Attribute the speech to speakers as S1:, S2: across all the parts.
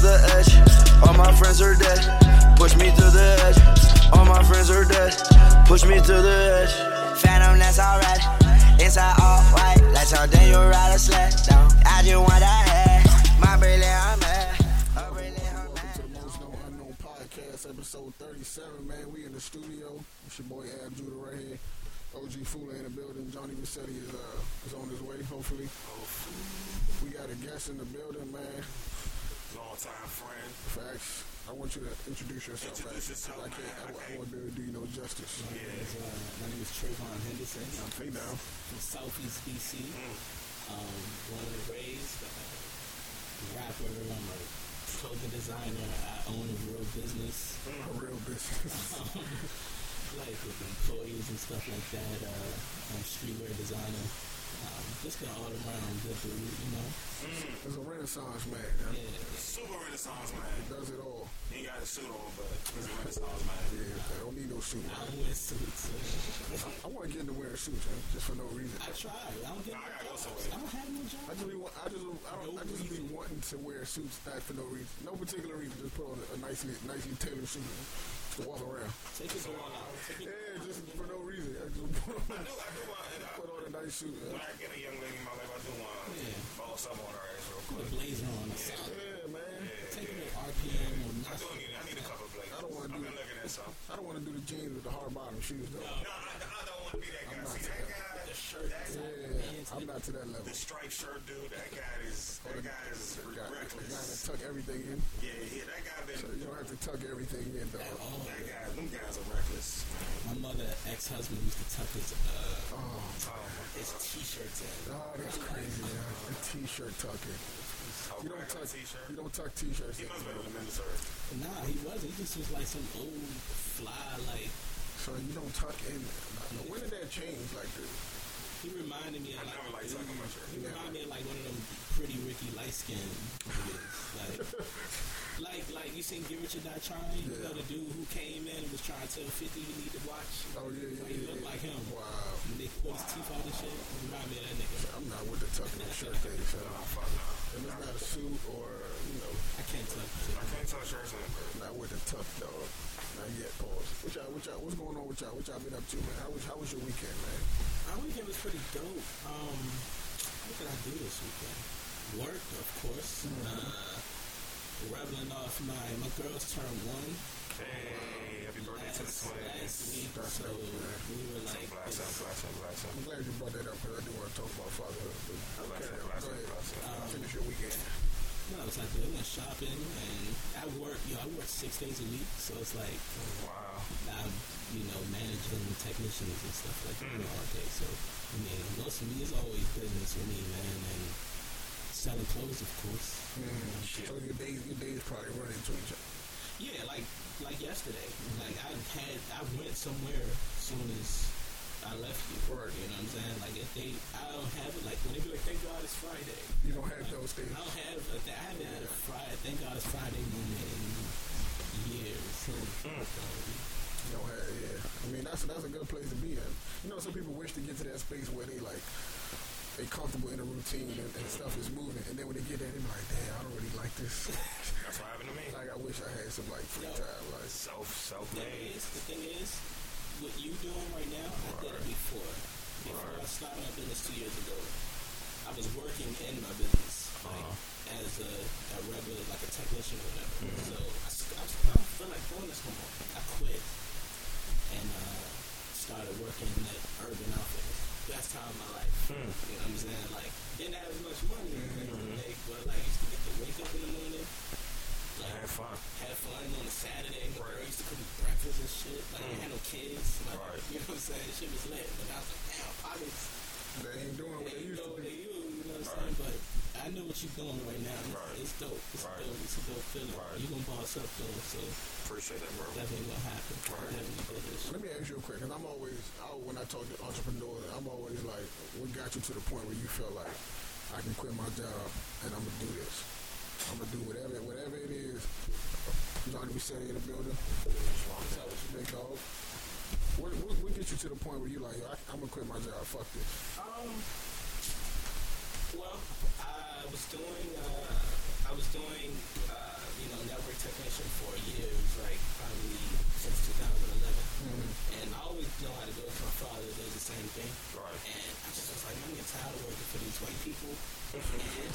S1: the edge. All my friends are dead. Push me to the edge. All my friends are dead. Push me to the edge. Phantom, that's alright. Inside all white. Like something you ride a sled down. I just want that head. My brilliant, I'm mad. My brilliant, I'm mad.
S2: to the Most Unknown Podcast, episode 37, man. We in the studio. It's your boy Ab Judah right here. OG Fula in the building. Johnny Rossetti is, uh, is on his way, hopefully. We got a guest in the building, man.
S3: Long time friend.
S2: Facts. I want you to introduce yourself.
S3: Introduce yourself,
S2: I can't, I,
S3: man.
S2: I won't be able to do you no justice.
S3: Yeah.
S4: Uh, my name is Trevon Henderson. I'm
S2: Hey,
S4: from,
S2: now.
S4: from Southeast DC. Um, born and raised. Uh, rapper. I'm a clothing designer. I own a real business.
S2: A real business.
S4: like with employees and stuff like that. Uh, I'm a streetwear designer. This guy all around good dude, you know.
S2: Mm. It's a renaissance man.
S4: Yeah.
S3: Super renaissance man.
S2: He does it all.
S3: He got a suit on, but he's a renaissance man.
S2: Yeah, I don't need no suit.
S4: I wear suits. I,
S2: I want to get into wearing suits man, just for no reason.
S4: I try. I don't get. No, I
S3: go.
S4: I don't have no job.
S2: I just be want. I just. I don't. No I just be wanting to wear suits not for no reason, no particular reason. Just put on a, a nicely, nicely tailored suit. To walk around.
S4: Take it so, all.
S2: Yeah, just for no reason. I just put on.
S3: I know. I
S2: know. 30 shooter.
S3: When I get a young lady in my life, I do one. to
S4: yeah.
S3: boss up on her ass real quick.
S4: Put a blazer on. Yeah,
S2: yeah man.
S4: Yeah, Take yeah. it at RPM or
S3: nothing.
S4: I,
S3: do need, I need a couple of blazers.
S2: I don't want
S3: to
S2: do.
S3: I've
S2: been
S3: looking at some.
S2: I don't want to do the jeans with the hard bottom shoes though.
S3: No, no I, I don't want to be that guy. See that guy?
S4: The shirt.
S2: That yeah, I'm not to that level.
S3: The striped shirt dude. That guy is. That guy is
S2: guy, reckless. Got to tuck everything in.
S3: Yeah, yeah. That guy been.
S2: So you don't have to tuck everything in though. At all.
S3: That guy. Them guys are reckless.
S4: My mother, ex-husband, used to tuck his. Uh,
S2: oh.
S4: oh his t-shirts in.
S2: oh, that's crazy. Man. The t-shirt tucking.
S3: Oh,
S2: You don't
S3: black on
S2: tuck.
S3: a t-shirt.
S2: You don't tuck t-shirts.
S3: He must have been on the
S4: Nah, he wasn't. He just was like some old fly. Like
S2: So you don't tuck in. Now, When did that change like this?
S4: he reminded me of like.
S3: never like tucking.
S4: He reminded me of like one of them pretty Ricky light skin. Like, like, like you seen Get Rich or Die Trying? You know the dude who came in and was trying to tell 50 you need to watch.
S2: Oh yeah, yeah,
S4: Like, he
S2: yeah.
S4: looked like him.
S2: Wow.
S4: When they pull his teeth out and shit, it reminded me of that nigga.
S2: I'm not with the tucking the shirt thing. So if it's not a suit or you know,
S4: I can't shit.
S3: I can't shirts
S2: not with the tuck dog. Not yet. Pause. What y'all? What y'all? What's going on with y'all? What y'all been up to, man? How was How was your weekend, man?
S4: My weekend was pretty dope. Um, what did I do this weekend? Work, of course. Uh, reveling off my my girls turned one
S3: Hey, happy birthday to the
S4: last, last
S3: twins.
S4: week, so we were like,
S3: Bless up, bless up, bless.
S2: I'm glad you brought that up because I do want to talk about fatherhood. But
S3: Bless
S2: okay,
S3: up,
S2: go
S3: bless up,
S2: ahead.
S3: bless up.
S2: Finish your weekend.
S4: no, it's like we went shopping and I work. You know, I work six days a week, so it's like
S3: Wow.
S4: I'm you know managing technicians and stuff like that all day. So I mean, most of me is always business with me, man, and selling clothes, of course. Mm-hmm.
S2: So your days, your days probably run into each other.
S4: Yeah, like like yesterday. Like I had I went somewhere as soon as I left you.
S2: Right.
S4: You know what I'm saying? Like if they I don't have it like when they be like, Thank God it's Friday.
S2: You don't have those days.
S4: I don't have I haven't had a Friday thank God it's Friday moment in years. Mm. So,
S2: You don't have, yeah. I mean, that's that's a good place to be in. You know, some people wish to get to that space where they like they comfortable in a routine and, and stuff is moving, and then when they get there, they're like, damn, I don't really like this.
S3: That's what happened to me.
S2: like, I wish I had some like free time. Like,
S3: Self,
S4: the thing
S3: self-made.
S4: is, the thing is, what you doing right now, I did it before. Before I started my business two years ago, I was working in my business like as a, a regular, like a technician or whatever. So I, s- I, s- I don't feel like doing this no more. I quit and uh, started working at Urban Outfitters. Best time of my life. You know what I'm saying? Like didn't have as much money to make, but like used to get to wake up in the morning. Like,
S3: Have fun.
S4: had fun on a Saturday. My girl used to cook me breakfast and shit. Like, I had no kids. Like,
S3: Right.
S4: you know what I'm saying? Shit was lit. But I was like, damn, pockets.
S2: they ain't doing what
S4: They
S2: they used to
S4: what
S2: do.
S4: they do, you know what I'm saying? But I know what you're doing right now. It's,
S3: Right.
S4: it's dope. It's
S3: Right.
S4: dope. It's a dope feeling.
S3: Right.
S4: You're going to boss up, though. So
S3: Appreciate that, bro.
S4: definitely going to happen.
S3: Right.
S4: Definitely.
S2: Let me ask you a quick, because I'm always, I, when I talk to entrepreneurs, I'm always like, what got you to the point where you felt like I can quit my job and I'm gonna do this? I'm gonna do whatever, whatever it is. Johnny, we sitting in the building. Big dog. What, what, get you to the point where you like, I, I'm gonna quit my job. Fuck this.
S4: Um. Well, I was doing. Uh, I was doing. Uh, you know, network technician for years, like probably since 2011. And I always know how to do it. My father does the same thing.
S3: Right.
S4: And I just was like, I'm getting tired of working for these white people. and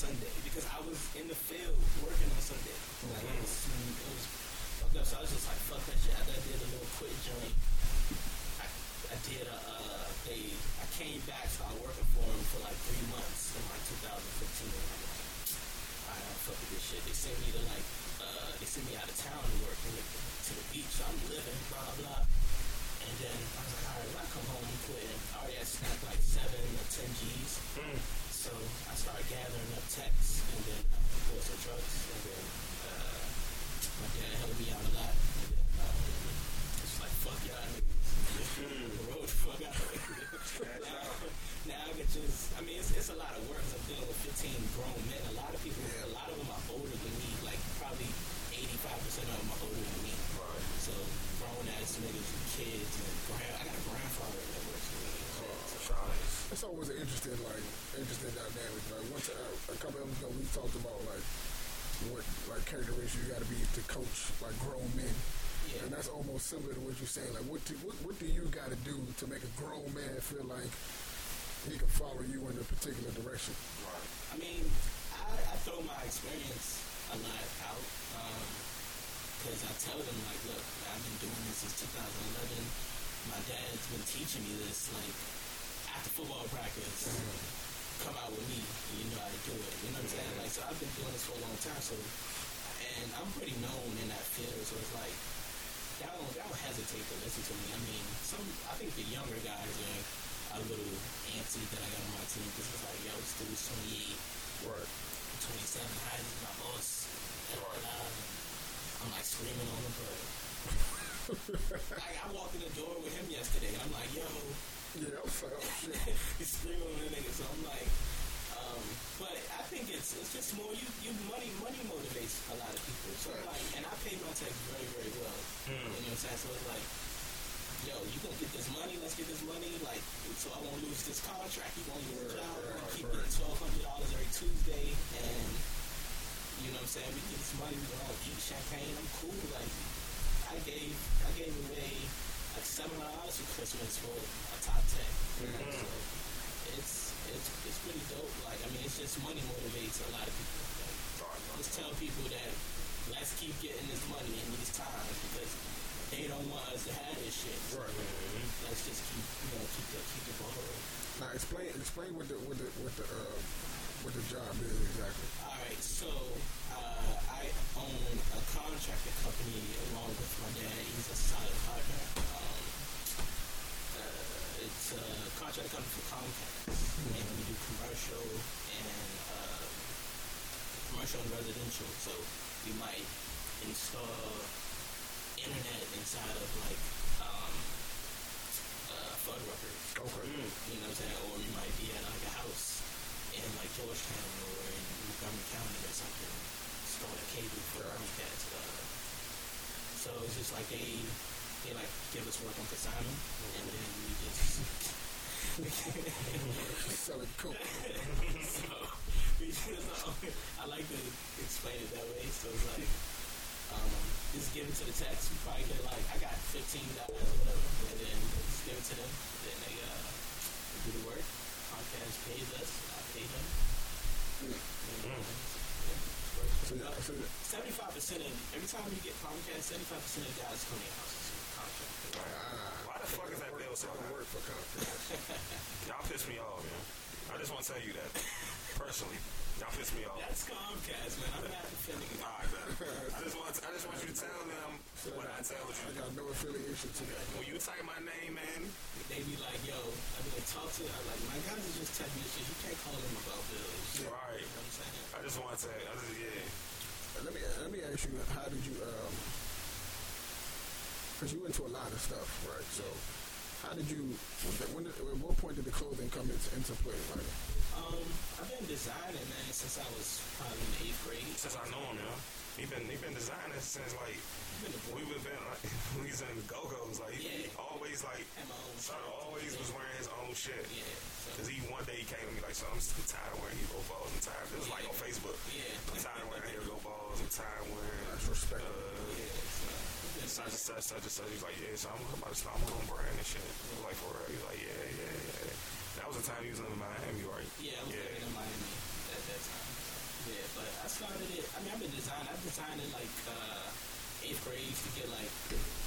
S4: Sunday because I was in the field working on Sunday. Like it was, it was fucked up. So I was just like, fuck that shit. I did a little quit joint, I, I did a, uh, they, I came back, started working for them for like three months in like 2015. And I'm like, alright, fuck with this shit. They sent me to like, uh, they sent me out of town to work the, to the beach. So I'm living, blah, blah. And then I was like, all right, when I come home, I'm quitting. I already had snapped like seven or ten G's. So I started gathering up texts and then I bought some drugs. And then uh, my dad helped me out a lot. And then uh, it's like, fuck y'all. The road the fuck out. now, now I could just, I mean, it's, it's a lot of work. 'cause I'm dealing with 15 grown men. A lot of people, a lot of them are older than me. Like probably 85% of them are older than me.
S3: Right.
S4: So grown ass niggas and kids and grand, I got a grandfather that works for me. and shit. So,
S3: Shawty.
S2: It's always an interesting, like, interesting dynamic. Like, once uh, a couple of ago, we talked about like characteristics you got to be to coach like grown men,
S4: Yeah.
S2: and that's almost similar to what you're saying. Like, what do, what, what do you got to do to make a grown man feel like he can follow you in a particular direction?
S3: Right.
S4: I mean, I, I throw my experience a lot out um, because I tell them like, look, I've been doing this since 2011. My dad's been teaching me this. Like after football practice, mm-hmm. come out with me. And you know how to do it. You know what I'm saying? Mm-hmm. Like so, I've been doing this for a long time. So, and I'm pretty known in that field. So it's like. Y'all don't, y'all don't hesitate to listen to me. I mean, some I think the younger guys are a little antsy that I got on my team because it's like, yo, this dude's 28,
S2: Right.
S4: 27, Heidi is my boss. And, uh, I'm like screaming on him, but like I walked in the door with him yesterday, and I'm like, yo,
S2: Yeah, I'm
S4: he's screaming on the nigga. So I'm like, um, but I think it's it's just more you you money money motivates a lot of people. So I'm like, and I pay my tax very very well. Hmm. You know what I'm saying? So it's like. Yo, you gonna get this money? Let's get this money. Like, so I won't lose this contract. You gonna lose the job? We're gonna keep getting twelve hundred dollars every Tuesday, and you know what I'm saying? We get this money, we go out eat champagne. I'm cool. Like I gave I gave away like seven dollars for Christmas for a top 10 hmm. So it's it's it's pretty dope. Like I mean, it's just money motivates a lot of people. Like, just tell people that let's keep getting this money in these times because they don't want us to have this shit. So let's just keep you know keep the keep the ball rolling.
S2: Now explain explain what the what the what the uh, what the job is exactly.
S4: All right, so uh, I own a contractor company along with my dad. He's a solid partner. Um, uh, it's a contractor company for Comcast, and we do commercial and uh, commercial and residential. So we might install internet inside of like um, uh, flood workers.
S2: Okay.
S4: You know what I'm saying? Or you might be at like a house in like Georgetown or in Montgomery County or something, a cable for Comcast. Uh, so it's just like they they like give us work on the consignment, and then we just
S2: Selling coke.
S4: so I like to explain it that way. So it's like, um, just give it to the text. You probably get like, I got fifteen dollars, or whatever, and then just
S2: give it
S4: to them. Then they, uh, do the work. Comcast pays us. I pay them.
S2: Mm. Seventy-five percent of every time you get Comcast, seventy-five percent of guys come to your house
S3: why the fuck is that bill so high?
S4: Work for Comcast.
S3: Y'all piss me off, man. I just want to tell you that personally. Y'all piss me off.
S2: That's Comcast, man. I'm not offending you.
S3: All right, man. I just want I just want you to tell them what I tell you.
S4: I got no affiliation to that.
S3: When you type my name, man,
S2: they be like, "Yo," I be like, "Talk to." I'm like, "My guys are just technicians. You can't call them about bills." Yeah.
S3: Right.
S2: You know I'm saying.
S3: I just want to. I just, yeah.
S4: Let me let me ask you, how did you um? Because you went to a lot of stuff, right? So, how did you? When, at what point did the clothing come into, into play? Right?
S2: Um, I've been designing man since I was probably in eighth grade.
S3: Since I know him, yeah. He been he been designing since like we've been like we was in the Go Go's like he
S2: yeah.
S3: always like son always was wearing his own shit.
S2: Yeah.
S3: Cause he one day he came to me like so I'm tired of wearing Hero balls. I'm tired. It was yeah. like on Facebook.
S2: Yeah.
S3: I'm tired of wearing Hero balls. I'm tired of wearing.
S4: That's respect.
S3: Uh,
S2: yeah
S3: such and such, such and such. He's like, yeah, so I'm about to stop my own brand and shit. Like, for real. He's like, yeah, yeah, yeah was the time you was living in Miami, right?
S2: Yeah, I was yeah. living in Miami at that time. Yeah, but I started it. I mean, I've been designing. I've designed it like uh, eighth grade. Used to get like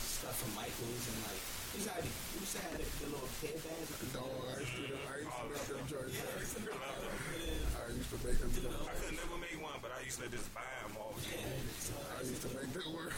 S2: stuff from Michaels and like we used to have, used to have the, the little headbands. Oh,
S4: no, I used to. I used to make them
S2: I used to
S4: make them.
S3: I could never make one, but I used to just buy them all.
S2: Yeah, so
S4: I, used to,
S2: to make
S4: them work.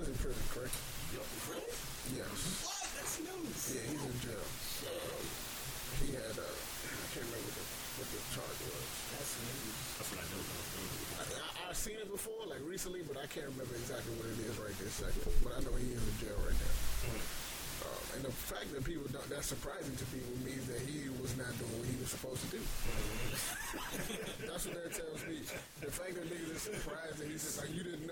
S4: prison, correct?
S2: Really?
S4: Yes.
S2: What? That's news.
S4: Yeah, he's in jail. Um, he had a, I can't remember what the, what the charge was.
S2: That's news.
S5: That's what I know.
S4: I, have
S2: seen it before, like recently, but I can't remember exactly what it is right this second. But I know he is in jail right now. Mm. And the fact that people don't, that's surprising to people means that he was not doing what he was supposed to do. that's what that tells me. The fact that niggas are surprised that he's just like, you didn't know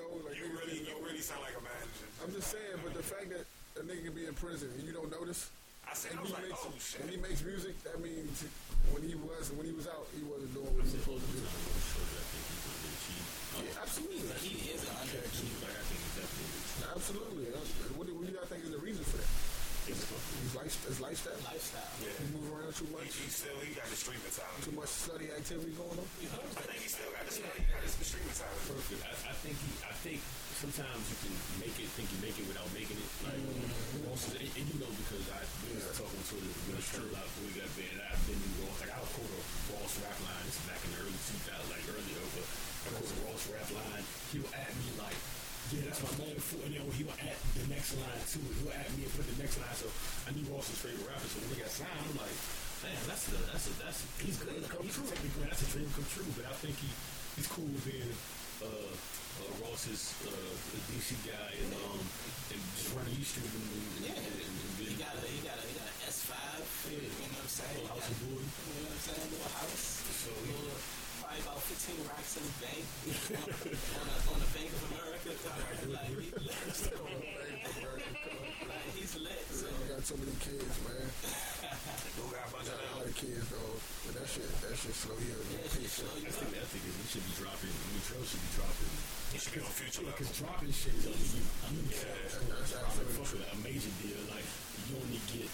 S3: you sound like a manager.
S2: I'm just saying, but the fact that a nigga can be in prison and you don't notice,
S3: I said,
S2: and
S3: I was
S2: he
S3: like,
S2: makes,
S3: oh shit.
S2: and he makes music, that means when he was when he was out, he wasn't doing what he was supposed to do.
S5: I'm gonna show that I think he's gonna be cheap.
S2: Yeah, absolutely,
S4: He is an underachiever.
S5: I think he's definitely
S2: absolutely. What do, what do y'all think is the reason for that?
S5: his
S2: life, his lifestyle.
S4: Lifestyle.
S3: Yeah.
S2: He move around too much.
S3: he still, he got the street mentality.
S2: Too much study activity going on.
S3: I think he still got the street, he got the street mentality.
S5: Perfect. I, I think he. I think sometimes you can make it, think you make it without making it. Like Ross, is- and, and you know because I was talking to the with a lot before we got banned. I've been Ross. Like I would quote a Ross rap line. This is back in the early 2000s, like earlier. But I quote a Ross rap line. He would at me like. Yeah, that's my man. For, and then he would add the next line too. He would add me and put the next line. So I knew Ross's favorite rapper. So when we got signed, I'm like, man, that's the that's a, that's he's good. He's technically that's a dream come true. But I think he he's cool with being uh, uh, Ross's uh, DC guy and um and just running East Street and, and,
S4: Yeah.
S5: and, and, and
S4: He got a he got a he got an S five. You know what I'm saying?
S5: a house
S4: He
S5: of
S4: got-
S5: boy.
S4: You know what I'm saying? Little house.
S5: So he
S4: Little, probably about 15 racks in the bank on, on, a, on the Bank of America card. Like, he lit. like, he's lit. So,
S2: You got so many kids, man.
S3: Who got a bunch of them?
S2: lot of kids though. But that shit, that shit slow you
S4: yeah,
S2: down.
S4: slow you
S5: I think
S4: down.
S5: that thing is he should be dropping. I mean, Trel should be dropping.
S3: He be on future level.
S5: Because dropping shit only you. You
S2: That's
S5: dropping
S2: absolutely
S5: fuck with a major deal. Like you only get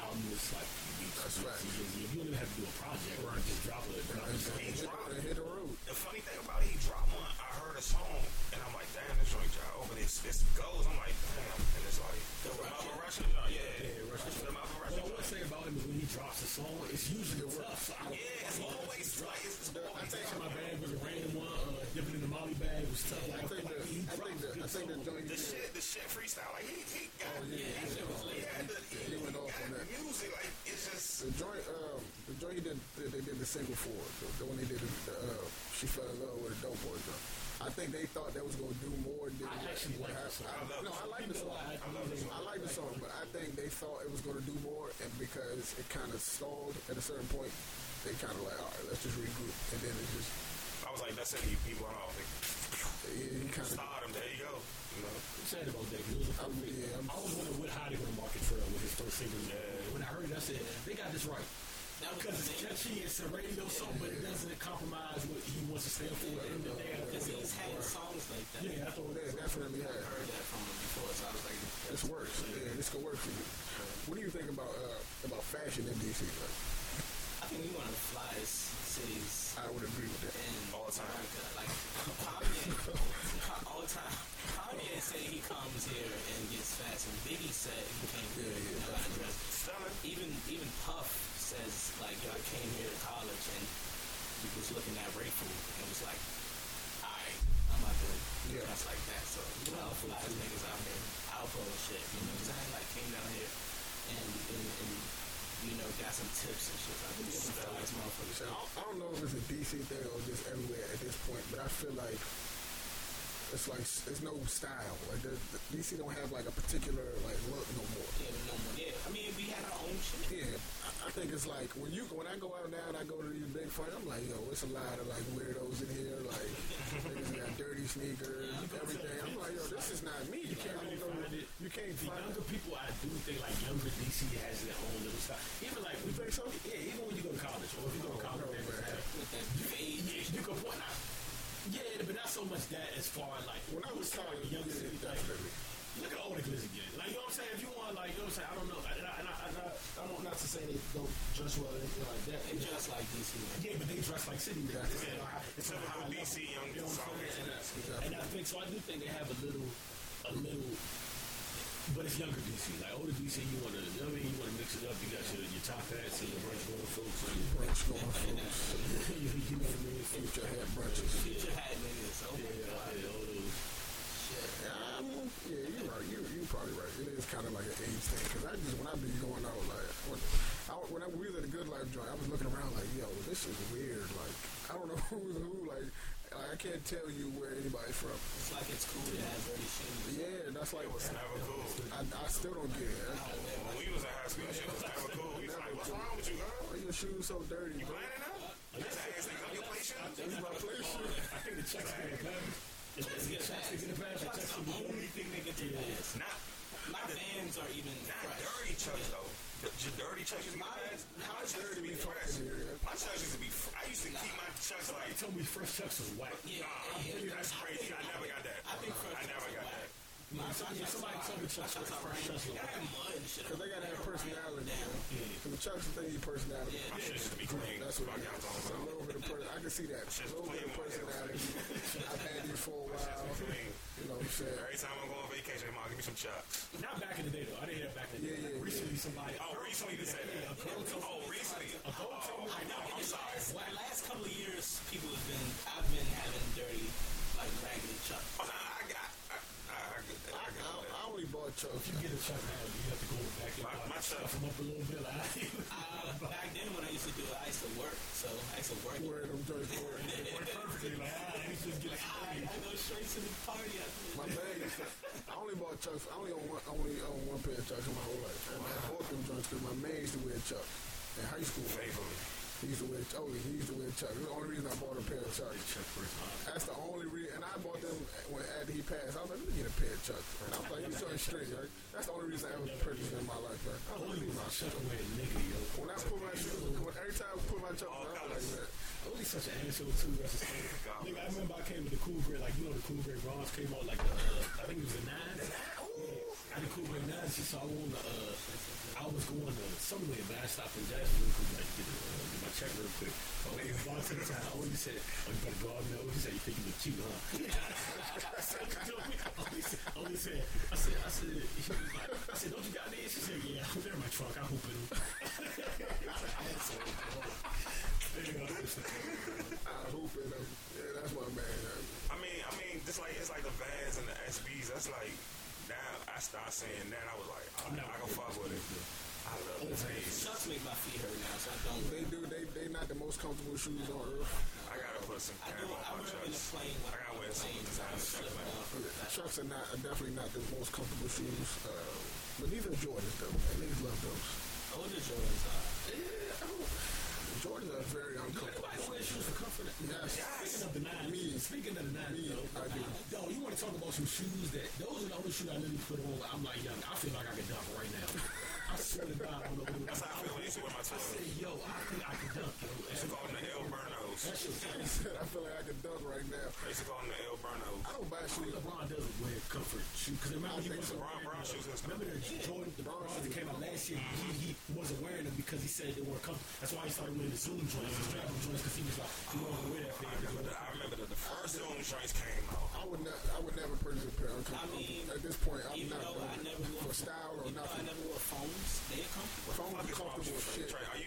S5: albums like weeks.
S2: That's right.
S5: You don't even have to do a project. Right. Just drop it. Drop it.
S2: Hit, hit, hit the road.
S3: The funny thing about it, he dropped one. I heard a song, and I'm like, damn, this joint job. But it's, it's goes. I'm like, damn. And it's like, the Malcolm Russian freestyle. Like, he, he got,
S2: Oh, yeah,
S3: he,
S2: yeah,
S3: he had the,
S2: he went off on that.
S3: music. Like, it's just,
S2: The joint, um, the joint he did, that they did the single for, the, the one they did, the, uh, she fell in love with a dope boy joint. I think they thought that was gonna do more than
S5: I actually like the song.
S2: I, I, no, I like the song.
S5: I
S3: love the song.
S2: I like the song, but I think they thought it was gonna do more, and because it kind of stalled at a certain point, they kind of like, all right, let's just regroup, and then it just,
S3: I was like, that's it. He, he went off. Like,
S2: he, he kind of.
S3: start him. There you go. You know.
S5: I'm about that. It was a perfect.
S2: yeah, I'm,
S5: was wondering what how they gonna market Trel with his first single. When I heard it, I said they got this right. Because it's catchy, it's a radio song, but it doesn't compromise what he wants to stand for at the day.
S4: Because he's had songs like that.
S5: Yeah, I thought
S2: yeah, definitely
S4: I heard that from him before, so I was like,
S2: This works. Yeah, this can work for you. What do you think about uh, about fashion in DC? Like,
S4: I think we one of the flyest cities
S2: I would agree with that.
S4: in
S3: All the time.
S4: America. Like Kanye, all the time. Kanye say he comes here and gets fast, and Biggie said he came here
S2: Yeah, yeah,
S4: and got dressed.
S3: Stunning.
S4: Even even Puff says like, yo, I came here to college and he was looking at Rayful and was like, alright, I'm about to
S2: Yeah.
S4: dress like that. So you know, flyest niggas out here, Alpo and shit. You know what I'm saying? Like came down here and and, and you know got some tips and shit. I think it's the flyest motherfuckers.
S2: So, I don't- I don't know if it's a DC thing or just everywhere at this point, but I feel like it's like it's no style. Like the, the, DC don't have like a particular like look no more.
S4: Yeah, no more. Yeah, I mean, we had our own shit.
S2: Yeah, I, I think it's like when you when I go out now and I go to these big fights, I'm like, yo, it's a lot of like weirdos in here. Like niggas got dirty sneakers, everything. I'm like, yo, this is not me. You can't
S5: really find it.
S2: You can't
S5: The
S2: find
S5: younger people, I do think like younger DC has their own little style. Even like
S2: You think so?
S5: Yeah, even when you go to college or if you go to oh, college,
S2: no,
S5: they just
S2: man.
S5: have
S4: With that.
S5: Yeah, you can point out. Yeah, but not so much that as far like
S2: When I was college,
S5: young
S2: yeah,
S5: like, look at all the glizzy again. Like you know what I'm saying? If you want, like you know what I'm saying? I don't know. And I, and I, and I, I don't not to say they don't dress well or anything like that.
S4: They just like DC.
S5: Yeah, but they dress like city niggas. It's,
S2: Yeah.
S5: a high- it's
S3: Typical
S5: high
S3: DC young
S5: You know what I'm saying? And, I- and I think so. I do think they have a little, a little. But it's younger DC. Like older DC, you want to, you know what I mean? You want to mix it up. You got your, your top hats and your brunch going folks. And your
S2: brunch going folks.
S5: you, you know what I mean?
S2: Future had brunches.
S4: Future had niggas. Oh
S5: Yeah,
S4: god.
S5: yeah, all those.
S2: Yeah, you're right. You you probably right. It is kind of like an age thing because I just when I be going out like when I, when I, we was at a Good Life joint, I was looking around like, yo, this is weird. Like I don't know who's who. Like, I can't tell you where anybody's from.
S4: It's like it's cool to have dirty shoes.
S2: Yeah, that's like
S3: It's never cool.
S2: I, I still don't get it.
S3: When we was in high school, shit was never cool. We was like, what's wrong with you, girl?
S2: Why are your shoes so dirty,
S3: You
S2: bro?
S3: playing it? That's the ass nigga on your play shoes?
S2: That's my play shoe.
S5: I think the checks get a pass. If
S4: Let's
S5: the
S4: past.
S5: get a pass, the checks
S4: the only thing they get to pass.
S3: Not,
S4: My fans are even
S3: not
S4: fresh.
S3: dirty chucks, though. The, the dirty chucks used to be
S4: My-
S3: fast.
S4: how
S3: My chucks be
S2: we
S3: fresh. My to be I used to keep my chucks like,
S5: told me fresh checks was whack.
S4: Yeah,
S3: nah,
S4: yeah.
S3: that's crazy. I never got that.
S4: I think fresh
S3: I never got
S5: Yeah, somebody told me checks was was
S4: They
S2: they gotta have personality.
S4: Down.
S2: Cause the Chucks they need personality.
S4: Yeah.
S3: To.
S2: That's what
S3: Fuck y'all talking
S2: a little bit of I can see that. A little bit of personality. I've had these for a while. You know what I'm saying?
S3: Every time I go on vacation, mom, give me some chucks.
S5: Not back in the day though. I didn't hear back in the day.
S2: Yeah, yeah,
S5: recently, somebody.
S3: Oh, recently they said that. Oh, recently.
S5: Me.
S4: I know.
S3: I'm sorry.
S4: last couple of years, people have been. I've been having dirty, like raggedy chuck.
S3: Oh, nah, I got, I, I, I get that. I
S2: I,
S3: get that.
S2: I only bought Chucks.
S5: If you get a check now, you have to go back and
S3: My-
S5: buy-
S3: my
S5: stuff them up a little bit.
S4: Uh, back then, when I used to do it, I used to work. So I used to work.
S2: Wearing them joints for it.
S5: perfectly. Like, ah, you just get
S4: Like, I, I go straight to the party
S2: My
S4: this.
S2: bag. I only bought Chucks. I only own one. Only own one pair of Chucks in my whole life. And I bought them joints because my man used to wear Chucks in high school.
S3: Faithfully.
S2: He used to wear. Oh, he used to wear Chucks. The only reason I bought a pair of Chucks. That's the only reason. And I bought them when after he passed. I was like, let me get a pair of Chucks. And I was like, you joints straight, right? That's the only reason I ever purchased them in my life, right? I
S5: Only my
S2: Chucks.
S5: away, nigga, yo.
S2: When I put my shoes, when, every time I put my Chucks, on, I was like, man.
S5: Only such an asshole too. That's a Nigga, I remember I came with the Cool Grey, like you know the Cool Grey bronze came out like the uh, I think it was the nine. Yeah. I had the Cool Grey nine, so I won the. Uh, I was going to somewhere, but I stopped in Jacksonville because like get, uh, quick. But when the boss at the time, only said, "Oh, you better go out know." He said, "You think you look cute, huh?" I said, said, I said, I said, I said, don't you got these? She said, yeah, they're in my trunk. I hope it
S2: hoop it. um, Yeah, that's my man. uh,
S3: I mean, I mean, just like it's like the Vans and the SBs. That's like now I start saying that I was like, all right, I can fuck with it. I love the Vans.
S4: Chucks make my feet hurt now, so I don't.
S2: They do. They they not the most comfortable shoes earth.
S3: I gotta put some
S4: I
S3: camo on my
S4: wear the
S3: chucks. I gotta wear some designer chucks.
S2: Chucks are not are definitely not the most comfortable shoes. Uh, but these are Jordans though. And niggas love those.
S4: Older Jordans are.
S2: Yeah, Jordans are very uncomfortable.
S5: Everybody wears shoes for comfort.
S2: Yes.
S5: Speaking of the nine,
S2: Me.
S5: speaking of the nine,
S2: Me,
S5: though,
S2: I do.
S5: Yo, you want to talk about some shoes that those are the only shoes I literally put on. I'm like, young, I feel like I could dunk right now. I swear to God, I don't know
S3: That's how I feel when you see with my
S5: I said, yo, I I
S2: I feel like I can dunk right now.
S3: They used to the El Burnos.
S2: I don't buy shoes.
S5: LeBron doesn't wear comfort shoes because remember he
S2: think
S5: wasn't
S3: Brown,
S5: wearing
S3: brown shoes is
S5: Remember the Jordan, the Bronze that came out last year. He, he wasn't wearing them because he said they weren't comfortable. That's why he started wearing the Zoom joints, the strap joints, because he was like, he wanted to wear that
S3: I
S5: thing.
S3: remember that. I remember that the first Zoom joints came out.
S2: I would not. I would never purchase a pair. of
S4: I mean,
S2: At this point, I'm
S4: even
S2: not
S4: though I never wore
S2: for style or
S4: even though I
S2: nothing.
S4: never wore Foams. They're comfortable.
S2: Foams
S3: Fuck
S2: are
S3: is with
S2: comfortable
S3: you,
S2: as
S3: Trey?
S2: shit.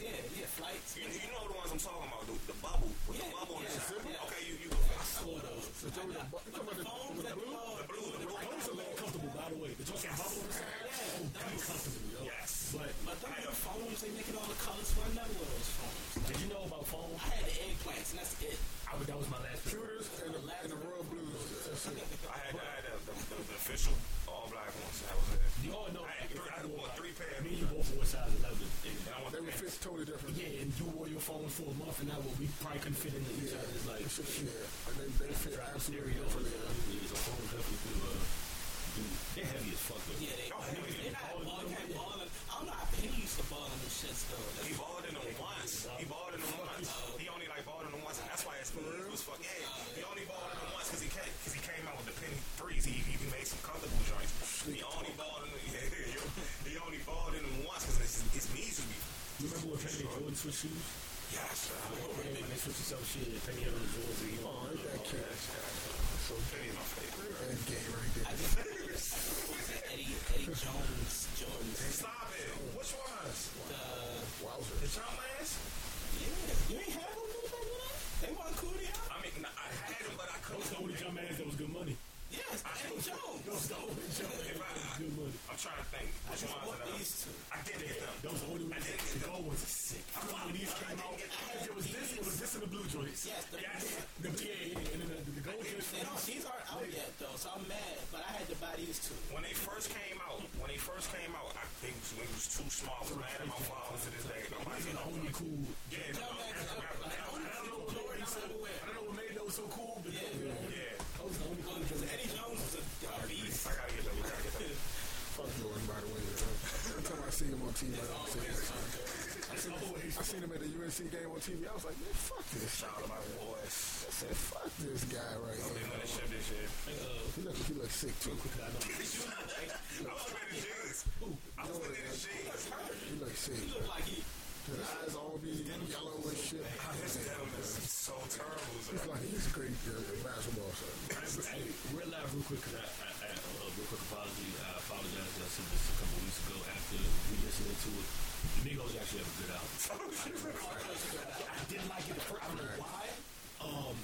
S4: Flights. Yeah, yeah, flights.
S3: You, you know the ones I'm talking about, the, the bubble with the
S4: Yeah,
S3: bubble on the
S4: yeah,
S3: side.
S4: yeah.
S3: Okay, you you.
S4: I saw those.
S2: The, you talking about the,
S4: Foams
S2: the
S4: that
S2: blue?
S3: The blue, the blue.
S5: Those are more comfortable, by the way. The joints got bubble on the side. Oh, that's comfortable, yo.
S3: Yes.
S5: But
S4: But them new Foams, they make it all the colors. So I never wore those Foams.
S5: did you know about Foam?
S4: I had the eggplants, and that's it.
S5: I that was my last
S2: Shooters and the, and the royal blues. That's it. Totally different.
S5: Yeah, and you wore your Foam for a month, and that what we probably couldn't fit into each other's like.
S2: It's just, yeah, they, they fit absolutely
S5: Stereo,
S2: differently.
S5: is a Foam definitely do. Uh, do they're heavy as fuck. Though.
S4: Yeah, they,
S3: Y'all heavy.
S4: they're not balling. They balling. I don't know how used to ball in them shits though. That's-
S3: and
S5: Jordan switched shoes?
S3: Yes,
S5: When they themselves shit, had on the and he-
S2: Oh, ain't that cute?
S3: so my favorite.
S2: Right there.
S4: I just was it Eddie Eddie Jones
S5: cool.
S3: Yeah, no,
S5: so. I don't know what made those so cool, but
S4: Yeah.
S3: Yeah.
S5: the only cool.
S4: because Eddie Jones a, beast.
S3: I gotta get. I gotta get.
S2: Fuck Jordan, by the way. Every time I see him on TV, I say I seen, I seen him at the UNC game on TV. I was like, man, fuck this.
S3: Shout out to my boys.
S2: I said, fuck this guy right here.
S3: shit this year.
S2: He look, he look sick too.
S3: I was his jeans. I was his jeans.
S2: He look sick.
S4: He looked like he.
S2: His eyes all be yellow and shit.
S3: His is so terrible.
S2: He's like he's great uh, basketball son.
S5: Hey, we're live real quick because I, I, I uh, real quick apology. I apologize. I said this a couple weeks ago after we listened to it. The Migos actually have a good album. I didn't like it. at. I don't know why. Um,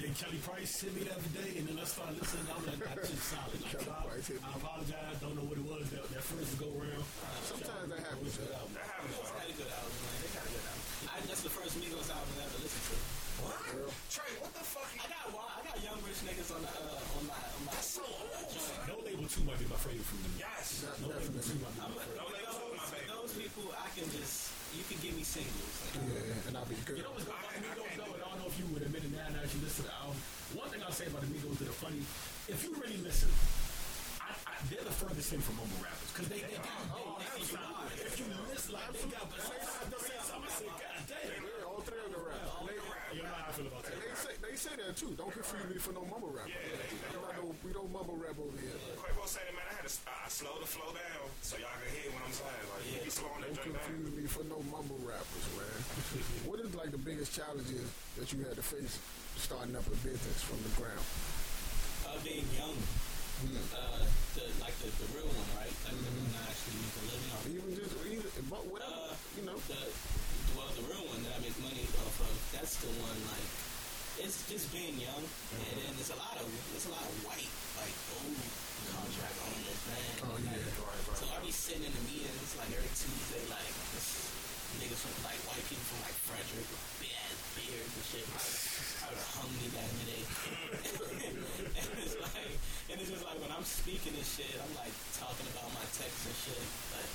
S5: then Kelly Price hit me the other day, and then I started listening. I was like, that's just solid. Like,
S2: Kelly
S5: I. I apologize. Don't know what it was that, that first go round.
S2: Sometimes that happens.
S5: Good album.
S3: That happens.
S4: They had a good album, man. They got a good album. I, that's the first Migos album I ever listened to.
S3: What? Trey, what the fuck?
S4: I got one. I got Young Rich niggas on the uh, on my on my.
S3: so old.
S5: No label two might be my favorite from them.
S3: Yes.
S2: Not
S5: No label two
S2: definitely.
S5: might be
S4: I'm
S5: my
S4: a,
S5: favorite.
S3: No, they
S4: those,
S3: told my baby.
S4: those people, I can just you can give me singles. Like,
S2: Yeah, and I'll be good.
S5: You know what's going on with Migos though, and I don't know if you would admit it now, now that you listen to the album. One thing I'll say about the Migos that are funny, if you really listen, I, I, they're the furthest thing from mumble rappers. Because they, they got,
S2: Oh,
S5: they, they,
S2: absolutely.
S5: if you listen, like, they got, they got, I'm gonna say, God damn.
S2: Yeah, all three of them rap. They,
S5: You know how I feel about that.
S2: they say they say that too. Don't confuse me for no mumble rap. We don't, no, we don't mumble rap over here.
S3: Quavo said it, man. I had to I slow the flow down so y'all can hear what I'm saying. Like, you be slowing that
S2: Don't
S3: joint down.
S2: confuse me for no mumble rappers, man. what is like the biggest challenges that you had to face starting up a business from the ground?
S4: uh, being young, uh, the, like the, the real one, right? Like the one I actually make a living off.
S2: Even just either, but whatever, uh, you know.
S4: The well, the real one that I make money off of. That's the one. Like it's just being young, and then there's a lot of there's a lot of white like old contract owners, man.
S2: Oh, yeah.
S4: Like, So I be sitting in the meetings like every Tuesday, like this niggas from like white people from like Frederick, with big ass beards and shit. Like, I would have hung me back in the day. I'm speaking and shit, I'm like talking about my texts and shit. Like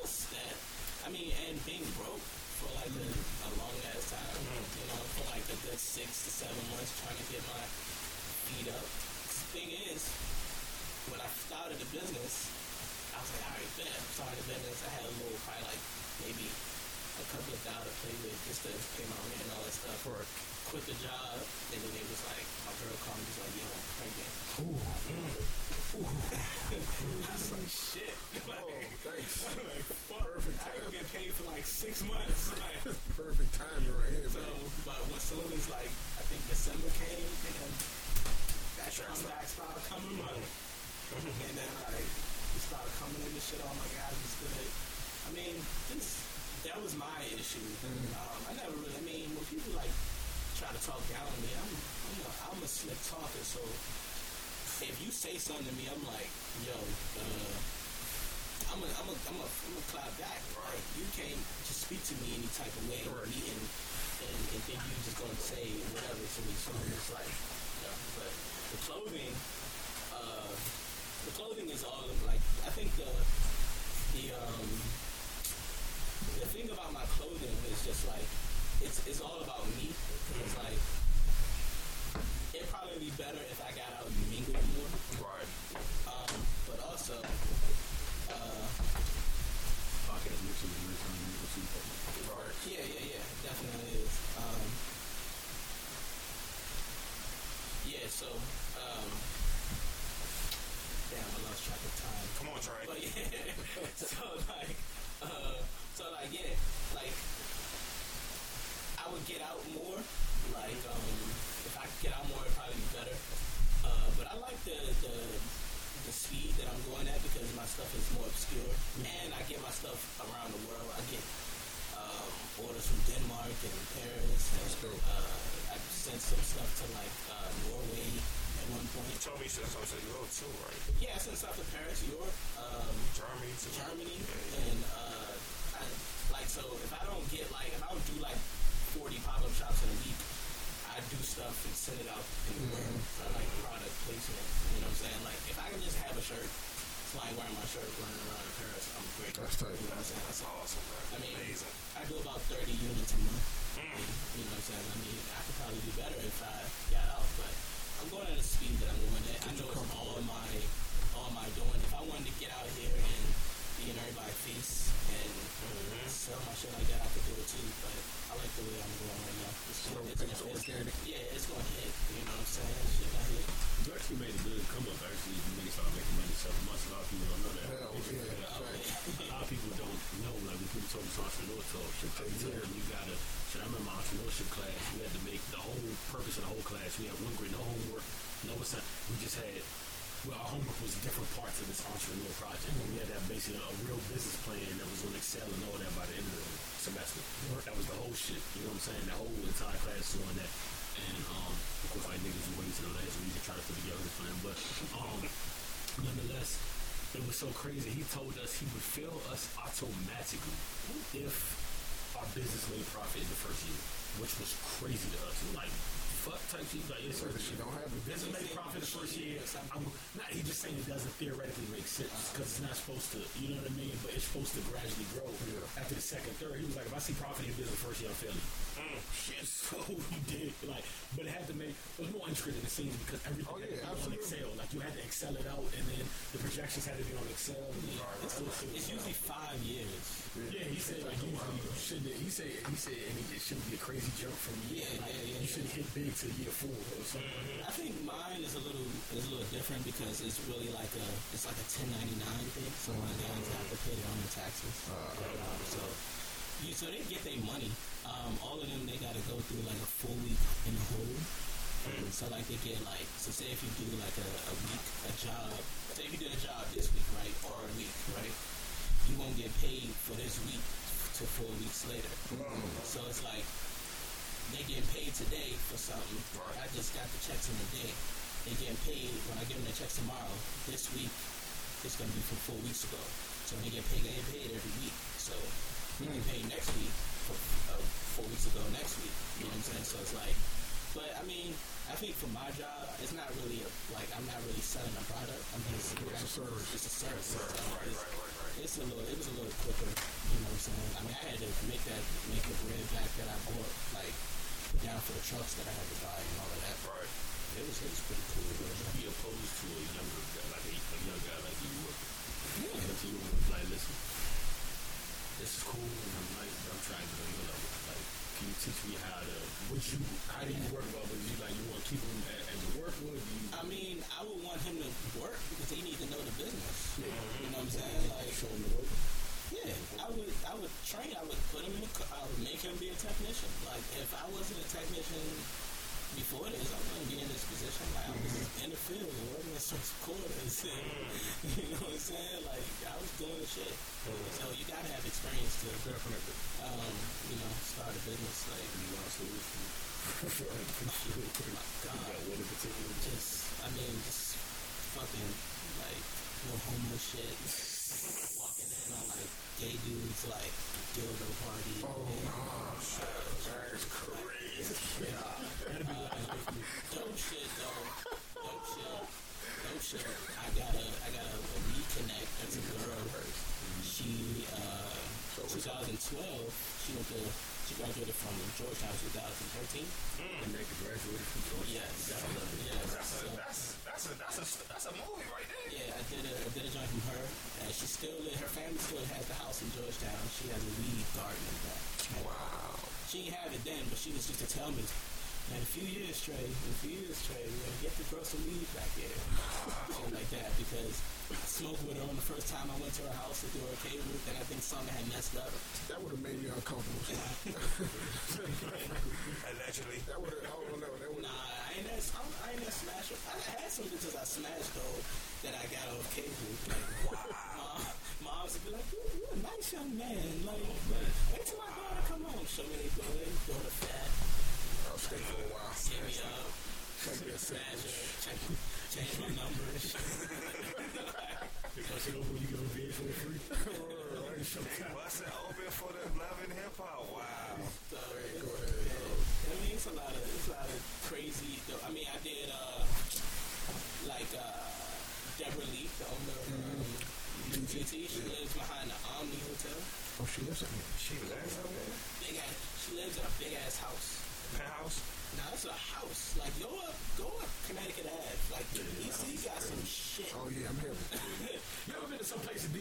S4: just that. I mean, and being broke for like a, a long ass time, you know, for like a good six to seven months trying to get my feet up. The thing is, when I started the business, I was like, all right, bet. Started the business. I had a little, probably like maybe a couple of dollars to play with just to pay my rent and all that stuff. Or quit the job, and then it was like, my girl called me, was like, yo, I'm pregnant. I was like, shit. like,
S2: Thanks.
S4: like, fuck.
S2: Perfect
S4: I get paid for like six months. Like,
S2: Perfect timing right here,
S4: so,
S2: man.
S4: but when soon as like, I think December came, and then that comeback started coming money. and then like, it started coming in and shit, oh my god, it's good. I mean, this, that was my issue. Um, I never really, I mean, when people like try to talk down on me, I'm, I'm, a, I'm a slick talker, so if you say something to me, I'm like, yo, uh, I'm a, I'm a, I'm a, I'm a clap back. Like, you can't just speak to me any type of way or meeting and, and think you just gonna say whatever to me. So it's like, you know, but the clothing, uh, the clothing is all of, like, I think the, the, um, the thing about my clothing is just like, it's, it's all about me. It's like, some stuff to like uh, Norway at one point.
S3: You told told me you said that's what I said you go too, right?
S4: Yeah, it's in south of Paris, Europe, um,
S3: Germany too.
S4: Germany,
S3: Yeah,
S4: and uh, I, like so. If I don't get like, if I don't do like forty pop up shops in a week, I do stuff and send it out anywhere for like product placement. You know what I'm saying? Like if I can just have a shirt, it's like wearing my shirt running around in Paris, I'm great.
S2: That's tight.
S4: You know what I'm saying?
S3: That's awesome, man.
S4: I mean,
S3: Amazing.
S4: I do about 30 units a month. You know what I'm saying? I mean, I could probably do better if I got out, but I'm going at a speed that I'm going at. I know it's all my, all my doing. If I wanted to get out here and be in everybody's face and sell my shit like that, I could do it too. But I like the way I'm going right now. It's,
S2: Slow
S4: it's, it's, yeah, it's going to hit. You know what I'm saying? Shit got hit.
S5: You actually made a good come up. Actually, you made start making money several months. A lot of people don't know that.
S2: Hell, yeah,
S5: A
S2: right.
S5: lot of people don't know. Like when people talk to entrepreneur talk, shit, they tell them you gotta. Shit, I remember my entrepreneurship class. We had to make the whole purpose of the whole class. We had one grade, no homework, no assignment. We just had. Well, our homework was different parts of this entrepreneur project. And we had to have basically a real business plan and all that by the end of the semester. That was the whole shit. You know what I'm saying? The whole entire class was on that. And um, of course, like niggas who wait to the last week to try to put together this plan. But um, nonetheless, it was so crazy. He told us he would fail us automatically if our business made profit in the first year, which was crazy to us. We're like, fuck type shit. Like, yes, sir.
S2: This shit don't happen.
S5: Business made profit the first year. I'm not. He just saying it doesn't theoretically make sense because it's not supposed to. You know what I mean? But it's supposed to gradually grow.
S2: Yeah.
S5: After the second, third, he was like, if I see profit in business first year, I'm failing. Shit. So did like, but it had to make it was more intricate than it seems because everything
S2: Oh,
S5: had to
S2: yeah,
S5: be on. Excel. Like you had to Excel it out, and then the projections had to be on Excel. And then
S4: It's, it's usually five years.
S5: yeah, he said like usually you shouldn't. He said he said and it shouldn't be a crazy jump from year.
S4: Yeah,
S5: like,
S4: yeah, yeah,
S5: you shouldn't hit big to year four or something.
S4: I think mine is a little is a little different because it's really like a it's like a 1099 thing. So my have to pay their own taxes. Um, so so they get their money. Um, all of them they got to go through like a full week in the hole. So like they get like so say if you do like a, a week a job say if you did a job this week right or a week right you won't get paid for this week to four weeks later. So it's like they getting paid today for something. I just got the checks in the day. They getting paid when I give them the checks tomorrow. This week, it's gonna be from four weeks ago. So they get paid. They get paid every week. So they get paid next week for uh, four weeks ago next week. You know what I'm saying? So it's like, but I mean, I think for my job, it's not really a, like I'm not really selling a product. I'm just
S2: It's a service.
S4: It's a service. So it's, it's a little. It was a little quicker. You know what I'm saying? I mean, I had to make that make the bread back that I bought like down for the trucks that I had to buy and all of that.
S3: Right.
S4: It was it was pretty cool.
S5: Would you be opposed to a younger guy, like a, a young guy like you?
S4: Yeah.
S5: If you were like, listen, this is cool, and I'm like, I'm trying to go your level. Like, can you teach me how to? What you? How do you work about? Would you like? You want to keep him as, as a work? Or do you?
S4: I mean, I would want him to work because he needs to know the business. You know what I'm saying? Like,
S5: show him the rope.
S4: yeah, I would, I would train. I would put him in. A, I would make him be a technician. Like, if I wasn't a technician before this, I wouldn't be in this position. Like, I was in the field working in some quarters. And, you know what I'm saying? Like, I was doing the shit. So you gotta have experience to,
S2: Definitely.
S4: um, you know, start a business. Like,
S5: You want to see this?
S4: God.
S5: got one in particular.
S4: just, I mean, just fucking like no homo shit. Walking in on like gay dudes, like dildo party.
S2: Oh, nah, shit. That's crazy.
S4: Dope shit though. Dope shit. Dope shit. I got a, I got a, a reconnect. That's a girl. She, uh, 2012. She went to, she graduated from Georgetown 2013.
S5: And they graduated from Georgia.
S4: Yes.
S5: It.
S3: That's a that's that's a that's a that's a movie right there.
S4: Yeah, I did a, I did a joint from her. And she still, her family still has the house in Georgetown. She has a weed garden in back.
S2: Wow.
S4: She didn't have it then, but she was just to tell me, in a few years, Trey, in a few years, Trey, we're gonna get to grow some weed back here. Something like that, because smoked with her on the first time I went to her house to do her cable, then I think something had messed up.
S2: That would have made me uncomfortable.
S3: Allegedly.
S2: that would have, oh, I don't know. That would
S4: Nah, I ain't that, I'm, I ain't that smash. I had some bitches I smashed though that I got off cable. Like, wow. Mom would be like, you, you a nice young man. Like, wait till my daughter come home. Show me their daughter, daughter fat.
S2: I'll stay for a while.
S4: Give me up.
S2: Like that
S4: Smash her, check, change my number.
S5: it open, you get a bid for free.
S2: Right.
S3: They bust it open for the love and hip hop. Wow.
S4: So,
S2: Go ahead.
S4: I mean, it's a lot of it's a lot of crazy. Though. I mean, I did uh like uh Deborah Lee, the owner of um, GT. She lives behind the Omni Hotel.
S2: Oh, she lives in here.
S3: She lives up there.
S4: Big ass. She lives in a big ass house.
S3: Penthouse.
S4: Now it's a house. Like go up, go up Connecticut Ave. Like DC got some shit.
S2: Oh, yeah, I'm here.
S5: You ever been to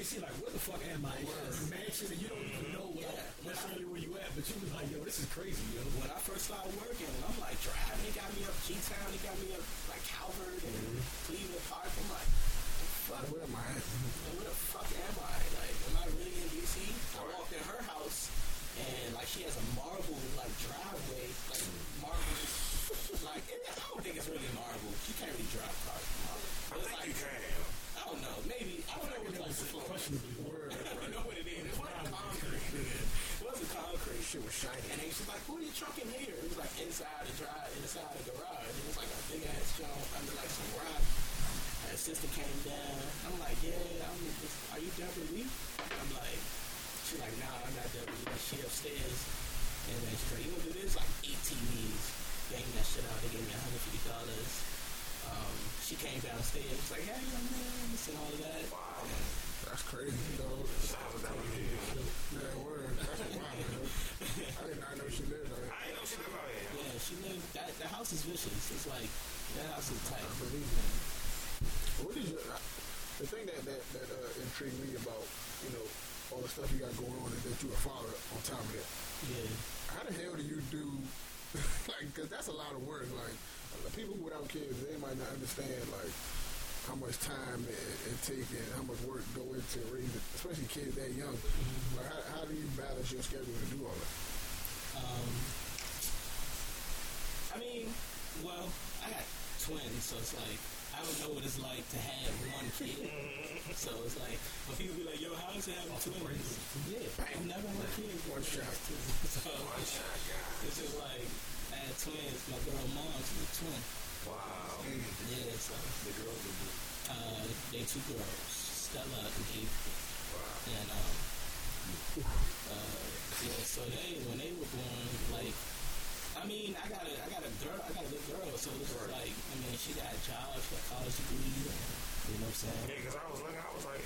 S5: some place in DC like, where the fuck am I? Mansion and you don't even know where, necessarily where you at, but you was like, yo, this is crazy, yo.
S4: When I first started working, I'm like driving. They got me up G Town. They got me up like Calvert and mm-hmm. Cleveland Park. I'm like, fuck.
S2: Where am I
S4: where the fuck am I? Like, am I really in DC? I walked in her house, and like she has a marble like driveway, like marble. Like I don't think it's really marble. She can't really drive cars. Marble.
S3: I
S4: But
S3: think
S4: like
S3: you can.
S4: I don't know. Maybe I don't know what it's.
S5: Questionably.
S4: I don't know what it is. Wasn't concrete. It wasn't concrete.
S2: Shit was shiny.
S4: And she's like, "Who are you trucking here?" It was like inside the drive, inside the garage. It was like a big ass jump under like some rock. And sister came down. I'm like, "Yeah, I'm. Just, are you Deborah Lee?" I'm like, she's like, "Nah, I'm not Deborah Lee. She upstairs." And then she's like, "You know, there's like eight TVs. Bang that shit out. They gave me 150 dollars." Um, she came downstairs. Like, "Hey, young man," and all of that.
S3: Wow.
S2: That's crazy, dog.
S3: Shout out to that one.
S2: Yeah, word. That's wild. I did not know she lived out here.
S3: I ain't know she live out here.
S4: Yeah, she lived. That the house is vicious. It's like that house is tight.
S2: I believe it. What is your, the thing that, that, that uh, intrigued me about, you know, all the stuff you got going on is that you're a father on top of that.
S4: Yeah.
S2: How the hell do you do, like, because that's a lot of work. Like, uh, people without kids, they might not understand, like, how much time it, it takes and how much work go into raising, especially kids that young. Like, how, how do you balance your schedule to do all that?
S4: Um. I mean, well, I got twins, so it's like I don't know what it's like to have one kid. so it's like when people be like, "Yo, how is it having twins?" Yeah, I've never had kids.
S2: One shot.
S4: So it's just like I had twins. My girl mom's a twin.
S3: Wow.
S4: Yeah, so
S5: The girls are good.
S4: uh, they two girls, Stella and Avery. And um, uh, yeah, so they when they were born, like, I mean, I got a I got a girl, I got a good girl, so it's just like, I mean, she got a job, she got a college degree, you know what I'm saying?
S3: Yeah, because I was looking, I was like,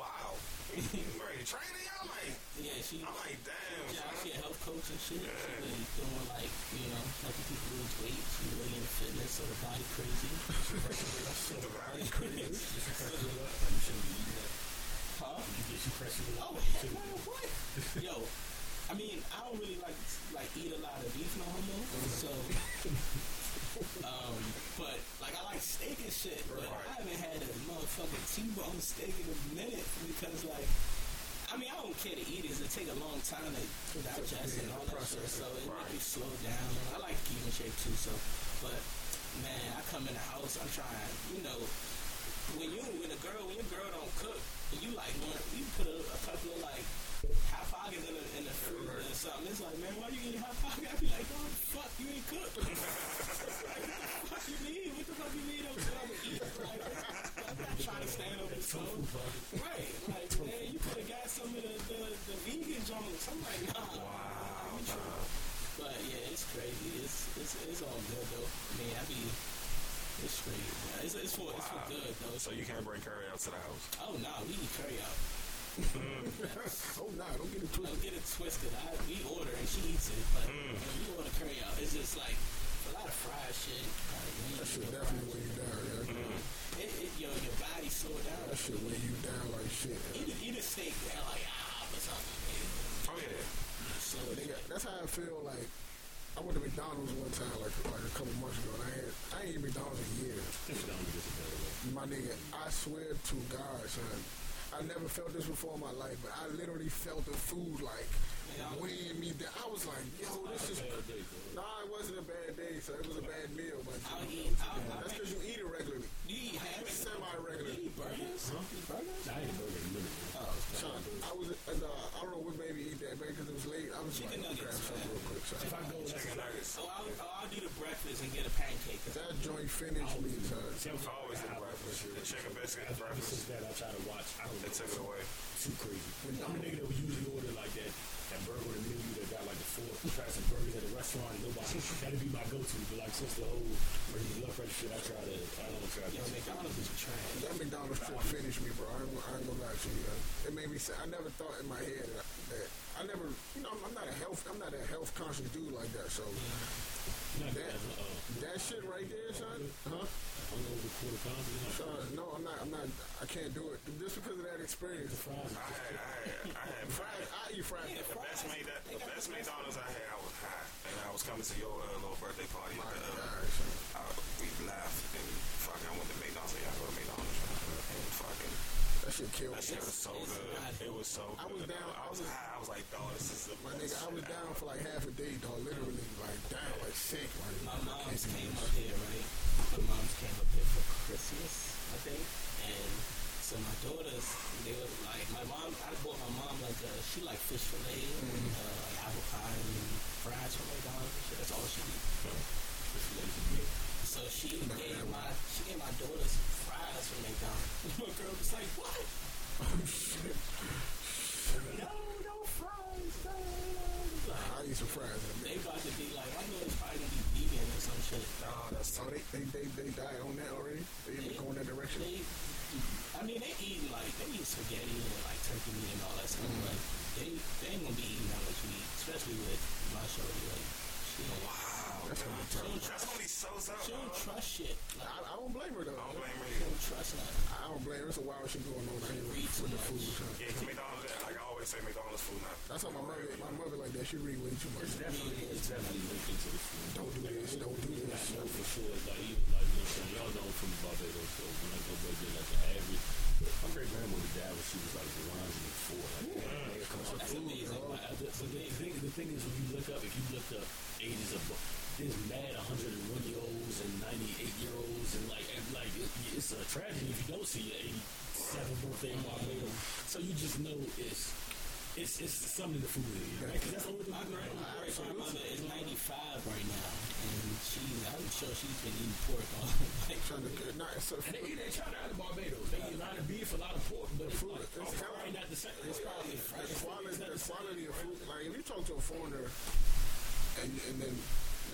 S3: wow. You ready to train? I'm like,
S4: Yeah, she.
S3: I'm like, damn.
S4: Yeah,
S3: son.
S4: she a health coach and shit. She really doing like, you know, helping people lose weight. She really into fitness, so the body crazy.
S3: The body crazy.
S4: Huh?
S5: You get you pressing it
S4: Oh, heck no, what? Yo, I mean, I don't really like like eat a lot of beef no homo. So, um, but like I like steak and shit, but I haven't had a motherfucking T-bone steak in a minute because like. I mean, I don't care to eat it. It take a long time to digest and all that shit, so it make you slow down. I like to keep in shape too, so. But man, I come in the house, I'm trying, you know, when you when a girl when your girl don't cook, and you like want you put a, a couple of like hot pockets in the in the food or something. It's like, man, why you eating hot pocket? I be like, oh fuck, you ain't cook. like, what the fuck you need? What the fuck you need? I'm trying to eat. Like, I'm not trying to stand over the stove. Right, the vegan. I'm like, nah. Wow. But yeah, it's crazy. It's it's it's all good though. I mean, I be. It's straight, man. It's, it's for it's for good though.
S3: So you can't bring curry out to the house.
S4: Oh no, we eat curry out.
S2: Oh, nah, don't get it twisted.
S4: Don't
S2: twisted.
S4: get it twisted. I, we order and she eats it, but hmm. when we order curry out, it's just like a lot of fried shit. Like, we
S2: That
S4: ain't
S2: shit definitely
S4: fried
S2: weigh you down, yeah.
S4: shit. It, it, yo, your body slow down.
S2: That shit weigh you down like shit.
S4: Eat a, eat a steak, man, like ah, but something.
S3: Oh yeah.
S4: Slow it
S2: Nigga,
S4: down.
S2: that's how I feel like. I went to McDonald's one time, like like a couple months ago, and I had I ain't eaten McDonald's in years. My nigga, I swear to God, son, I never felt this before in my life, but I literally felt the food like weighing me down. I was like, yo, this is. Nah, it wasn't a bad day, so it was a bad meal, but
S4: I'll eat. I'll, I'll
S2: that's because you eat it regularly,
S4: you eat habits?
S2: semi regularly.
S4: eat burgers? You eat burgers?
S5: I ain't burger in a minute. man.
S4: Oh.
S2: Son, I was, and, uh, I don't know what made me eat that, man, because it was late. I was
S4: Chicken nuggets,
S2: real quick. son.
S5: If I go,
S3: Chicken nuggets.
S4: Oh, I'll, I'll do the breakfast and get a pancake.
S2: That me, it's, uh,
S5: See, I
S3: Always the breakfast. The chicken biscuit
S5: Ever
S3: breakfast.
S5: since that, I try to watch. I don't
S3: They took it away.
S5: too crazy. I'm a nigga that would usually order like that, that burger with a menu that got like the four tracks of burgers at a restaurant. And nobody, that'd be my go-to. But like since the whole raising blood pressure shit, I try to, I don't try
S4: Yo,
S5: to.
S4: McDonald's is trash.
S2: That McDonald's trip finished me, bro. I ain't, gonna- lie to you. It made me say I never thought in my head that I never, you know, I'm, I'm not a health, I'm not a health conscious dude like that. So that,
S5: that, uh,
S2: shit right there, son, huh?
S5: hungover quarter pounds. You know,
S2: Uh, no, I'm not. I'm not. I can't do it just because of that experience.
S5: fries.
S3: I had, I had, I had
S2: Fried, I eat fried.
S3: The best made that the best McDonald's I had, I was high, and I was coming to your uh, little birthday party.
S2: My
S3: At the, uh,
S2: God, son.
S3: I, we laughed and fucking I went to McDonald's. Yeah, I go to McDonald's and fucking
S2: that shit killed
S3: that shit was so good. It was so. good.
S2: I was down-
S3: I was
S2: I was-
S3: high. I was like, dog, this is the
S2: My nigga, I was down for like half a day, dog. Literally, like down, like sick. Like,
S4: My
S2: I can't
S4: mom's came up here, right? My mom's came up here for Christmas, I think. And so my daughters, they were like, my mom, I bought my mom like a, she like fish fillet, uh, like apple pie and fries from McDonald's. and shit. That's all she eat. So she gave my, she gave my daughters fries from McDonald's. My girl was like, what? no, no fries, no, no. Like,
S2: I eat some fries in a
S4: they
S2: minute.
S4: about to be like, I know it's probably gonna be vegan or some shit.
S3: Oh, that's
S2: Oh, they, they, they, they died on that already. They even going that direction.
S4: They, I mean, they eat like they eat spaghetti and like turkey meat and all that stuff. But they they ain't gonna be eating that much meat, especially with my shorty. Like, she don't,
S3: wow.
S2: That's gonna be
S4: she
S2: tough.
S4: don't
S3: That's
S4: trust.
S3: only so so.
S4: She don't trust shit. Like,
S2: I, I don't blame her though.
S3: I don't blame her
S4: she
S3: either.
S4: don't trust nothing.
S2: I don't blame her. It's a wild shit going on out here
S4: Read
S2: with,
S4: too
S2: with the
S4: much.
S2: food. son.
S3: Yeah, 'cause McDonald's. Like I always say, McDonald's food not.
S2: That's how my mother, my mother like that. She read way too much.
S5: It's definitely, it's definitely linked into the food.
S2: Don't do this. Don't do
S5: I
S2: this.
S5: know for sure, like even like you know, what I'm saying, y'all know from Barbados, so when I go back there, like the average, my great grandmother died when she was like 104. Like, that comes from
S4: That's
S5: food,
S4: amazing.
S5: Like, I just- but the thing, the thing is, when you look up, if you look up ages of, there's mad 101 So you just know it's it's it's something to food in, right? Because that's what.
S4: My,
S5: right,
S4: my mother is 95 right now, and she's, I'm sure she's been eating pork all like
S2: trying to get so
S5: they eat that out of Barbados. They eat a lot of beef, a lot of pork, but fruit.
S2: It's,
S5: probably not the same. It's probably
S2: the quality, the quality of food. Like if you talk to a foreigner, and and then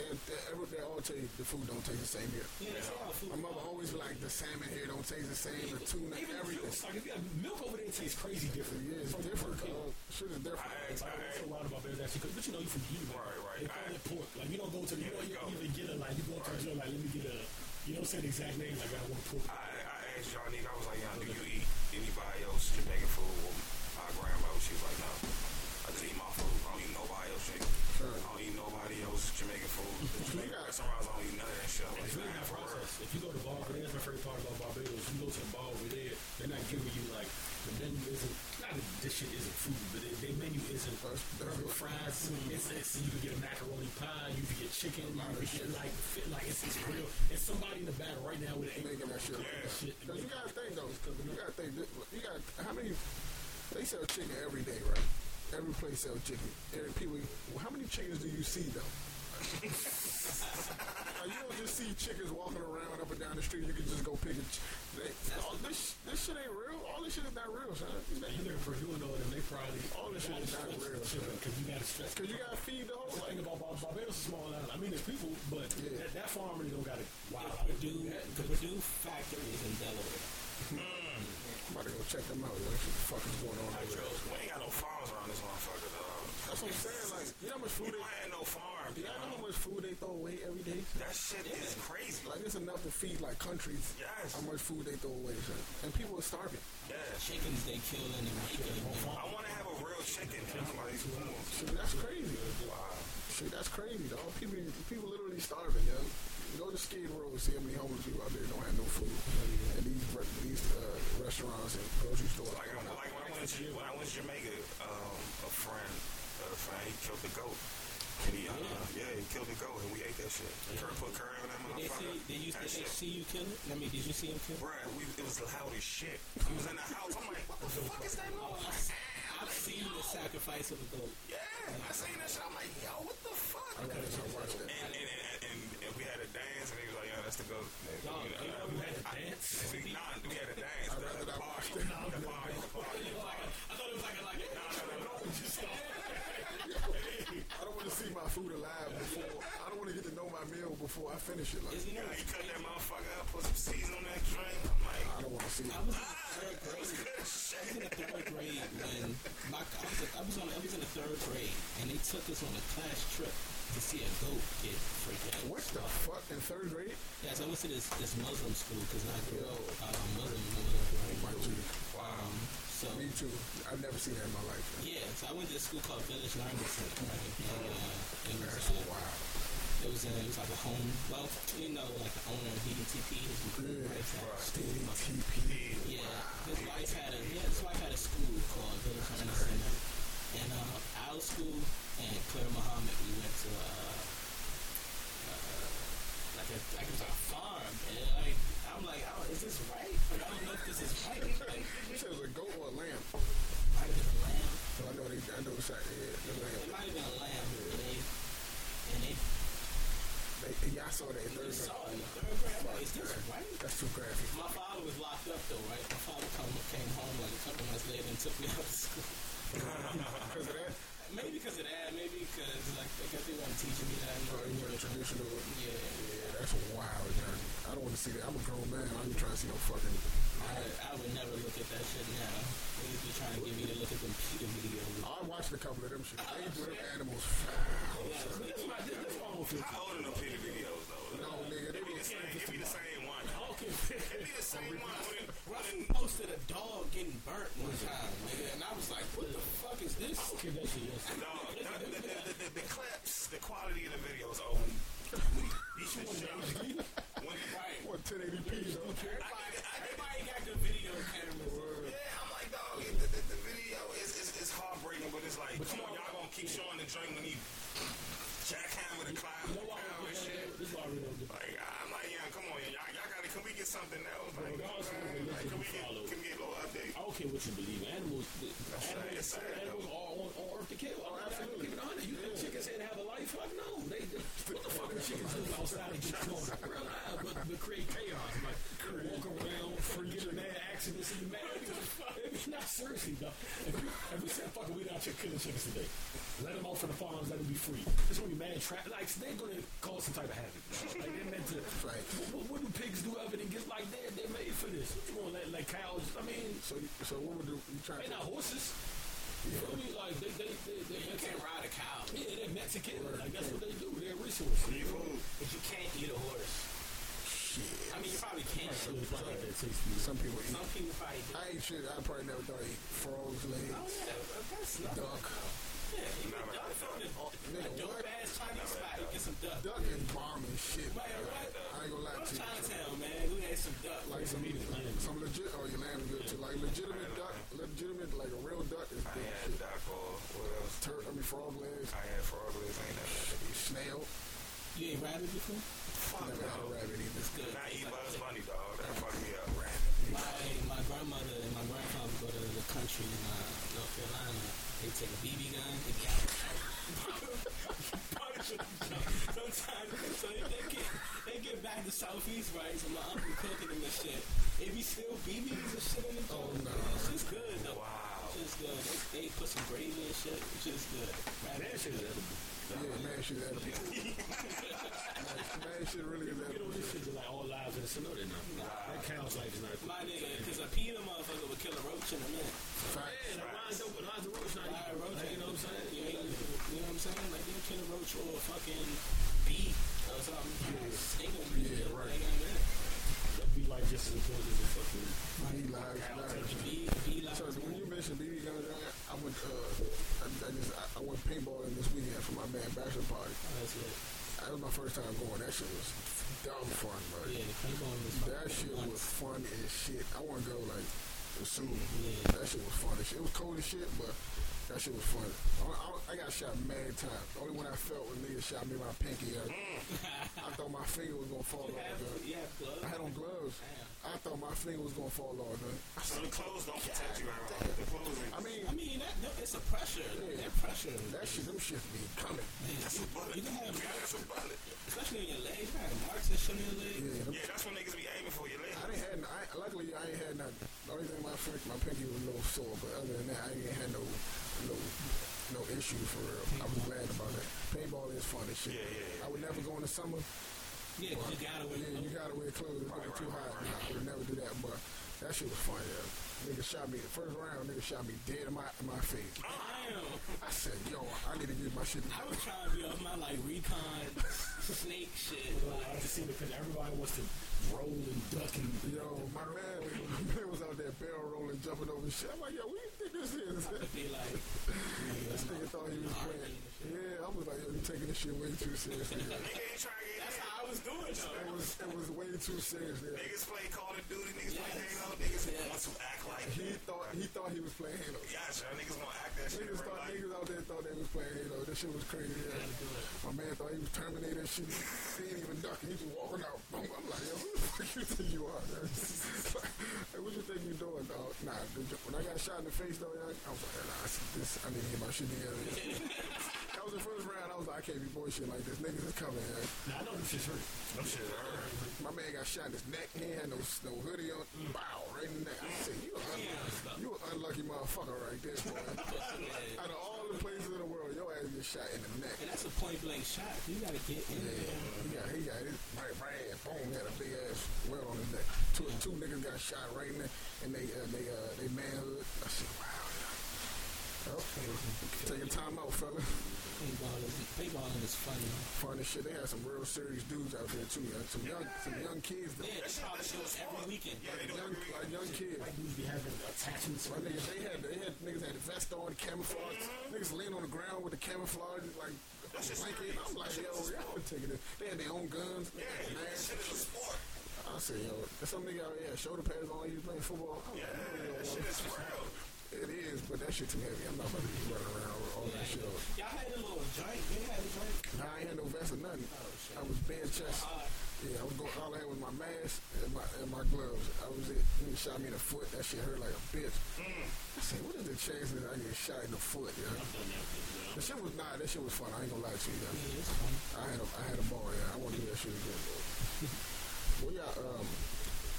S2: they they they all tell you the food don't taste the same here.
S4: yeah, that's.
S2: My mother always be like the salmon here don't taste the same, the tuna,
S5: Even the
S2: everything.
S5: juice, like if you have milk over there tastes crazy different.
S2: Yeah, it's
S5: From-
S2: different.
S5: from-
S2: dog. Shit is different.
S3: I
S5: It's like what's so wild about Barbados actually, 'cause- but you know you from you,
S3: Right, right.
S5: They call
S3: I-
S5: it pork. Like you don't go to the, you don't
S3: you
S5: you
S3: go.
S5: even get a like you go to a joint like let me get a, you don't say the exact name like I want pork.
S3: I, I asked y'all nigga, I was like, y'all, do you eat anybody else Jamaican food? Well, my grandma, she was like, no. I just eat my food. I don't eat nobody else chicken.
S2: Sure.
S3: I don't eat nobody else Jamaican food. The Jamaican
S2: got-
S3: restaurants, I don't eat none of that shit. I'm
S5: It's
S3: like,
S5: really
S3: nah,
S5: not
S3: for real.
S5: processed. If you go to bar over there, that's my favorite part about Barbados. You go to the bar over there, they're not giving you like the menu isn't not that this shit isn't food, but they, their menu isn't
S2: That's- that's
S5: burger
S2: it.
S5: fries. It's, it's you can get a macaroni pie, you can get chicken, can get like fit like it's, it's real. It's somebody in the back right now with
S2: Making that shit.
S5: shit.
S2: Cause you gotta think though. cause You gotta think. You got how many? They sell chicken every day, right? Every place sells chicken. Every people. How many chickens do you see though? Like, you don't just see chickens walking around up and down the street. You can just go pick a. Ch- they, all this this shit ain't real. All this shit is not real, son.
S5: You never for doing all them, they probably
S2: All this shit is not real,
S5: because you got to stress.
S2: Cause you gotta feed the whole.
S5: The thing about Bar- Barbados is small island. I mean, there's people, but
S2: Yeah.
S5: that, that farm really don't got to wow.
S4: The Perdue, the Perdue factory is in Delaware.
S2: I'm about to go check them out. Yo. What the fuck is going on?
S3: Hey,
S2: over
S3: Joe,
S2: there?
S3: we ain't got no farms around this motherfucker, dog.
S2: That's what I'm saying. Like, you know how much
S3: We
S2: food? They,
S3: have no farm.
S2: You know how much food they throw away every day?
S3: That shit is crazy.
S2: Like it's enough to feed like countries.
S3: Yes.
S2: How much food they throw away, son. and people are starving.
S3: Yeah.
S4: Chickens they kill and they make it.
S3: I want to have a real chicken. I'm like,
S2: Shit, that's crazy.
S3: wow.
S2: Shit, that's crazy, dog. People, people literally starving, yo. Go to Skid Row and see how many homeless people out there don't have no food. And these re- these uh, restaurants and grocery stores.
S3: Like, I'm, like when I went to when I went to Jamaica, um, a friend, a friend, he killed the goat. And he, uh, yeah, he killed the goat, and we ate that shit. Curry put curry on that
S4: Did
S3: motherfucker.
S4: see? Did you, did see you kill it? I mean, did you see him kill it?
S3: Bruh, we, it was loud as shit. He was in the house. I'm like, what the fuck is that
S4: Oh,
S3: noise?
S4: I've seen the sacrifice of a goat.
S3: Yeah, I seen that shit. I'm like, yo, what the fuck?
S2: I gotta.
S3: And, and, and, and, and we had a dance, and he was like, yo, that's the goat.
S5: Dog,
S3: you
S5: you know, you had a dance.
S3: See, we
S2: before I finish it. Like,
S4: Isn't
S3: Yeah, you cut that motherfucker up, put some season on that drink. I'm like,
S2: I don't want to see it.
S4: I was in third grade. I was in the third grade when my I was, I was on I was in the third grade and they took us on a class trip to see a goat get freaked out.
S2: What the fuck in third grade?
S4: Yeah, so I went to this this Muslim school because I grew up uh, Muslim, Muslim,
S2: My
S4: right?
S2: G.
S4: Um, so
S2: Me too. I've never seen that in my life.
S4: yeah, so I went to a school called Village Learning Center, right? And uh, it was
S2: That's
S4: uh,
S2: wild.
S4: It was uh, it was like a home. Well, you know, like the owner of DTP, his
S2: Yeah.
S4: School.
S2: TP.
S4: Yeah, his wife had a yeah, his wife had a school called Village Learning Center, and uh, our school and Clara Muhammad, we went to uh, uh, like a like it was a
S2: saw that
S4: just saw it third grade. I'm like, is this right?
S2: That's too graphic.
S4: My father was locked up though, right? My father come, came home like a couple months later and took me out of school.
S2: Because of that,
S4: Maybe because of that, maybe because like I guess they weren't teaching me that.
S2: uh, you went traditional.
S4: Yeah,
S2: Yeah, that's wild, John. I don't want to see that. I'm a grown man. I ain't trying to see no fucking.
S4: I, I would never look at that shit now. Niggas be trying to get me to look at them PETA videos.
S2: I watched a couple of them shit. They do them animals.
S5: That's my, that's feel
S3: I ordered no pity videos It be the same. One.
S5: Okay.
S3: It be the same one.
S4: Ruffin posted a dog getting burnt one time, nigga, and I was like, what the fuck is this?
S5: Okay, that shit, yes.
S3: no, the, the, the, the, clips, the quality of the videos. Oh, when, you should show
S4: Right.
S2: What 1080p though?
S5: Accidents and mad. Not seriously though. If you, if we said fuck it, we not killing chickens today. Let them out for the farms. Let them be free. There's gonna be mad trap. Like they're gonna cause some type of havoc. Like they're meant to.
S2: Right.
S5: What, what do pigs do other than get like they're they're made for this? You gonna let like cows? I mean.
S2: So, so what would you, trying
S5: They're
S2: to?
S5: not horses. You feel me? Like they, they, they, they
S4: can't ride a cow,
S5: Yeah, they're Mexican. Like that's what they do. They're resources.
S4: But you can't eat a horse. I mean, you probably can.
S5: So it's like that tastes good.
S2: Some people.
S4: Some people probably do.
S2: I ain't shit. I probably never thought I eat frogs,
S4: Oh
S2: legs,
S4: yeah, that's not.
S2: duck.
S4: Yeah, you
S3: Never
S4: duck from the dope ass Chinese spot. You get some duck.
S2: Duck is bomb and shit.
S4: Right, right.
S2: I ain't gonna lie to you.
S4: Chinatown, man. We had some duck.
S2: Like some, some legit, oh, your lamb good too. Like legitimate duck, legitimate, like a real duck is
S3: I had
S2: shit.
S3: duck or what else?
S2: Tur- I mean, frog legs,
S3: I had frog legs. I ain't never had that.
S2: snail.
S4: You ain't rabbit before?
S3: Fuck
S2: either.
S4: It's good.
S3: Dog. That fucked me up.
S4: My my grandmother and my grandfather go to the country in uh, North Carolina. They take a BB gun. Be out. Sometimes, so they, get they get back to southeast, right? So my uncle cooking them and shit. It be still BBs and shit in the
S2: Oh, no.
S4: It's just good though.
S3: Wow.
S4: It's good. They, they put some gravy and shit. It's just good.
S5: Man, that shit is edible.
S2: Yeah, man, shit edible. Man, shit really is
S5: You know, this shit is like all lives in the no, they're. That counts like it's not.
S4: My nigga, because a peanut motherfucker would kill a roach in a minute.
S2: Fact.
S5: Yeah, the lines open, lines of roach, not
S4: Fire a roach,
S5: Like, you know what I'm saying?
S4: You, ain't- you know what I'm saying? Like, you kill a roach or a fucking bee or something. Sting them.
S2: Yeah, right.
S4: They got that.
S5: That'd be like just as important as a fucking.
S2: He lies, lies.
S4: Bee, bee like
S2: So when you mentioned BB guns, I went, uh, I, I just, I, I went paintballing this weekend for my man bachelor party.
S4: That's it.
S2: That was my first time going. That shit was dumb fun, bro.
S4: Yeah, the paintball was
S2: That shit was fun as shit. I want to go like soon.
S4: Yeah.
S2: That shit was fun as shit. It was cold as shit, but That shit was funny. I, I, I got shot mad times. The only one I felt was niggas shot me in my pinky. I, mm. I thought my finger was gonna fall
S4: You
S2: off.
S4: have, you have gloves?
S2: I had on gloves. I thought my finger was gonna fall off. dog. I
S3: So the clothes don't protect you, right? The clothes.
S2: I mean,
S4: I mean, that, no, it's a pressure. That pressure.
S2: that shit, them shit be coming.
S3: That's a bullet.
S4: You can have
S3: Yeah, that's a bullet.
S4: especially in your legs. You have marks and shit in your legs.
S2: Yeah, them
S3: Yeah, that's what niggas be aiming for your leg.
S2: I didn't had. I, luckily, I ain't had nothing. The only thing my finger, my pinky was a little sore, but other than that, I ain't had no, no, no issues for real. I was glad about that. Paintball is fun as shit.
S3: Yeah, yeah, yeah.
S2: I would never go in the summer.
S4: Yeah, 'cause you gotta wear
S2: Yeah, you gotta wear clothes. It's probably too hot. Nah, I would never do that, but that shit was fun. Yeah, nigga shot me the first round. Nigga shot me dead in my in my face.
S4: Oh, damn.
S2: I said, yo, I need to get my shit.
S4: I was trying to be off my like recon snake shit.
S5: Well, I
S4: Like,
S5: just see because everybody wants to roll and duck and
S2: Yo, my man, my man was out there barrel rolling, jumping over shit. I'm like, yo, what do you think this is?
S4: to like,
S2: This nigga thought he was playing. Yeah, I was like, yo, you taking this shit way too seriously.
S3: Nigga ain't trying to get
S4: that's how I was doing
S2: It
S4: though.
S2: was it was way too serious. Yeah.
S3: Niggas play Call of Duty, niggas play Halo, niggas
S4: Yes.
S3: want to act like.
S2: He thought he thought he was playing Halo.
S3: Gotcha, niggas gonna act that shit.
S2: Niggas thought
S3: life.
S2: niggas out there thought they was playing Halo. That shit was crazy. Yeah. My man thought he was Terminator shit. He ain't even ducking. He just walking out. I'm like, yo, the fuck you are? Like, what you think you doing, dog? Nah, when I got shot in the face though, yeah, I was like, nah, this, I need to get my shit together. that was the first round. I was like, I can't be bullshit like this. Niggas is coming. Yeah.
S5: now I know shit's hurt.
S3: Them shit hurt.
S2: My man got shot in his neck. He had no, no hoodie on. Mm. Bow, right in the neck. I said, you an you an unlucky motherfucker right there, boy.
S4: Yeah.
S2: Out of all the places in the world, your ass get shot in the neck.
S4: And that's a point blank shot. You gotta get in
S2: Yeah,
S4: there.
S2: he got, he got his right, right, boom, he had a big ass welt on his neck. Two, two niggas got shot right in there, and they, uh, they, uh, they
S4: Funny
S2: shit, they had some real serious dudes out there too, yeah. Some young, some young kids, though.
S4: Yeah, they probably do it every weekend.
S3: Yeah, they do
S2: Young,
S3: every
S2: like young kids.
S5: Like dudes be having attachments.
S2: My niggas, they had, they had niggas had the vest on, camouflage. Mm-hmm. Niggas laying on the ground with the camouflage, like
S3: That shit's
S2: blanket. I'm like, yo, y'all taking it. They had their own guns.
S3: Yeah, that
S2: masks.
S3: shit is a sport.
S2: I said, yo, there's some nigga out here shoulder pads on. He was playing football. I'm
S3: Yeah,
S2: like, yo,
S3: that shit is real.
S2: it is, but that shit too heavy. I'm not about to be running around with that.
S4: Y'all had a little joint. Had a.
S2: Nah, I ain't had no vest or nothing. I was bare chest. Yeah, I was going. All I was my mask and my and my gloves. I was it. Nigga shot me in the foot. That shit hurt like a bitch. I said, what is the chances that I get shot in the foot? Yeah. The shit was not. That shit was fun. I ain't gonna lie to you. Yeah. I had a, I had a ball. Yeah, I want to do that shit again. Well, yeah. Um,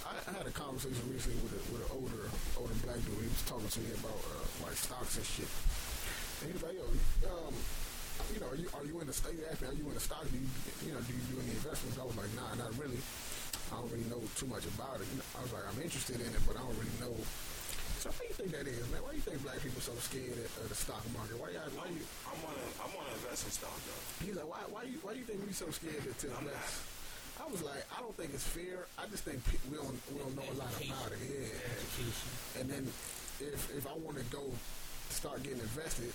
S2: I, I had a conversation recently with a, with an older older black dude. He was talking to me about uh, like stocks and shit. And he was like, yo, um, you know, are you, are you in the stock? He asked me, are you in the stock? Do you, you know, do you do any investments? I was like, nah, not really. I don't really know too much about it. You know, I was like, I'm interested in it, but I don't really know. So why do you think that is, man? Why do you think black people so scared of the stock market? Why y'all, why you?
S3: I wanna, I wanna invest in stock though.
S2: He's like, why, why, you, why do you think we so scared to
S3: I'm
S2: invest? I was like, I don't think it's fear. I just think pe- we don't, we don't know a lot about it. Yeah.
S4: Education.
S2: And then if if I want to go start getting invested,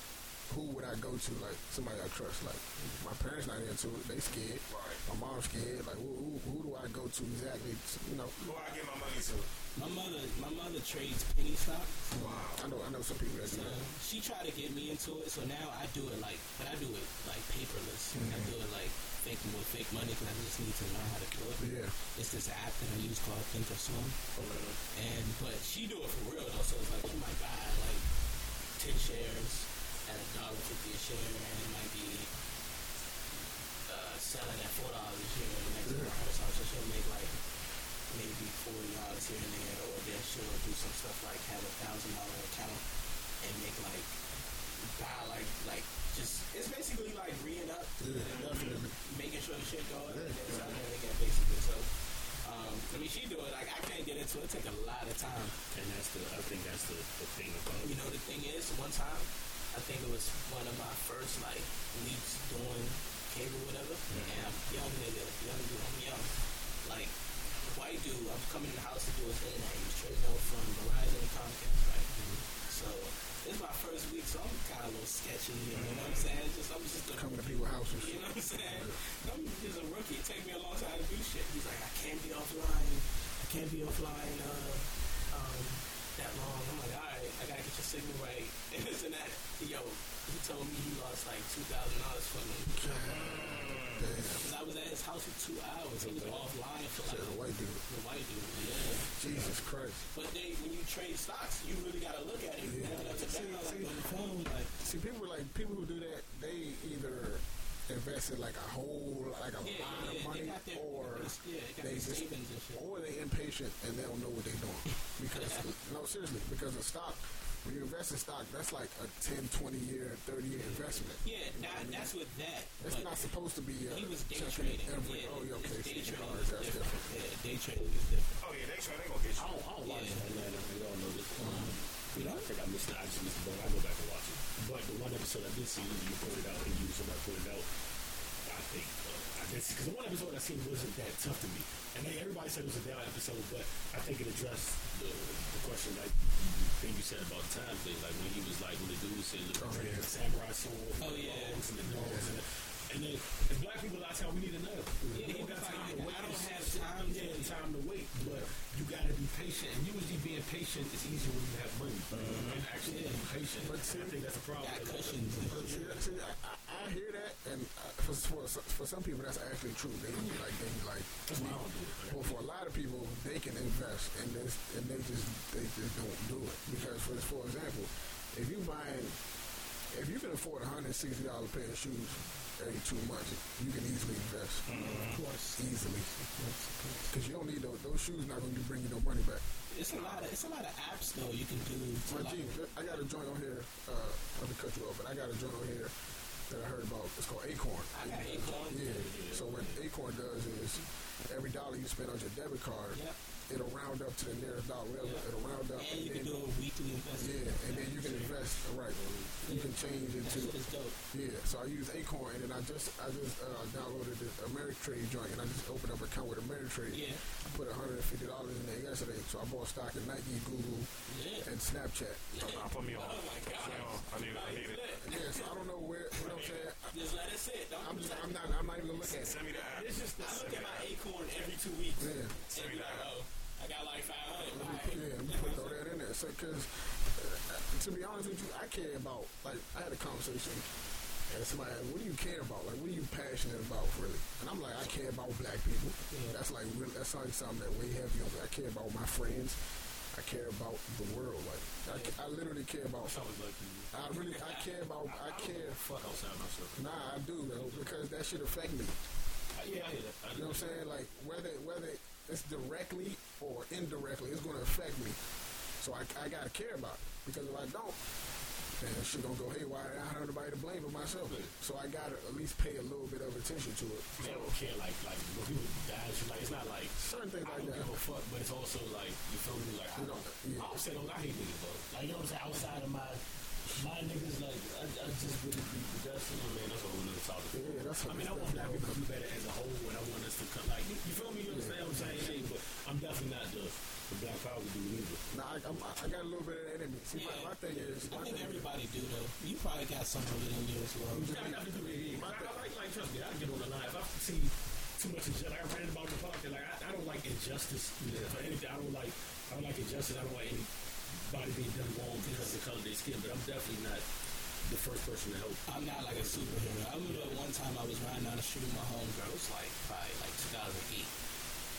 S2: who would I go to? Like somebody I trust. Like my parents not into it. They scared. My mom's scared. Like who, who, who do I go to exactly? You know,
S3: Who I get my money to?
S4: My mother, my mother trades penny stock. Wow.
S2: I know I know some people that do
S4: So
S2: that.
S4: she tried to get me into it. So now I do it like, but I do it like paperless. Mm-hmm. I do it like fake with fake money because I just need to learn how to do it.
S2: Yeah.
S4: It's this app that I use called Thinkorswim. And but she do it for real though. So it's like oh she might buy like ten shares at a dollar fifty a share, and it might be uh, selling at four dollars a share in the next yeah. so so she'll make like maybe forty dollars here and there, or then she'll do some stuff like have a thousand dollar account and make like buy like like just it's basically like reading up
S2: Yeah, definitely.
S4: making sure the shit going and then selling it again basically. So um, I mean she do it like I can't get into it. It take a lot of time.
S5: And that's the, I think that's the, the thing about
S4: You know the thing is, one time I think it was one of my first like weeks doing cable whatever, mm-hmm. and I'm young nigga, young dude, I'm young. Like white dude, I'm coming in the house to do his internet. He was trading out from Verizon and Comcast, right? Mm-hmm. So this is my first week, so I'm kind of a little sketchy. You know what I'm mm-hmm. saying? Just I'm just a
S2: Coming to people's houses.
S4: you know what I'm saying? I'm just a rookie. It take me a long time to do shit. He's like, I can't be offline. I can't be offline. Uh, um, that long. I'm like, all right, I gotta get your signal right. And this and that. Yo, he told me he lost like two thousand dollars from me. Cause I was at his house for two hours. He was offline for like
S2: a white dude.
S4: the white dude. Yeah.
S2: Jesus Christ.
S4: But they, when you trade stocks, you really gotta look at it.
S2: Yeah.
S4: Up
S2: See,
S4: like
S2: see.
S4: phone, like
S2: See, people like people who do that. They either invest in like a whole, like a
S4: yeah,
S2: lot
S4: yeah,
S2: of money,
S4: their,
S2: or
S4: yeah, they
S2: just,
S4: and shit.
S2: or they impatient and they don't know what they're doing. Because no, seriously, because a stock, when you invest in stock, that's like a 10, 20 year, 30 year investment.
S4: Yeah, that, that's with that.
S2: It's
S4: but
S2: not supposed to be. Uh,
S4: he was day trading.
S2: Every,
S4: yeah,
S2: oh, yeah, okay.
S4: it's day trading is different.
S2: different.
S4: Yeah, day trading is different.
S3: Oh yeah, they sure they gonna get
S5: I don't, I don't watch
S4: Yeah.
S5: Atlanta. We all know this. Um, you know, I think I missed. it. I just missed the boat. I go back and watch it. But the one episode I did see, you pointed out, and you somebody pointed out. I think uh, I did because the one episode I seen wasn't that tough to me, and they, everybody said it was a down episode, but I think it addressed the, the question like thing you said about the time thing, like when he was like when the dude said, "Look,
S2: Oh, yeah.
S5: the samurai sword,
S4: Oh, yeah.
S5: dogs and the dogs." And, the, and then as black people, that's how we need to know.
S4: Yeah,
S5: don't got
S4: like,
S5: time to wait.
S4: I don't have time to-
S5: Yeah, time to wait, but you got to be patient. And usually being patient is easier when you have money. Mm-hmm. And actually being patient.
S2: But
S5: I think that's a problem.
S4: Got cushions.
S2: But see, see, I, I, I hear that, and uh, for, for for some people that's actually true. They be like they be like.
S5: That's why I don't do it.
S2: Well, for a lot of people, they can invest in this, and they just they just don't do it because, for for example, if you buying, if you can afford a hundred sixty dollar pair of shoes every two months, you can easily invest. Of course, easily, because you don't need those. Those shoes not going to bring you no money back.
S4: It's a lot of it's a lot of apps though you can do.
S2: My G, I got a joint on here. Uh, not to cut you off, but I got a joint on here that I heard about. It's called Acorn.
S4: Acorn.
S2: Yeah. So what Acorn does is every dollar you spend on your debit card,
S4: Yep.
S2: It'll round up to the nearest dollar. It'll,
S4: Yep.
S2: it'll round up,
S4: and you can
S2: then,
S4: do a weekly investment.
S2: yeah, and then you can invest. Right. You can change
S4: That
S2: into.
S4: shit dope.
S2: Yeah, so I use Acorn, and I just I just uh, downloaded the Ameritrade joint, and I just opened up an account with Ameritrade.
S4: Yeah.
S2: I put hundred and fifty dollars in there yesterday, so I bought stock in Nike, Google,
S4: Yeah.
S2: and Snapchat.
S3: I put me on.
S4: Oh my god.
S3: Put me on. I need it. I need it.
S2: Yeah, so I don't know where. You know what I'm saying?
S4: Just let it sit. Don't
S2: I'm just I'm not I'm not even gonna look at it.
S3: Send me the app.
S5: It's just
S4: I
S5: the
S4: look at my Acorn every two weeks.
S2: Yeah.
S3: Send
S4: And
S3: me
S4: be
S3: the
S4: like,
S3: app.
S4: oh, I got like five hundred.
S2: Yeah, we put throw that in there. So, cause uh, to be honest with you, I care about. Like, I had a conversation, and somebody, asked, what do you care about? Like, what are you passionate about, really? And I'm like, I care about black people. That's like, really, that's like something that way heavy on me. I care about my friends. I care about the world. Like, I, ca- I literally care about.
S5: I was
S2: I really, I care about. I care.
S5: fuck outside myself.
S2: Nah, I do though, because that should affect me.
S5: Yeah, I hear that. I
S2: You know what I'm saying? Like whether whether it's directly or indirectly, it's going to affect me. So I, I got to care about it because if I don't, then shit gonna go haywire. I don't have nobody to blame but myself. So I got to at least pay a little bit of attention to it.
S5: They don't care like like when people die. It's like it's not like
S2: Certain things
S5: I
S2: like
S5: don't
S2: that.
S5: give a fuck, but it's also like you feel me like I don't.
S2: yeah.
S5: I don't say those. I hate niggas though. Like you know what I'm saying. Outside of my my niggas, like I, I just really be productive. I mean, that's a whole nother topic.
S2: Yeah, that's
S5: I mean, I want black people to do better as a whole, and I want us to come like you, you feel me. You understand what I'm saying? Hey, but I'm definitely not the the black power dude either.
S2: Now I, I'm, I got a little that in. See, my, my thing is,
S4: I think everybody do though. You probably got some of it in you as well.
S5: Yeah, I definitely do. Yeah, yeah. I, like, like, trust me, I get on the line. If I see too much injustice, I ran about the podcast, like I, I don't like injustice for anything. I don't like, I don't like injustice. I don't like anybody being done wrong because of the color of their skin. But I'm definitely not the first person to help.
S4: I'm not like a superhero. I remember one time I was riding down the street with my homegirl. It was like probably like 2008.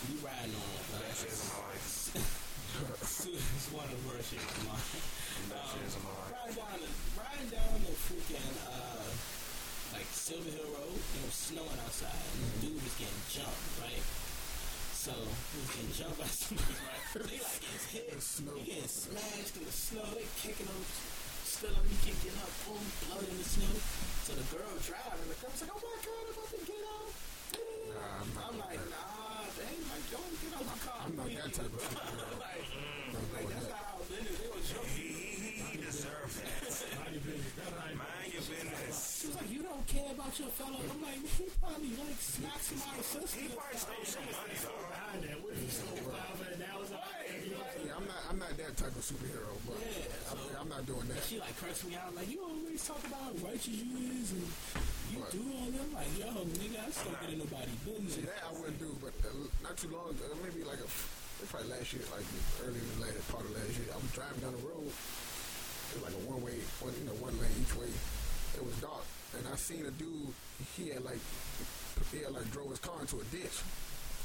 S4: We riding on. Uh,
S3: years of my life.
S4: it's one of the worst years of my
S3: Best my life.
S4: Riding down the riding down the freaking uh like Silver Hill Road. It was snowing outside. And the dude was getting jumped, right? So he was getting jumped by somebody, right? He like hit.
S2: Snow.
S4: He getting smashed in the snow. They kicking him. Still up, he keep getting up, boom, blood in the snow. So the girl driving, the girl's like, oh my god, I'm about to get out.
S2: Nah, I'm
S4: I'm like, nah, dang, like, don't get out the car.
S2: I'm not that type of
S4: care about your fellow. I'm like, he probably like smacked somebody's sister.
S3: He probably stole some money, though.
S5: Behind that, what if you stole five hundred dollars? You
S2: Yeah, I'm not. I'm not that type of superhero, but
S4: Yeah,
S2: I'm, I'm not doing that.
S4: She like cursed me out, like, you always talk about how righteous you is and you
S2: What?
S4: do all that. Like, yo, nigga, I still get in nobody's
S2: See,
S4: business.
S2: that I wouldn't do, but uh, not too long ago, maybe like a f- it probably last year, like early in the later part of last year. I was driving down the road. It was like a one way, one you know, one lane each way. It was dark, and I seen a dude. He had like he had like drove his car into a ditch.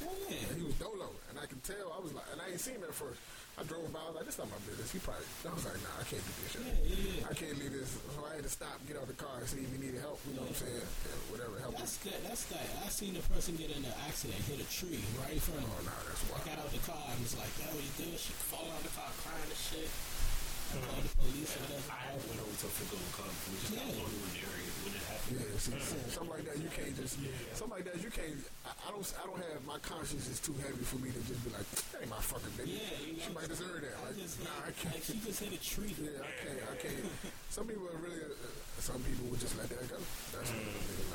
S4: Yeah.
S2: And he was dolo, and I can tell. I was like, and I ain't seen him at first. I drove by. I was like, this not my business. He probably. I was like, nah, I can't do this shit.
S4: Yeah, yeah, yeah.
S2: I can't leave this. So I had to stop, get out the car, and see if he needed help. You know what I'm saying? Yeah, whatever help.
S4: That's that. That's that. I seen a person get in an accident, hit a tree right in front of
S2: Oh,
S4: him.
S2: nah, that's
S4: I
S2: wild.
S4: got out the car and was like, yo, you good? She fall out of the car crying and shit. I the police whatever.
S5: I went over to Fickle and Club, which is
S4: Yeah.
S5: not only the area when it happened.
S2: Yeah, see, see, something like that, you can't just. Something like that, you can't. I, I don't. I don't have my conscience is too heavy for me to just be like, that ain't my fucking baby.
S4: Yeah, you know.
S2: she might deserve that.
S4: I
S2: Like,
S4: just hit,
S2: nah, I can't.
S4: she just hit a tree.
S2: Yeah, I can't. I can't. Some people are really. Uh, some people would just let that go. That's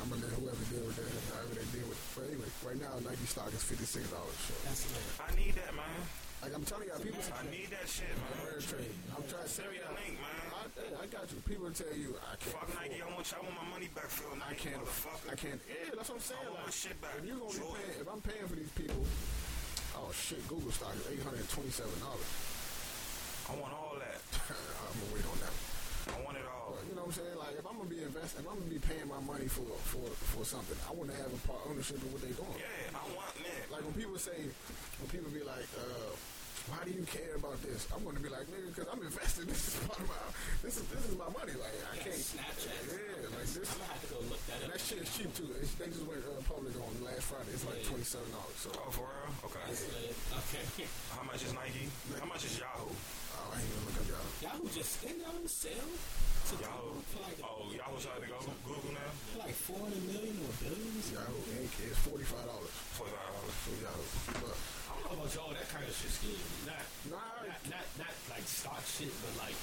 S2: I'm gonna let whoever deal with that, however they deal with it. But anyway, right now Nike stock is fifty six dollars. So,
S4: That's.
S3: I need that, man.
S2: Like I'm telling y'all, people.
S3: I need that shit, man.
S2: Trade. I'm trying to
S3: Send me
S2: you
S3: the link, man.
S2: I, I got you. People tell you I can't.
S3: Fuck Nike, I want, I want my money back, Phil
S2: I can't. I can't. Yeah, that's what I'm saying.
S3: I want my shit back.
S2: if you gonna be paying, if I'm paying for these people, oh shit, Google stock is eight hundred twenty-seven dollars.
S3: I want all that.
S2: I'm gonna wait on that.
S3: I want it all.
S2: You know what I'm saying? Like if I'm gonna be investing, if I'm gonna be paying my money for for for something, I want to have a part ownership in what they're doing.
S3: Yeah, I want that.
S2: Like when people say, when people be like, uh, why do you care about this? I'm gonna be like, nigga, because I'm invested. This is part of my, this is this is my money. Like I
S4: Yeah,
S2: can't.
S4: Snapchat.
S2: Yeah, like this.
S4: I'm gonna have to go look that up.
S2: that shit is cheap too. It's, they just went uh, public on last Friday. It's like twenty seven dollars. So
S3: Oh, for real? Okay.
S4: That's lit. Okay.
S3: How much is Nike? How much is Yahoo?
S2: oh, I ain't gonna look up y'all.
S4: Yahoo just didn't Yahoo sell to
S3: Yahoo.
S4: for like
S3: Oh, Yahoo trying to go Google now?
S4: like four hundred million or billions.
S2: Yahoo Inc. is forty five dollars
S3: Forty five dollars.
S2: for Yahoo. But
S5: I don't know about y'all, that kind of shit scares shit, but like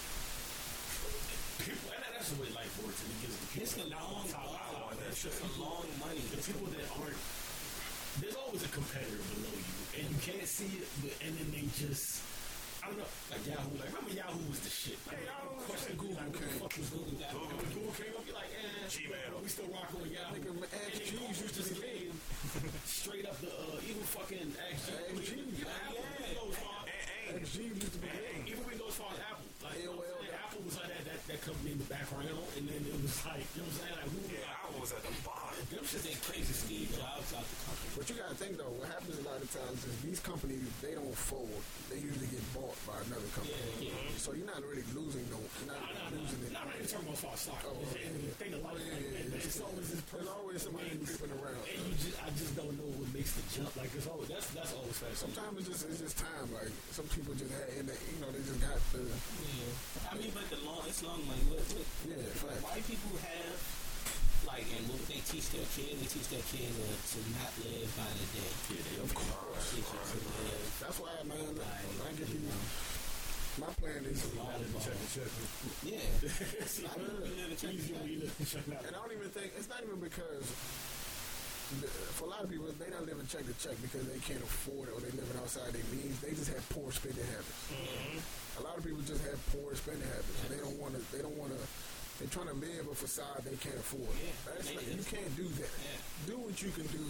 S5: people. And that's the way life works. And it gives the people
S4: It's a long
S5: top
S4: ball.
S5: dollar.
S4: Just a long money.
S5: The people that aren't. There's always a competitor below you, and you can't see it, but, and then they just. I don't know, like Yahoo. Like remember Yahoo was the shit. Like, Yahoo question Google. Like, the fuck was Google? And when Google came up, you're like, eh,
S3: Gmail.
S5: We still rocking with Yahoo.
S2: Nigga,
S5: And then Google
S2: used to
S5: came straight up the uh, even fucking Ask Jeeves.
S2: Jeeves.
S5: Even Apple, even though as far-
S3: And, and,
S2: XG used to be big.
S5: even when it goes as far as Apple, like, you know what I'm
S2: AOL.
S5: saying? Apple was like that, that, that in the and then it was like, you know what I'm saying? Like, who
S3: yeah, I was at the bottom.
S4: Them shit ain't crazy. Steve Jobs out the.
S2: But you gotta think though, what happens a lot of times is these companies they don't fold. They usually get bought by another company.
S4: Yeah, yeah.
S2: So you're not really losing no, you're not
S5: No, no, no.
S2: it.
S5: Not really talking about far stock.
S2: Oh, okay.
S5: the thing of life.
S2: Yeah,
S5: Like,
S2: yeah, yeah.
S5: it's always this person.
S2: There's always somebody creeping around.
S5: And you just, I just don't know what makes the jump. Like, it's always, that's, that's always fascinating.
S2: Sometimes it's just it's just time. Like some people just had, and they, you know, they just got the
S4: Yeah. I mean, but the long, it's long money. What, what,
S2: yeah. Fact.
S4: white people have like, and what they teach their kids, they teach their kids uh, to not live by the day.
S5: Yeah, they
S2: Of course.
S4: Teach them to live
S2: That's why, man. I get
S4: you
S2: My plan is,
S4: long
S5: Check it, check.
S4: Yeah. I mean, we live in
S5: Easy
S4: Texas.
S5: when you live in China.
S2: and I don't even think it's not even because. For a lot of people, they don't live in check to check because they can't afford it or they living outside their means. They just have poor spending habits. A lot of people just have poor spending habits. They don't want to. They don't want to. They're trying to live a facade they can't afford.
S4: Yeah,
S2: That's not, you can't do that.
S4: Yeah.
S2: Do what you can do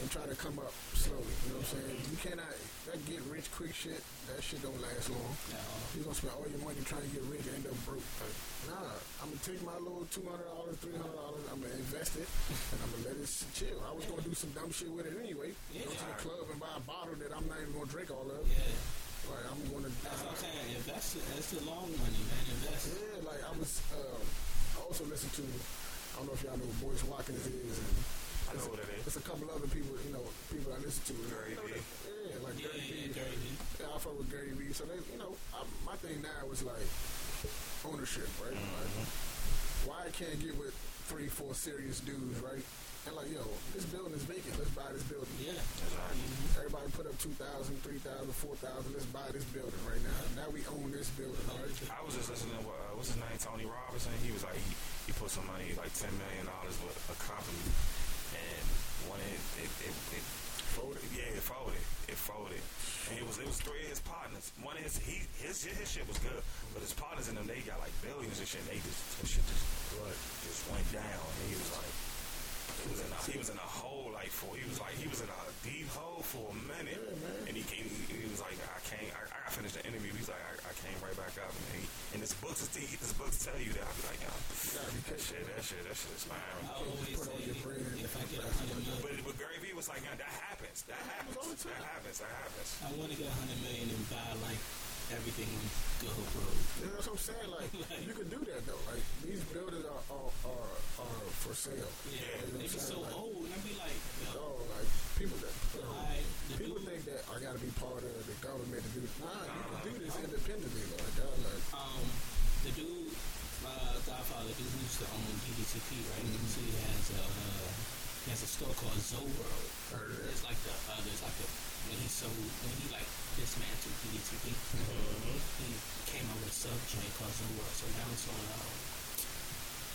S2: and try to come up slowly. You know what I'm saying? You cannot that get rich quick shit. That shit don't last long.
S4: No.
S2: You're gonna spend all your money trying to get rich and end up broke. Like, nah, I'm gonna take my little two hundred dollars, three hundred dollars. I'm gonna invest it and I'm gonna let it chill. I was gonna do some dumb shit with it anyway. Go to the club and buy a bottle that I'm not even gonna drink all of.
S4: Yeah.
S2: Like I'm gonna.
S4: That's what I'm saying. Invest. That's the long money, man. Invest.
S2: Yeah, like I was. Um, I also listened to. I don't know if y'all know who Boyce Watkins is. And
S3: I know what it is.
S2: There's a couple other people, you know, people I listen to.
S3: Gary
S2: You know,
S3: Vee.
S2: Yeah, like
S4: Yeah,
S2: Gary
S4: yeah,
S2: Vee.
S4: Gary Vee.
S2: Yeah, I fuck with Gary Vee. So they, you know, I, my thing now is like ownership, right? Like, why I can't get with three, four serious dudes, right? And like, yo, this building is vacant. Let's buy this building.
S4: Yeah.
S2: Everybody put up 2,000, 3,000, 4,000. Let's buy this building right now. Now we own this building, right?
S3: I was just listening to what, uh, what's his name, Tony Robinson. He was like, he, he put some money, like ten million dollars with a company, and when it it, it, it folded, yeah, it folded, it folded, and it was it was three of his partners. One of his he his his shit was good, but his partners in them they got like billions and shit. And they just shit just just went down, and he was like, He was in a, he was in a hole like for he was like he was in a deep hole for a minute, and he came. He, was like, I can't. I, I finished the interview. He's like, I, I came right back up, and he, and this books is this books tell you that. Be like, yo, that shit, that shit, that shit is
S4: I
S3: fine.
S4: always say, if I get a hundred million,
S3: But but Gary Vee was like, that happens. That happens. That happens. That happens.
S4: I want to get a hundred million and buy like everything Hope Road.
S2: Yeah, that's what I'm saying. Like, you can do that though. Like, these buildings are are, are, are for sale.
S4: Yeah,
S2: You know
S4: they
S2: I'm
S4: be so?
S2: Like,
S4: old, and I be like, yo,
S2: Oh, like people that you know,
S4: I,
S2: people
S4: dude,
S2: think that I got to be part of the government to do. this. Nah, you can do this independently, like that. Like,
S4: um, the dude, my godfather, dude who used to own DDTP, right? So he has a uh, he has a store called Zo World.
S2: Heard.
S4: It's like the uh, there's like a when he sold when he like dismantled DDTP, he came out with a sub joint called Zo World. So now it's on. Um,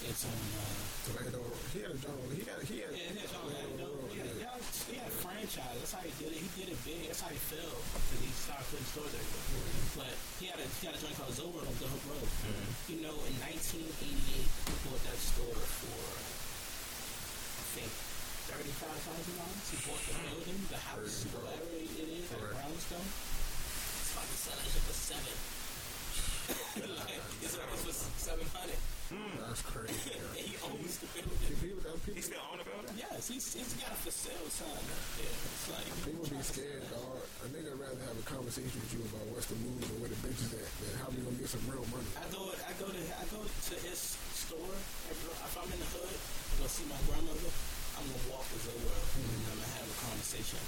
S4: it's on. Uh,
S2: tomato. He had a journal. He had. He had.
S4: yeah, that's all right.
S2: Tomato
S4: No,
S2: Road,
S4: he, had, he had a franchise. That's how he did it. He did it big. That's how he fell because he started putting stores everywhere. But he had a he had a joint called Zober on the Hook Road. You know, in 1988, he bought that store for I think thirty-five thousand dollars. He bought the building, the house, whatever it is,
S2: Correct.
S4: Brownstone. It's to sell that shit for seven. like, it's almost for seven hundred. Hmm.
S2: That's crazy. Yeah.
S4: he owns the building.
S2: people, that
S3: He still own the building.
S4: Yes, he's, he's got a for sale sign up there. It's like
S2: people be scared, dog. A nigga rather have a conversation with you about what's the move or where the bitches at than how we gonna get some real money.
S4: I go, I go to, I go to his store. If I'm in the hood, I go see my grandmother. I'm gonna walk with her world and I'm gonna have a conversation.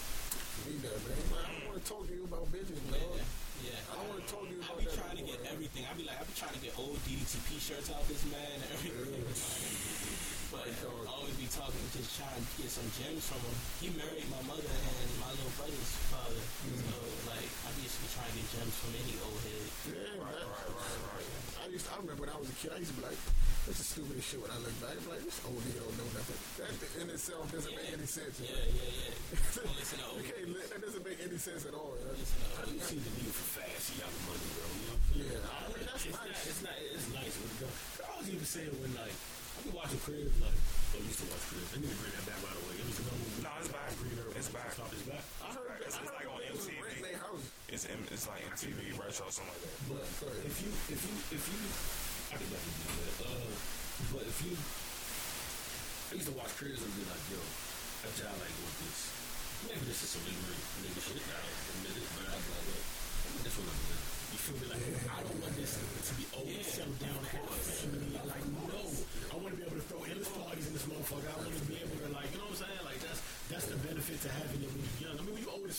S2: Need that, man. I don't want to talk to you about bitches,
S4: Yeah,
S2: dog.
S4: yeah.
S2: I don't want to talk to you
S4: I be
S2: that.
S4: trying to get everything. I be like, I be trying to get old DDTP shirts out this man and everything. But I always be talking, just trying to get some gems from him. He married my mother and my little brother's father. So like, I be just be trying to get gems from any old head.
S2: Yeah, right, right, right, right. I used, to, I remember when I was a kid, I used to be like, "That's the stupidest shit." When I look back, I'm like, "This old nigga don't know nothing." That in itself doesn't make any sense.
S4: Yeah,
S2: you
S4: yeah, yeah. Don't listen to old.
S2: can't. That doesn't make any sense at all. you know?
S4: Listen to
S5: I
S4: old.
S5: do see the need for fast young money, bro. You know?
S2: Yeah, I mean, that's
S5: it's
S2: nice.
S5: Not, it's not. It's nice when it goes. I was even saying when like I be watching cribs like. I used to watch cribs. I need to bring that back by the way. It was another movie.
S3: No, it's back. It's back.
S5: Stop, it's back.
S2: I heard that.
S3: It's
S2: I
S3: like
S2: heard
S3: on
S2: that was
S3: MTV.
S2: renting their house.
S3: It's M- it's like MTV retro something like that.
S5: But
S2: Go ahead.
S5: If you if you I could definitely do that. Uh, but if you I used to watch cribs and like, yo, a job like with this. Maybe this is some ignorant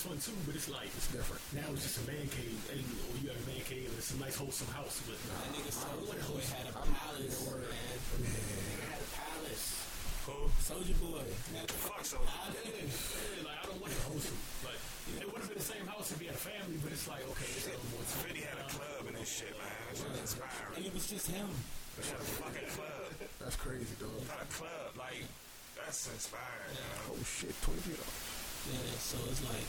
S5: fun too, but it's like
S2: It's different.
S5: now it's just a man cave, and or you have a man cave, and it's a nice wholesome house. But
S4: That nigga Soulja Boy had a
S2: I'm-
S4: palace, man. Nigga had a palace.
S3: Who?
S4: Soulja Boy. had a
S3: Fuck so.
S4: palace.
S5: Yeah, like I don't want it wholesome, but it would have been the same house if he had a family. But it's like okay, it's a little more. time.
S3: Fitty had a club and this shit, man. That shit
S4: And it was just him.
S3: He had a fucking club.
S2: That's crazy, dog.
S3: Had a club. Like, that's inspiring, you know?
S2: Oh shit, twenty feet off.
S4: Yeah, so it's like,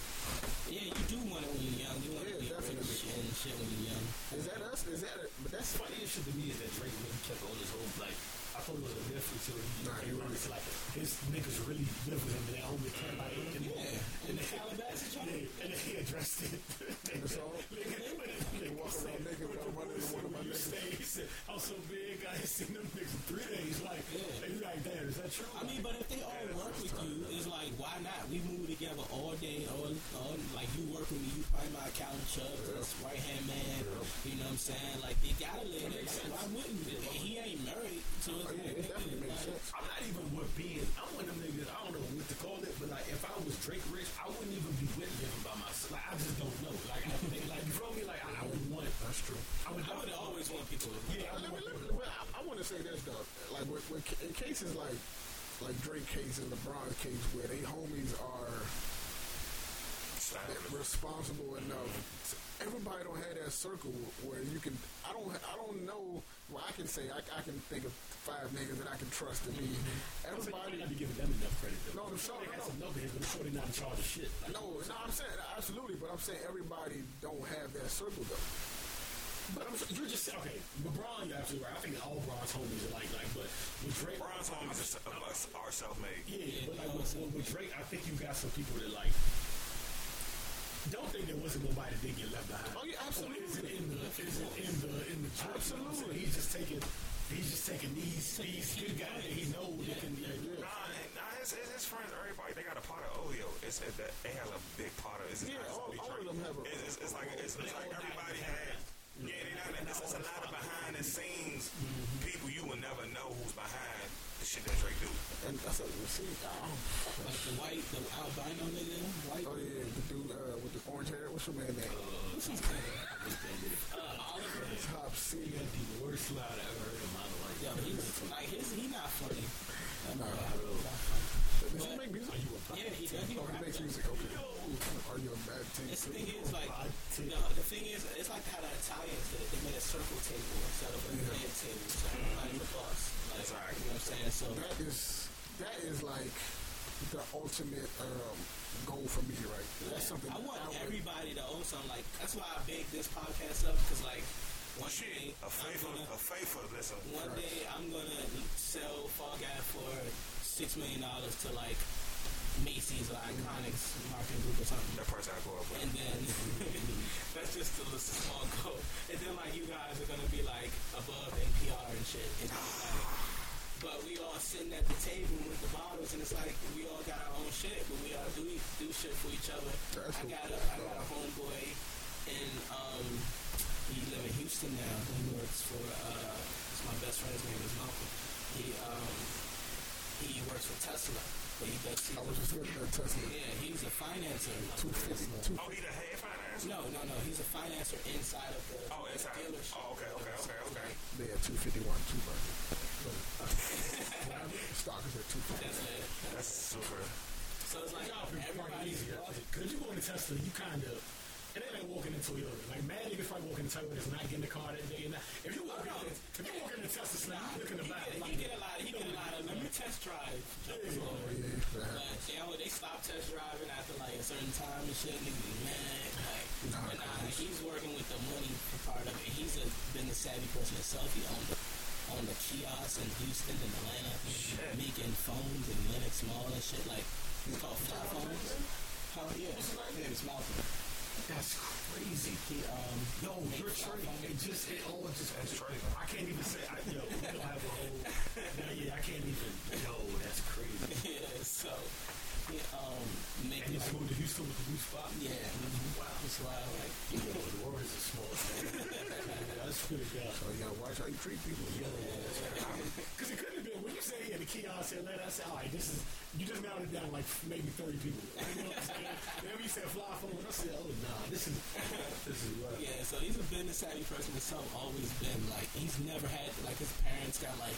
S4: yeah, you do want it when you're young. You want to
S2: be
S4: get rich and shit when you're young.
S2: Is that us? Is that? A, but that's
S5: funniest shit to me is that Drake really kept on his whole like. I thought it was a myth until he
S2: Nah, he really-
S5: like his niggas really live with him in their home in Carolina. And,
S4: Yeah, in the Calabasas,
S5: yeah, and then he addressed it.
S2: That's all?
S5: They
S2: walk around naked without to one of my niggas.
S5: I'm so big, I ain't seen them niggas in three days. Like,
S4: Yeah.
S5: and you like, damn, is that true?
S4: I mean, but if they all work with you, it's like, why not? We move together all day, all, all like you work with me, you probably my accountant, Chubb, this right hand man. You know what I'm saying? Like they gotta live there. Like, why wouldn't you? And he ain't married, to it's
S2: Oh, yeah, it definitely makes
S4: like,
S2: sense.
S5: I'm not even with being. I'm one of them niggas. I don't know what to call it, but like if I was Drake Rich, I wouldn't even be with living by myself. Like I just don't know. Like I think, like you feel me? Like I, I would want. It.
S2: That's true.
S5: I would,
S4: I would always want people to.
S5: Yeah, I
S2: Let me-
S5: would
S2: let well, I, I want to say this though, like with, with, in cases like like Drake case and LeBron case where they homies are
S3: Standard.
S2: responsible enough. Everybody don't have that circle where you can. I don't. I don't know. Well, I can say I, I can think of five niggas that I can trust to be.
S5: Everybody
S2: Everybody.
S5: not be giving them enough credit though.
S2: No,
S5: I'm
S2: the
S5: sure they
S2: sure,
S5: got
S2: no.
S5: some knuckleheads, but I'm sure they're not in charge of shit. Like,
S2: No, no, I'm saying absolutely, but I'm saying everybody don't have that circle though.
S5: But I'm, you're just saying okay. LeBron, you're absolutely right. I think all Bron's homies are like like, but with Drake,
S3: Bron's homies is- of us are self-made.
S5: yeah, but like with, with, with Drake, I think you got some people that like don't think there wasn't nobody that did get left behind.
S2: Oh, yeah, absolutely.
S5: Is it in the is it in the in the Drake?
S2: Absolutely.
S5: He's just taking he's just taking these these good guys that he knows that can yeah, yeah.
S3: Nah, nah, his, his, friends, everybody, they got a pot of Oleo. It's it, they have a big pot of. It's
S2: Yeah,
S3: not
S2: all- all of them have a-
S3: It's, it's, it's like it's, it's like everybody had. Yeah, they not, it's, it's a lot of behind the scenes mm-hmm. people you will never know who's behind the shit that Drake do.
S2: And that's a see. Oh,
S4: Like the white, the albino nigga, white.
S2: oh yeah, the dude uh, with the orange hair. What's your man name?
S4: What's
S2: Top C.
S5: The worst slide I ever heard in my life.
S4: Yo, he's like his. He not funny.
S2: Nah.
S4: Funny.
S2: Does he make music?
S5: Are you a
S4: Yeah, he does. He
S2: Oh, he makes music. Okay. Are you a bad team?
S4: This thing is like, no, the thing is, it's like how the Italians did it. They made a circle table instead of a band table. So everybody's the boss. Like,
S3: Exactly.
S4: you know what I'm saying? So
S2: That is that is like the ultimate um, goal for me, right? That's something
S4: I want
S2: that
S4: everybody to own something. Like that's why I baked this podcast up because like one day
S3: A
S4: I'm
S3: faithful,
S4: gonna,
S3: a faithful listen.
S4: one day I'm gonna sell FAWGAF for six million dollars to like Macy's or Iconix marketing group or something.
S3: That person I grew up with.
S4: And then that's just a little small goal. And then like you guys are gonna be like above NPR and shit. And like, but we all sitting at the table with the bottles, and it's like we all got our own shit, but we all do do shit for each other.
S2: That's
S4: I got a I got a homeboy, and um, he live in Houston now. He works for uh, it's my best friend's name is Malcolm. He um, he works for Tesla, but he does.
S2: I was just looking at Tesla.
S4: yeah, he's a financer.
S2: Two fifty.
S3: Oh, he a head finance?
S4: No, no, no. He's a financer inside of the
S3: Oh, it's not.
S4: dealership.
S3: Oh, okay, okay, okay, okay.
S2: They had two fifty one. Two burger.
S4: That's.
S3: That's super.
S4: So it's like
S5: Y'all been easier. Because you go into Tesla, you kind of. And it ain't like walking into Toyota. Like, mad niggas probably walking into Toyota is not getting the car that day. And. If you walk in, if you walk into Tesla, slam, you look in the
S4: he get, he
S5: Like,
S4: get a lot. He get a lot of. Let me test drive.
S2: Yeah, that
S4: But you know, they stop test driving after like a certain time and shit. Niggas mad. Like,
S2: Nah,
S4: nah, he's working with the money part of it. He's a been a savvy person himself. He owned the on the kiosks in Houston and Atlanta, making phones and Linux Small and shit like it's called fly phones. Oh yeah, name is Malcolm.
S5: That's crazy.
S4: He um
S5: Yo, your trade, it just, it all just,
S3: That's crazy.
S5: I can't even say, I, yo, we don't have a whole, no, yeah, I can't even, yo, that's crazy.
S4: yeah, so he um
S5: And
S4: making
S5: you moved to Houston with the new spot?
S4: yeah, wow, it's wild. Like
S5: Yo, the world is a small thing.
S2: So you gotta watch how you treat people.
S5: Because it could have been, when you say yeah, the kiosk in Atlanta, I said, all right, this is, you just it down like maybe 30 people. You then we said fly phone, I said, oh, nah, this is, this is.
S4: Yeah, so he's a business savvy person himself. Always been like he's never had like his parents got like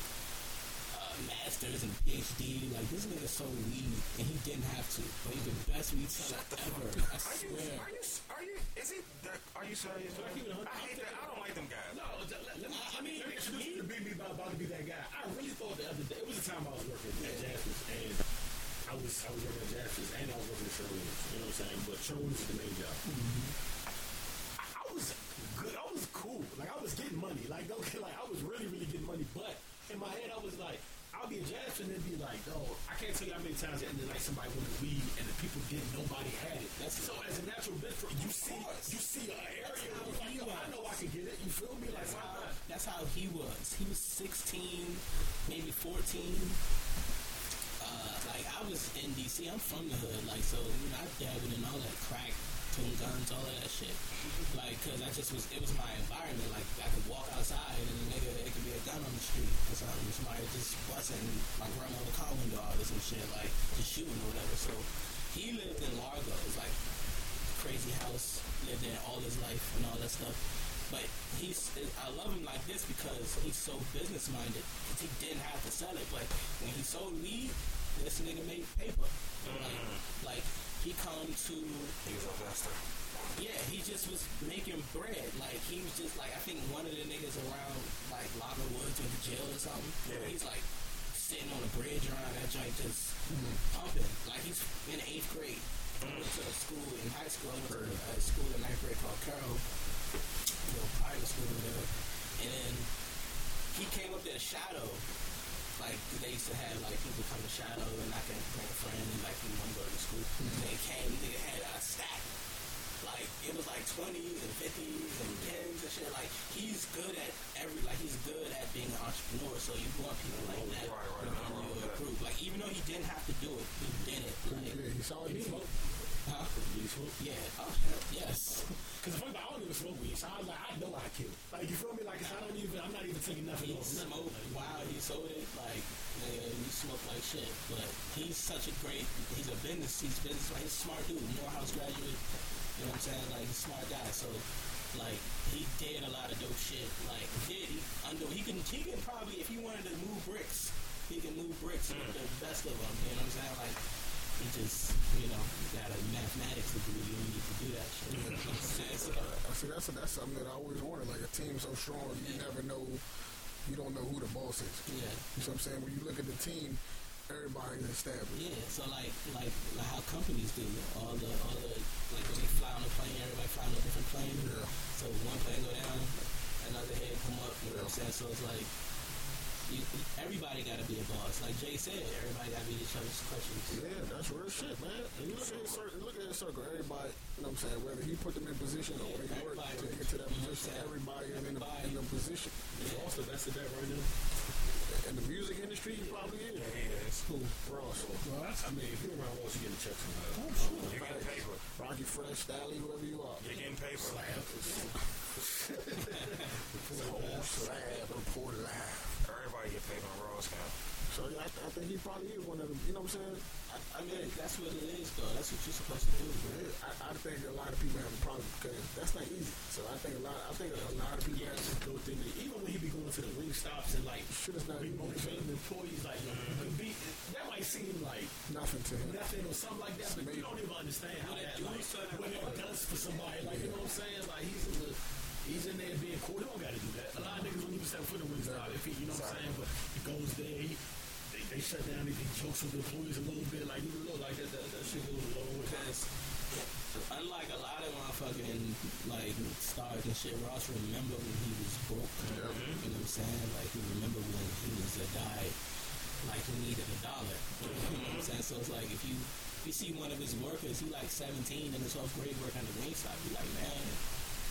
S4: masters and PhD. Like this nigga sold weed and he didn't have to, but he's the best weed seller ever. I
S3: Are you, are you, are you, is he, that, are you serious?
S5: I keep it a hundred?
S3: I hate that. I don't like them guys.
S5: No, let, let, me, I mean, let me introduce you to Big B about, about to be that guy. I really thought the other day, it was a time I was working at Jaspers, and I was I was working at Jaspers, and I was working at Sherwin's, you know what I'm saying? But Sherwin's is the main job. I, I was good, I was cool. Like, I was getting money. Like, okay, like, I was really, really getting money, but in my head, I was like, I'll be a Jaspers and then be like, oh, I can't tell you how many times at the end of the night somebody wanted weed and the people didn't, nobody had it.
S4: That's-
S5: so as a natural bit for you see, you see an area, where like, I know I can get it. You feel me? Like,
S4: That's how, that's how he was. He was 16, maybe 14. Uh, like I was in DC. I'm from the hood. Like so, you know, I dabbled in all that crack, guns, all of that shit. Like, cause I just was. It was my environment. Like I could walk outside and a nigga, it could be a gun on the street or something. Somebody just busting my grandmother car window out or some shit. Like just shooting or whatever. So he lived in Largo. It was like crazy house, lived there all his life and all that stuff. But he's, I love him like this because he's so business minded. He didn't have to sell it, but when he sold weed, this nigga made paper. Mm. Like, like he come to.
S3: He was a pastor.
S4: Yeah, he just was making bread. Like he was just like I think one of the niggas around like Lava Woods in the jail or something.
S3: Yeah.
S4: He's like sitting on a bridge around that joint just mm-hmm. pumping. Like he's in eighth grade. Mm-hmm. Went to a school in high school. I went to a school in ninth grade called Carroll. You private school or whatever. And then he came up there shadow like they used to have like people come to Shadow and I can bring a friend and like we want to go to school. They came, nigga had a stack. Like it was like twenties and fifties and tens and shit. Like he's good at every like he's good at being an entrepreneur. So you want people like that
S3: Right, right,
S4: within
S3: right,
S4: your
S3: right.
S4: group. Like even though he didn't have to do it, he did it. Like,
S2: Yeah, he saw it.
S5: Did he
S2: He
S5: smoke?
S4: huh?
S5: Did he smoke?
S4: Yeah. Oh hell yes.
S5: Because if I don't even smoke weed, so I was like, I know I kill. Like, you feel me? Like, I don't even, I'm not even taking nothing
S4: He
S5: off.
S4: smoked while he sold it, like nigga, you smoke like shit. But he's such a great. He's a business. He's business. Like, he's a smart dude. Morehouse graduate. You know what I'm saying? Like he's a smart guy. So like he did a lot of dope shit. Like did he under he can he can probably if he wanted to move bricks, he can move bricks with mm. the best of them. You know what I'm saying? Like. He just, you know, got a mathematics degree. You don't need to do that shit. You know what I'm saying? So,
S2: I see that's that's something that I always wanted. Like a team so strong, you never know. You don't know who the boss is.
S4: yeah.
S2: You know what I'm saying? When you look at the team, everybody's established.
S4: Yeah, so like like like how companies do all the all the like when they fly on a plane, everybody fly on a different plane.
S2: Yeah.
S4: So one plane go down, another head come up. You know what I'm saying? So it's like you, everybody got to be a boss. Like Jay said, everybody got to be each other's questions.
S2: Yeah, that's real shit, man. And you look at his circle, look at his circle. Everybody, you know what I'm saying? Whether he put them in position or they work
S4: everybody
S2: to get to that
S4: You know what I'm
S2: position,
S4: saying?
S2: everybody is in a,
S4: Everybody.
S2: in a position.
S5: He's also best at that right now.
S2: In the music industry, he probably is.
S3: He is.
S2: Who? Ross.
S5: Well, that's, I mean, if you're around Ross, you get a check from her.
S3: Oh, you're getting paper.
S2: Rockie Fresh, Stalley, whoever you are.
S3: You're getting paper.
S2: Whole slab report live.
S3: Everybody get paid on Raw account.
S2: So yeah, I, I think he probably is one of them. You know what I'm saying? I, I
S4: mean, that's what it is, though. That's what you're supposed to do.
S2: Yeah, I, I think a lot of people have a problem because that's not easy. So I think a lot. I think a lot of people
S5: Yeah,
S2: have
S5: that's a good thing. Even when he be going to the Wingstops and like
S2: Shit is not
S5: be
S2: even
S5: motivating employees, like can be, that might seem like
S2: nothing to him.
S5: nothing or something like that, but you don't even understand how that like what it does for somebody. Like you know what I'm saying? Like he's in the he's in there being cool. He don't got to do that. A lot of niggas don't even step the ring stop if he, you know what I'm saying? But he goes there. He, they, they shut down. He, he jokes with the employees a little bit. Like even though like that, that, that shit goes along with that.
S4: Unlike a lot of motherfucking like stars and shit, Ross remember when he was broke. You know what I'm saying? Like he remember when he was a guy like who needed a dollar. You know what I'm saying? So it's like if you if you see one of his workers, he like 17 and it's off grade work on the wing stop, you like, man,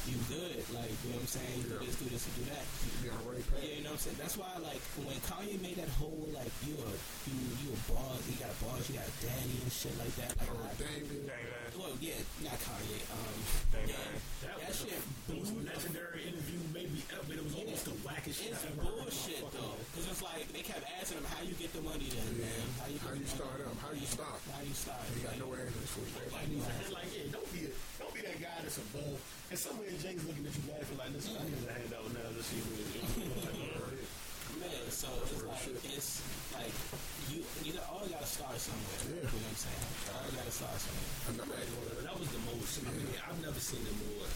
S4: you good. Like, you know what I'm saying? You do this, do this, and do that.
S2: Be on the right
S4: Yeah, you know what I'm saying? That's why, like, when Kanye made that whole, like, you a, you, you a boss, you got a boss, you got a daddy and shit like that. Like,
S2: Or
S4: like
S2: Damien.
S3: Dang, man.
S4: well, yeah, not Kanye. Um,
S3: Dang,
S4: yeah.
S5: That,
S4: that
S5: was
S4: shit
S5: the most
S4: blew
S5: legendary interview maybe ever. But it was almost the wackest shit
S4: It's
S5: ever heard. in my
S4: bullshit
S5: fucking
S4: though, because it's like they kept asking him, "How you get the money then, man? How you,
S2: How you start up? How you stop?
S4: How you stop?
S2: He got no answers for you.
S5: Like, it's like, yeah, don't be, a, don't be that guy that's above. And somewhere Jay's looking at you laughing like, listen, I need a handout now. Let's see what it is.
S4: Man, so it's like it's like you you all gotta start somewhere. You know what I'm saying? All gotta start somewhere.
S2: Another
S5: That was the most. I mean, I've never seen a more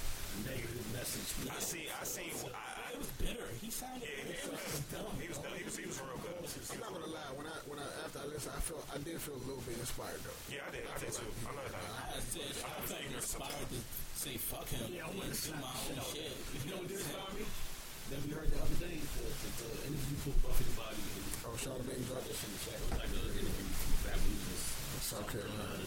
S5: negative message.
S3: I see. I see. I,
S4: It was bitter. He sounded
S3: yeah, he
S4: bitter.
S3: was dumb. He was dumb. He was. He was real good.
S2: I'm not gonna lie. When I when I after I listened, I felt I did feel a little bit inspired though.
S3: Yeah, I did. I did too. I know that.
S4: I said I felt inspired to say fuck him
S5: Yeah, I
S4: and
S5: want to
S4: do my own shit.
S5: You know what did inspire me? That we heard the other day, the, the, the interview for Buffy the Body. And
S2: Oh, Charlamagne dropped
S5: this in the chat. It was like an interview from Fat Losers.
S2: South Carolina.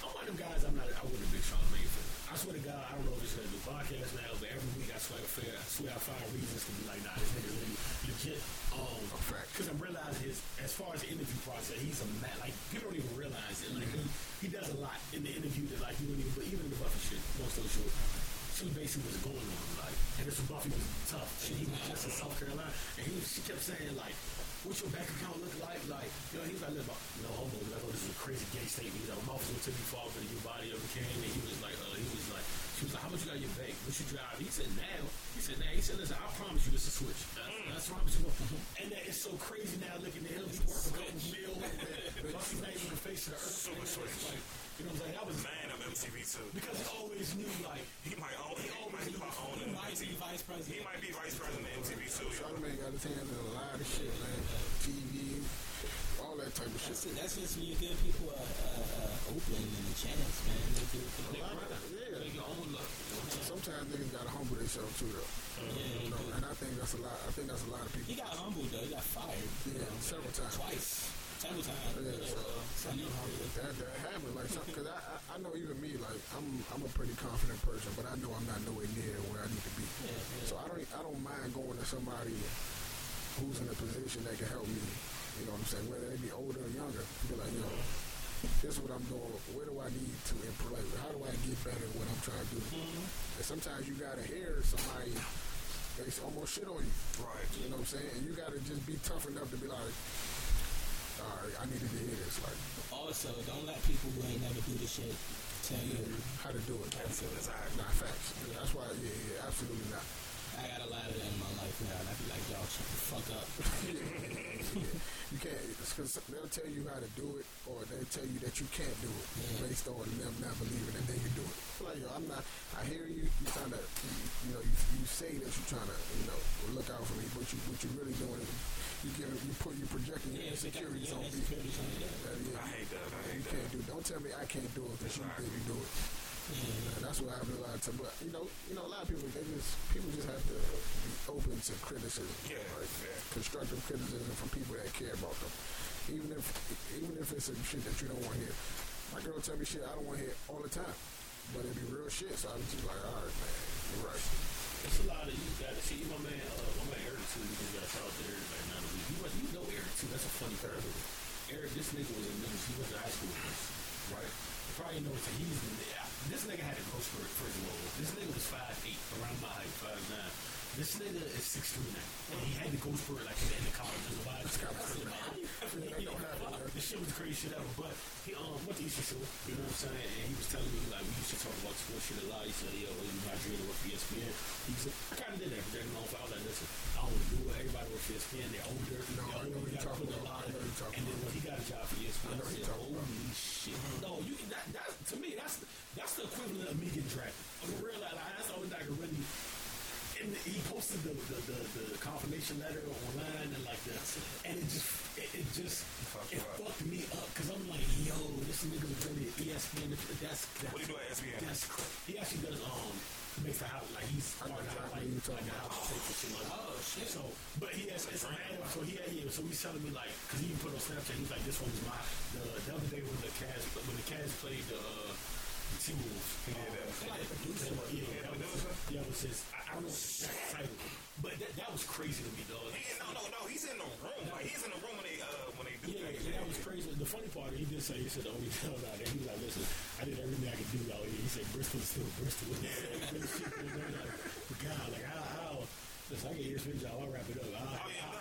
S5: I'm one of them guys. I'm not. I wasn't a big Charlamagne. I swear to God, I don't know if this uh, gonna do podcast now, but every week I swear, I swear, I swear, I find reasons to be like, nah, this nigga really legit. Um,
S2: A fact.
S5: because I'm realizing his, as far as the interview process, he's a man. Like people don't even realize it. Like he, he does a lot in the interview that like you don't even. But even in the Buffy shit, long story short, basically was going on like, and this Buffy was tough, and he was just in South Carolina, and he was, she kept saying like. What's your bank account look like? Like, you know, he was like, no homo. Like, oh, this is a crazy gay statement. He's like, my officer took you far for your body ever came. And he was like, uh, he was like, she was like, how much you got in your bank? What you drive? He said, now. He said, now. He said, listen, I promise you this is a switch. I, I promise you. And that it's so crazy now looking at him. He's working a couple mil. Buffy's not even the face of the earth.
S3: Super
S5: It's
S3: switch.
S5: Like, you know what I'm saying? That was
S3: Man of MTV too.
S5: because he always knew, like,
S3: He might own. He might be own
S4: He might be
S3: MTV.
S4: vice
S3: He might be vice president of MTV too.
S2: Charlamagne got his hands in a lot of shit, man. TV, all that type of shit.
S4: That's it. That's just when you give people a, a, a open and a chance, man. They do it for
S2: A lot of yeah.
S5: make your own look.
S2: Sometimes niggas gotta humble themselves too, though. You know, and I think that's a lot. I think that's a lot of people.
S4: He got humbled though. He got fired. you
S2: Yeah,
S4: know,
S2: several times.
S4: Twice.
S2: Yeah, because I, I I know even me like I'm I'm a pretty confident person, but I know I'm not nowhere near where I need to be.
S4: Yeah, yeah.
S2: So I don't I don't mind going to somebody who's in a position that can help me. You know what I'm saying? Whether they be older or younger, be like, yo, this is what I'm doing. Where do I need to improve? How do I get better at what I'm trying to do? And sometimes you gotta hear somebody they almost shit on you.
S3: Right.
S2: You know what I'm saying? And you gotta just be tough enough to be like, right, I needed to. Like,
S4: Also, don't let people who ain't never do this shit tell you.
S2: how to do it.
S3: That's exactly.
S2: Not facts. That's why, yeah, yeah, absolutely not.
S4: I got a lot of that in my life now, and I be like, y'all shut the fuck up.
S2: You can't, because they'll tell you how to do it, or they'll tell you that you can't do it
S4: Yeah.
S2: based on them not believing that they can do it. Like, yo, I'm not, I hear you, you trying to, you, you know, you, you say that you're trying to, you know, look out for me, but you, what you really doing is you give, you put, you projecting your
S4: Yeah,
S2: insecurities on me.
S4: insecurities on you.
S2: Uh, yeah,
S3: I hate that. I
S2: you
S3: hate that.
S2: can't do, it. don't tell me I can't do it because you think you do it. And that's what I a lot of times. But you know, you know, a lot of people they just people just have to be open to criticism,
S3: Yeah,
S2: right?
S3: yeah.
S2: Constructive criticism from people that care about them, even if even if it's some shit that you don't want to hear. My girl tell me shit I don't want to hear all the time, but it be real shit. So I'm just like, all right, man, you're right.
S5: It's a lot of you got to see my man, uh, my man Eric too. You got shout out to Eric right now. You, was, you know Eric too. That's a funny person. Eric, this nigga was in Memphis. He went to high school with us, right? You probably know that he's the yeah, This nigga had a growth spurt first of. This nigga was five eight, around my height. This nigga is six now, and he had to go growth it like at the college. There's a lot of kind of This shit was the crazy shit ever. But he um went to Eastern Shore. You know what I'm saying? And he was telling me like we used to talk about sports shit a lot. He said, "Yo, you not dreaming with ESPN." He said, "I kind of did that, but then off. I was like, listen, I don't to do it. Everybody works for ESPN. They're older.
S2: No, I
S5: you
S2: know what
S5: you gotta put a lot
S2: I know
S5: in.
S2: what you're talking
S5: And then when he got a job for ESPN, I said,
S2: you're talking about.
S5: "Holy shit!" No, you that that to me that's that's the equivalent of me getting drafted. I mean, real like that's the only thing I can really. And he posted the, the, the, the letter online and like that, and it just it, it just
S3: Fucked
S5: it
S3: up.
S5: fucked me up because I'm like, yo, this nigga was really at ESPN. That's, that's
S3: What do you do at ESPN?
S5: That's he actually does um makes the house like he's part of the like,
S2: what
S5: like the house and shit like that.
S4: Oh, shit.
S5: So, but he has it's a man. So he had yeah. So he's telling me like because he even put on Snapchat. he's like, this one was my the, the other day when the Cavs when the Cavs played the. Uh, T Wolves.
S3: He did that.
S5: Yeah, yeah, that was, yeah, it was his. I, I don't know the exact title, but that, that was crazy to me, dog.
S3: He, no, no, no. He's in the room. Like he's in the room when they uh when they do
S5: Yeah,
S3: that.
S5: yeah, that was crazy. The funny part, he did say, he said the only town out there, he was like, listen, I did everything I could do out here. He said, Bristol's still Bristol. He said, "Good shit, you know, like, God, like, how, how, listen, I get your spin job, I'll wrap it up. I,
S3: Oh, yeah, I'm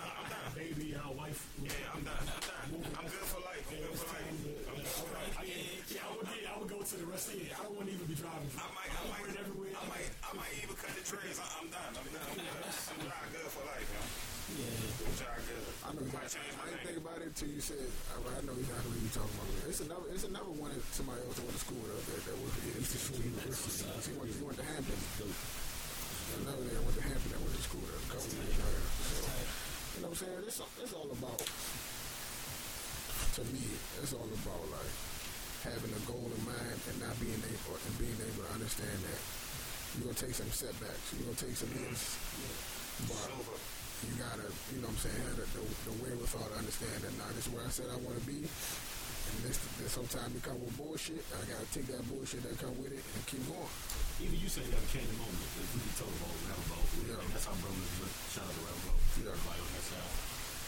S2: until you said. I, I know exactly what you're talking about. It's another. It's another one that somebody else went to school with that that was at Eastern University. He went. He went to Hampton. Another that went to Hampton that went to school there a couple years later. So, you know what I'm saying? It's it's all about. To me, it's all about like having a goal in mind and not being able and being able to understand that you're gonna take some setbacks. You're gonna take some hits. But. You gotta, you know what I'm saying, have the, the, the wherewithal to understand that now this is where I said I want to be. And this, this sometimes become with bullshit. I gotta take that bullshit that come with it and keep going.
S5: Even you say that came the moment that we talk about Boat.
S2: Yeah.
S5: That's how brothers look. Shout out to Boat.
S2: Yeah.
S5: Everybody on that side.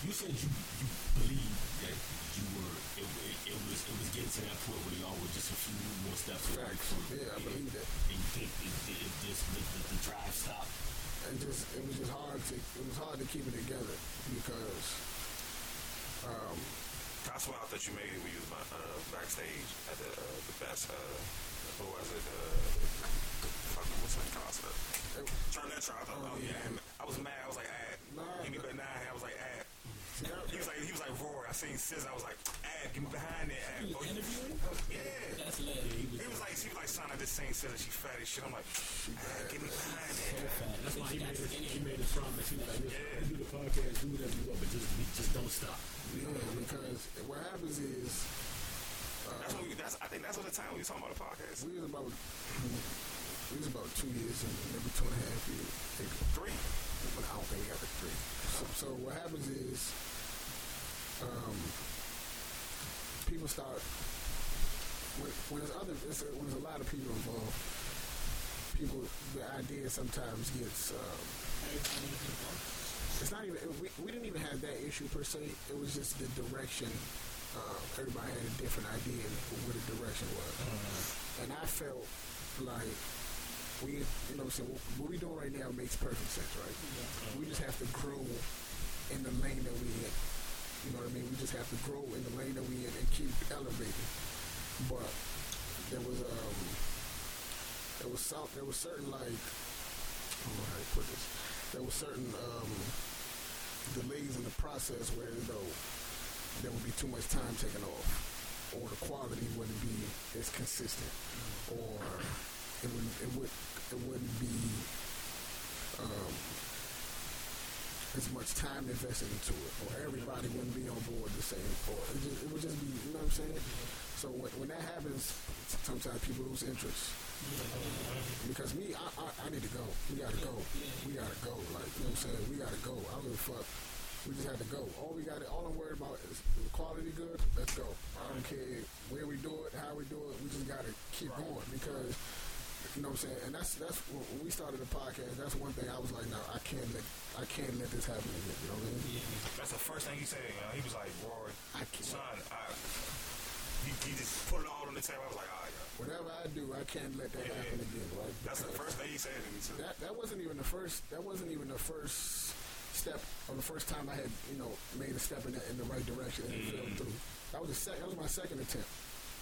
S5: You said you you believe that you were it, it, it was it was getting to that point where y'all were just a few more steps away from
S2: Yeah, I believe that.
S5: And you think it, it, it just the, the, the drive stopped.
S2: And just it was just hard to it was hard to keep it together because um,
S3: I thought you made it when you was uh, backstage at the uh, the best. Uh, what was it? Uh, fuck, what's that concert?
S2: it,
S3: Turn that try. I thought, oh, yeah. I was mad. I was like, ad.
S2: Nah.
S3: Give me better nine. I was like, ad.
S2: see, that,
S3: He was like, he was like, roar. I seen Sis. I was like, ad. Get me behind there, ad.
S4: You
S3: Oh, you-
S4: interviewing?
S3: yeah.
S4: That's lit.
S3: He was like, he was like, son, I just seen Sis. and She fat as shit. I'm like, ad, get me behind there.
S5: That's why he made it.
S4: skinny.
S5: He made a promise. He was like, listen, you do the podcast, do whatever you want, but just just don't stop.
S2: yeah, because what happens is
S3: That's what uh, we, that's, I think that's what the time we was talking about the podcast.
S2: we was about we was about two years and maybe two and a half years.
S3: three.
S2: But I don't think ever Three. So what happens is um, people start when, when there's other a, when there's a lot of people involved. People, the idea sometimes gets. Um, it's not even we, we didn't even have that issue per se. It was just the direction. Uh, everybody had a different idea of what the direction was, mm-hmm. and I felt like we, you know, what what we doing right now makes perfect sense, right? We just have to grow in the lane that we in. You know what I mean? We just have to grow in the lane that we in and keep elevating. But there was um, there was some, there was certain like, I don't know how to put this. There was certain um, delays in the process where you know there would be too much time taken off, or the quality wouldn't be as consistent, or it would it would it wouldn't be um, as much time invested into it, or everybody wouldn't be on board the same, or it, just, it would just be, you know what I'm saying? So when, when that happens, sometimes people lose interest. Because me, I, I, I need to go. We gotta go. We gotta go. Like, you know what I'm saying? We gotta go. I don't give a fuck. We just have to go. All we got, all I'm worried about is quality good. Let's go. I don't care where we do it, how we do it. We just gotta keep going because you know what I'm saying? And that's that's when when we started the podcast. That's one thing I was like, no, I can't let I can't let this happen again. You know what I mean?
S3: That's the first thing he said. You know, he was like, Roy,
S2: I can't.
S3: son, I, he, he just put it all on the table. I was like, all right, yeah.
S2: Whatever I do, I can't let that
S3: Yeah.
S2: happen again. Right?
S3: That's the first thing he said to me, too.
S2: That that wasn't even the first. That wasn't even the first step or the first time I had you know made a step in the, in the right direction and it fell mm. through. That was the sec- That was my second attempt.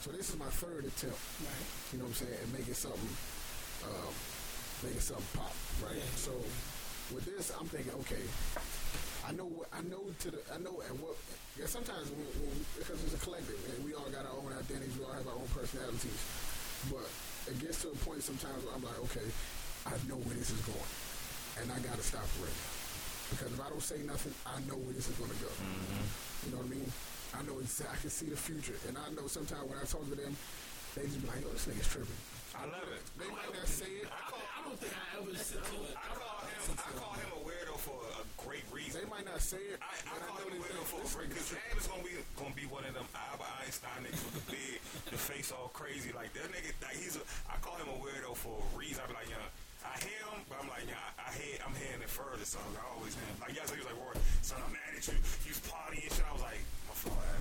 S2: So this is my third attempt.
S4: Right.
S2: You know what I'm saying? And making something, um, making something pop. Right. So with this, I'm thinking, okay, I know what I know to the I know at what. Yeah, sometimes when, when, because it's a collective and we all got our own identities, we all have our own personalities. But it gets to a point sometimes where I'm like, okay, I know where this is going, and I gotta stop right now. Because if I don't say nothing, I know where this is gonna go. You know what I mean? I know exactly. I can see the future, and I know sometimes when I talk to them, they just be like, "Yo, this nigga's tripping."
S3: I love it.
S2: They might not say it.
S3: I call,
S5: I don't think I ever said to it.
S3: I call him, I call him a weirdo for a great reason.
S2: They might not say it.
S3: I, I call
S2: know
S3: him a weirdo for a
S2: "This
S3: break
S2: nigga's
S3: because
S2: tripping."
S3: Ab is gonna be gonna be one of them Albert Einstein niggas with the beard, the face all crazy like that nigga. Like he's a, I call him a weirdo for a reason. I be like, yeah, I hear him, but I'm like, yeah, I, I hear, I'm hearing it further. So I always man, like yesterday he was like, Roy, son, I'm mad at you. You was partying and shit. I was like, my fault.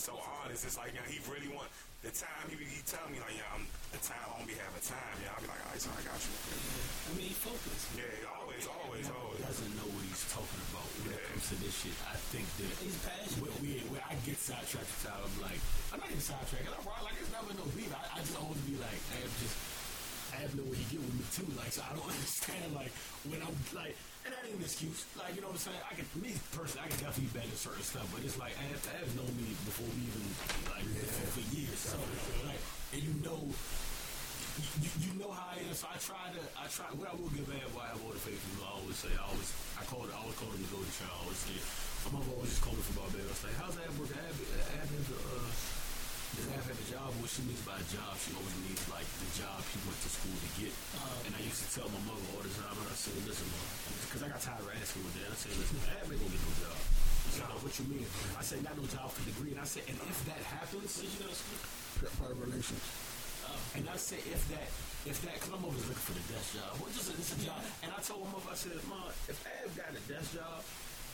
S3: So honest, it's just like, yeah, he really want the time. He, he tell me like, yeah, I'm the time. I won't be having time. Yeah, I'll be like, all right, son, I got you.
S4: I mean, he focus.
S3: Yeah, he always, always, always.
S5: doesn't know what he's talking about when it comes to this shit. I think that
S4: He's passionate.
S5: where, we, where I get sidetracked at times, I'm like, I'm not even sidetracked. I'm right, like it's never no beef. I, I just always be like, I have just, I have no way he get with me too. Like, so I don't understand. Like when I'm like, and that ain't an excuse. Like you know what I'm saying? I can, me personally, I can definitely be better at certain stuff, but it's like I have, I have known me before we even like for, for years. So like, and you know you, you know how I am, so I try to, I try, what I will give Ab, why I have all the faith him, I always say, I always, I call it, I always call him the golden child, I always say, my mother always just called me from Barbados, like, how's that work? Ab, Ab has a, uh, does Ab have a job? What she means by a job, she always means, like, the job she went to school to get. Uh-huh. and I used to tell my mother all the time, and I said, listen, mom, because I got tired of asking with that, I said, listen, Ab ain't gonna get no job. She said, "Oh, what you mean? I said, not no job for the degree, and I said, and if that happens,
S4: Where'd you go to school?
S2: Public relations.
S5: Uh, and I said, if that, if that, because I'm always looking for the desk job. Well, just a, it's a job. And I told my mother, I said, Mom, if Ab got a desk job,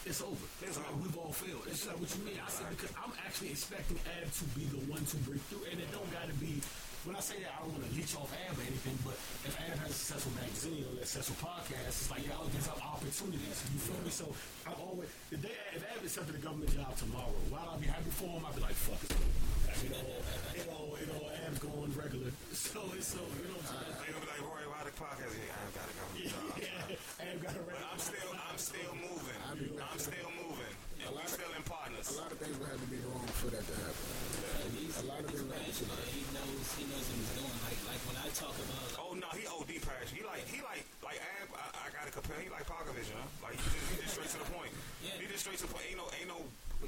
S5: it's over. It's like we've all failed. It's like what you mean. I said because I'm actually expecting Ab to be the one to break through, and it don't got to be. When I say that, I don't want to leech off Ab or anything, but if Ab has a successful magazine or a successful podcast, it's like y'all gives up opportunities. You feel me? So I'm always the day if Ab accepted a government job tomorrow, while I'll be happy for him, I'll be like, fuck it. You know, you know, Ab's going regular. So it's so you know. What I'm saying?
S3: They gonna be like, Roy, why the podcast? Yeah, I gotta go.
S5: Yeah, Ab got a
S3: But
S5: regular.
S3: I'm still, I'm still moving. I'm still moving. And we still in partners.
S2: A lot of things would have to be wrong for that to happen.
S4: He's,
S2: A lot of
S4: he's
S2: things would have to be
S4: passionate. He knows. He knows what he's doing. Like, like when I talk about.
S3: Oh no, he OD passion. He like, he like, like Ab. I, I gotta compare. He like Popovich, huh? Like he just, he just straight to the point.
S4: Yeah.
S3: He just straight to the point. Ain't no, ain't no,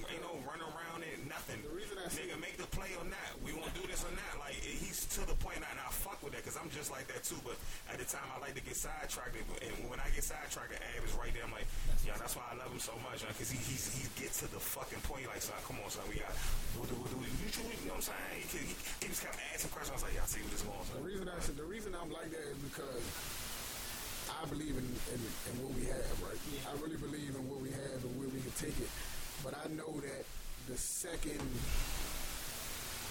S3: ain't no run around it. Nothing.
S2: The reason I say-
S3: Nigga, make the play or not. We won't do this or not. Like he's to the point, and I fuck with that because I'm just like that too. But at the time, I like to get sidetracked, and when I get sidetracked, Ab is right there. I'm like, yeah, that's why I love him so much, because he he's, he gets to the fucking point. Like, son, come on, son, we got, what do we do? You, you know what I'm saying? He, he, he just kept asking questions. I was like, yeah, I see what this going.
S2: The reason I said the reason I'm like that is because I believe in, in, in what we have, right? I really believe in what we have and where we can take it. But I know that the second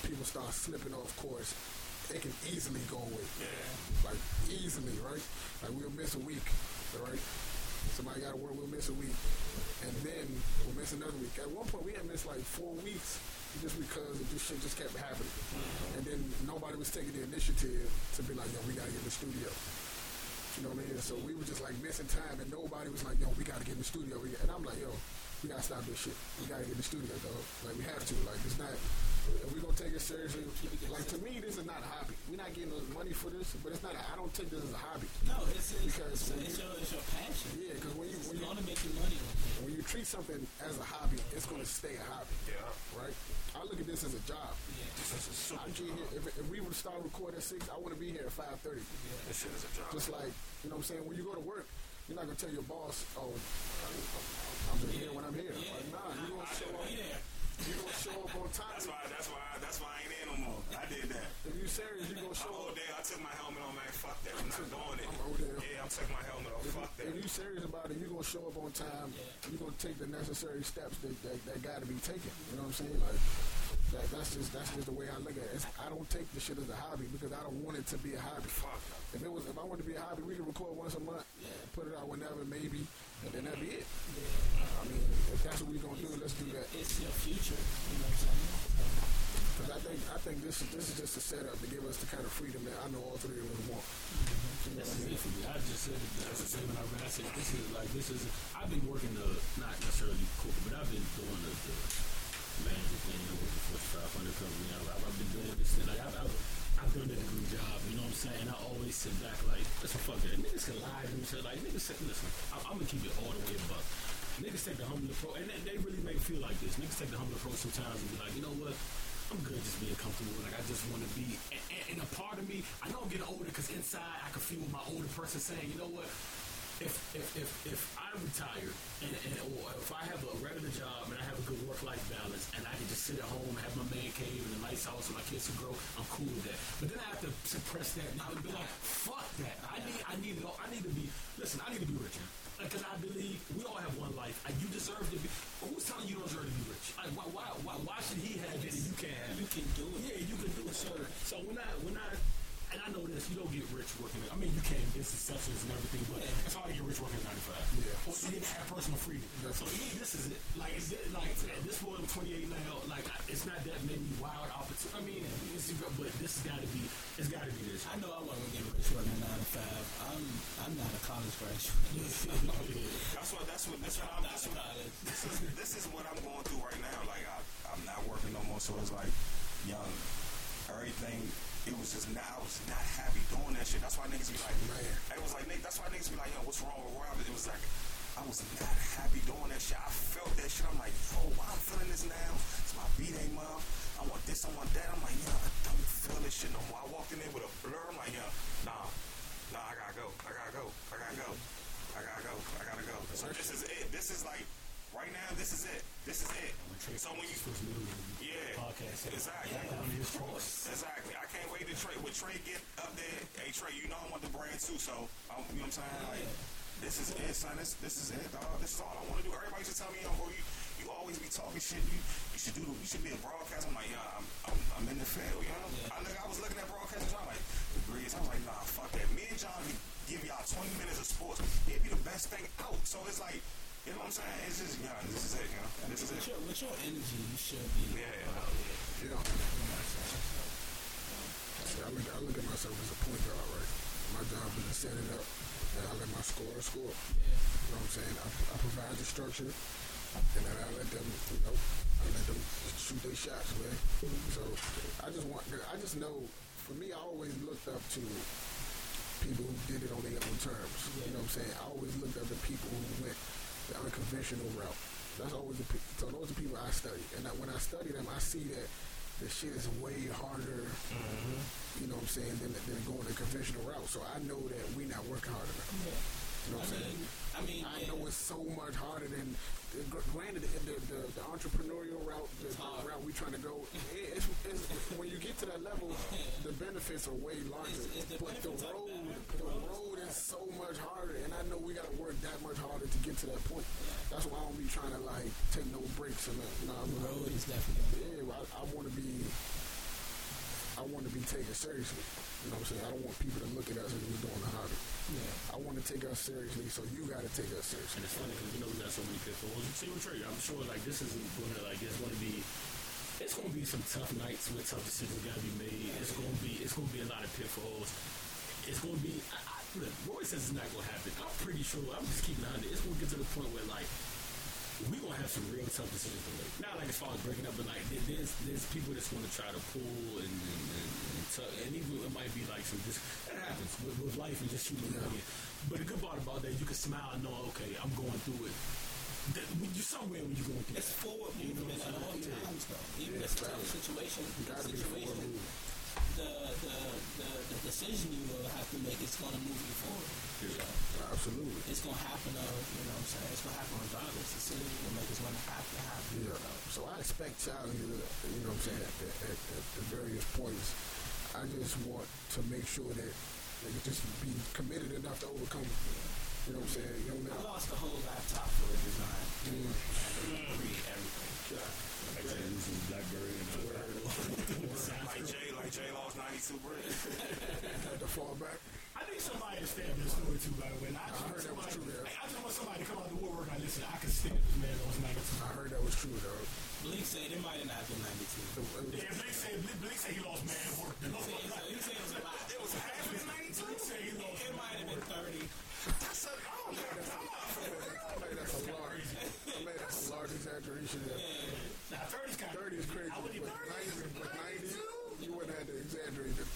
S2: people start slipping off course, it can easily go away.
S3: Yeah.
S2: Like easily, right? Like we'll miss a week, right? Somebody got to work, we'll miss a week. And then we'll miss another week. At one point, we had missed like four weeks just because this shit just kept happening. Mm-hmm. And then nobody was taking the initiative to be like, yo, we got to get in the studio. You know what I mean? So we were just like missing time, and nobody was like, "Yo, we gotta get in the studio." And I'm like, "Yo, we gotta stop this shit. We gotta get in the studio, though. Like we have to. Like it's not. If we gonna take it seriously, like to me, this is not a hobby. We're not getting no money for this, but it's not. A, I don't take this as a hobby.
S4: No, it's, it's,
S2: Because
S4: it's, it's,
S2: you-
S4: your, it's your passion.
S2: Yeah, because when you when
S4: You're to make your money
S2: when you treat something as a hobby, it's gonna stay a hobby,
S3: Yeah.
S2: right? I look at this as a job.
S4: Yeah.
S3: This is a super
S2: I get here, if, if we to start recording at six, I want to be here at five thirty.
S3: This shit is a job.
S2: Just like you know, what I'm saying when you go to work, you're not gonna tell your boss, "Oh, I'm just here when I'm here." Like, nah, you gonna show up.
S4: Yeah.
S2: You gonna show up on time.
S3: That's why. That's why. That's why I ain't in no more. I did that.
S2: If you serious, you gonna show
S3: whole
S2: up.
S3: day I took my helmet on, man. Fuck that. I'm not doing it.
S2: I'm there.
S3: Yeah, I'm taking my helmet off. Fuck that.
S2: If you serious about it, you gonna show up on time. You gonna take the necessary steps that that, that got to be taken. You know what I'm saying? Like that, that's just that's just the way I look at it. I don't take the shit as a hobby because I don't want it to be a hobby.
S3: Fuck.
S2: If it was, if I wanted to be a hobby, we could record once a month, yeah. put it out whenever, maybe, and then that'd be it. I mean, if that's what we're gonna do, let's do that.
S4: It's your future. You know what I'm saying?
S2: Because I think I think this is this is just a setup to give us the kind of freedom that I know all three of us want. Know
S5: That's
S2: I
S5: it for me. I just said it. That's the same when I read. I said this is like this is. I've been working the not necessarily corporate, but I've been doing the, the management thing. I work for five hundred company. I've, I've been doing this thing. Like I've, I've, I've done the good job. You know what I'm saying? I always sit back like, listen, fuck that. Niggas can lie to me. So like niggas listen, I'm, gonna keep it all the way above. Niggas take the humble approach, and they, really make feel like this. Niggas take the humble approach sometimes and be like, you know what? I'm good just being comfortable. Like I just want to be, and, and, and a part of me, I know I'm getting older because inside I can feel my older person saying, you know what? If if if, if I retire and, and or if I have a regular job and I have a good work life balance and I can just sit at home, and have my man cave and a nice house and my kids can grow, I'm cool with that. But then I have to suppress that and I would be like, fuck that. I need I need it all. I need to be. Listen, I need to be rich. Because I believe we all have one life. And you deserve to be. Who's telling you you don't deserve to be rich? Like, why, why, why, why should he have it and you can't have it?
S4: You can do it.
S5: Yeah, you can do it. So, so when I, when I, and I know this, you don't get rich working. I mean, you can get successes and everything, but it's hard to get rich working at 95.
S2: Yeah.
S5: Or you didn't have personal freedom. So me, this is it. Like, it's it, like at this point, I'm 28 now. Like, it's not that many wild opportunities. I mean, but this has got to be. It's got to be this.
S4: I know I want to get rich working to five. I'm I'm not a college graduate.
S3: That's what. That's what. That's what. I'm, that's what this is. This is what I'm going through right now. Like I, I'm not working no more, so it's like young. Everything. It was just not. I was not happy doing that shit. That's why niggas be like,
S2: Man.
S3: It was like, nigga. That's why niggas be like, yo, what's wrong with Rob? It was like. I was not happy doing that shit. I felt that shit. I'm like, yo, why I'm feeling this now? It's my B-Day month. I want this, I want that. I'm like, yeah, I don't feel this shit no more. I walked in there with a blur. I'm like, yeah, nah, nah, I gotta go. I gotta go. I gotta go. I gotta go. I gotta go. So this is it. This is like right now. This is it. This is it. So when you,
S5: podcast.
S3: exactly,
S5: On his cross.
S3: exactly. I can't wait to Trey. When Trey get up there, hey Trey, you know I want the brand too. So I'm, you know what I'm saying? Like this is it, son. This this is it, dog. This is all I want to do. Everybody should tell me, yo, bro, you you always be talking shit. You you should do. the- You should be a broadcaster. I'm like, yeah, I'm I'm, I'm in the field. You know, I look, I was looking at broadcasters. I'm like, degrees. I was like, nah, fuck that. Me and John give y'all 20 minutes of sports. It'd be the best thing out. So it's like, you know what I'm saying? It's just, yeah, this is it. You know, this is
S4: With
S3: it.
S4: your, with your energy, you should be.
S3: Yeah.
S2: Yeah. See, I look, I look at myself as a point guard, right? My job is to set it up, and I let my scorer score. You know what I'm saying? I, I provide the structure, and then I let them, you know, I let them shoot their shots, man. So I just want, I just know, for me, I always looked up to people who did it on their own terms. You know what I'm saying? I always looked up to people who went the unconventional route. That's always the pe- so those are the people I study, and I, when I study them, I see that the shit is way harder. Mm-hmm. You know what I'm saying, than, than going the conventional route. So I know that we're not working hard enough.
S4: Yeah.
S2: You know what I'm saying?
S4: mean, I mean,
S2: I
S4: yeah.
S2: know it's so much harder than. Gr- Granted, the, the, the, entrepreneurial route, the, the route we trying to go, it, it's, it's, when you get to that level, the benefits are way larger.
S4: It's-
S2: but the road, the road is so much harder, and I know we got to work that much harder to get to that point. That's why I don't be trying to like take no breaks and that. Nah,
S4: The road is definitely.
S2: yeah, I, I want to be. I want to be taken seriously. You know what I'm saying? I don't want people to look at us as we're doing the hobby.
S4: Yeah.
S2: I want to take us seriously, so you got to take us seriously.
S5: And it's funny because you know we got so many pitfalls. Same with Trey. I'm sure like this isn't gonna like it's gonna be. It's gonna be some tough nights with tough decisions gotta be made. It's gonna be it's gonna be a lot of pitfalls. It's gonna be. I, I, look, Roy says it's not gonna happen. I'm pretty sure. I'm just keeping it under. It's gonna get to the point where like we gonna have some real tough decisions to make. Not like as far as breaking up, but like there's there's people that's gonna try to pull and and, and, and, and even it might be like some just that happens with, with life and just human being. But the good part about that, you can smile and know, okay, I'm going through it. That, you're somewhere when you're going through
S4: It's
S5: it.
S4: forward movement at all times, though. Even if it's a situation,
S2: forward
S4: situation, the, the the the decision you will have to make is going to move you forward. You know,
S2: Absolutely.
S4: it's going to happen. Uh, you know, what I'm saying it's going to happen regardless. The decision you make is going to have to happen.
S2: Yeah.
S4: You know?
S2: So I expect challenges, you know what I'm saying, at, at, at, at the various points. I just want to make sure that they can just be committed enough to overcome. it. You know what I'm saying? You know,
S4: I lost the whole laptop for a design.
S2: Mm.
S4: I to read everything.
S5: Like I said, losing Blackberry and
S3: Like Jay, like Jay lost 92 bricks.
S2: had to fall back.
S5: I think somebody understands this story too, by the way. And I,
S2: I
S5: just
S2: heard
S5: want
S2: that was
S5: somebody-
S2: true, yeah.
S5: I just want somebody to come out the woodwork and listen. I can stand this man on night
S2: I heard that was true, though.
S4: Blake said it might have not been 92.
S2: It, it
S5: Yeah, Blake said, Blake, Blake said he lost man work.
S4: He said, he said it was a lot.
S3: It was half his 92.
S5: Blake said he lost
S4: It might have been 30.
S3: That's a, I don't know. That's a lot.
S2: I mean, that's a large, I mean, that's a large exaggeration. Yeah.
S5: Now, 30 is kind of
S2: 30 is crazy.
S5: I wouldn't
S2: But
S5: even
S2: 90, but 90, you wouldn't have to exaggerate it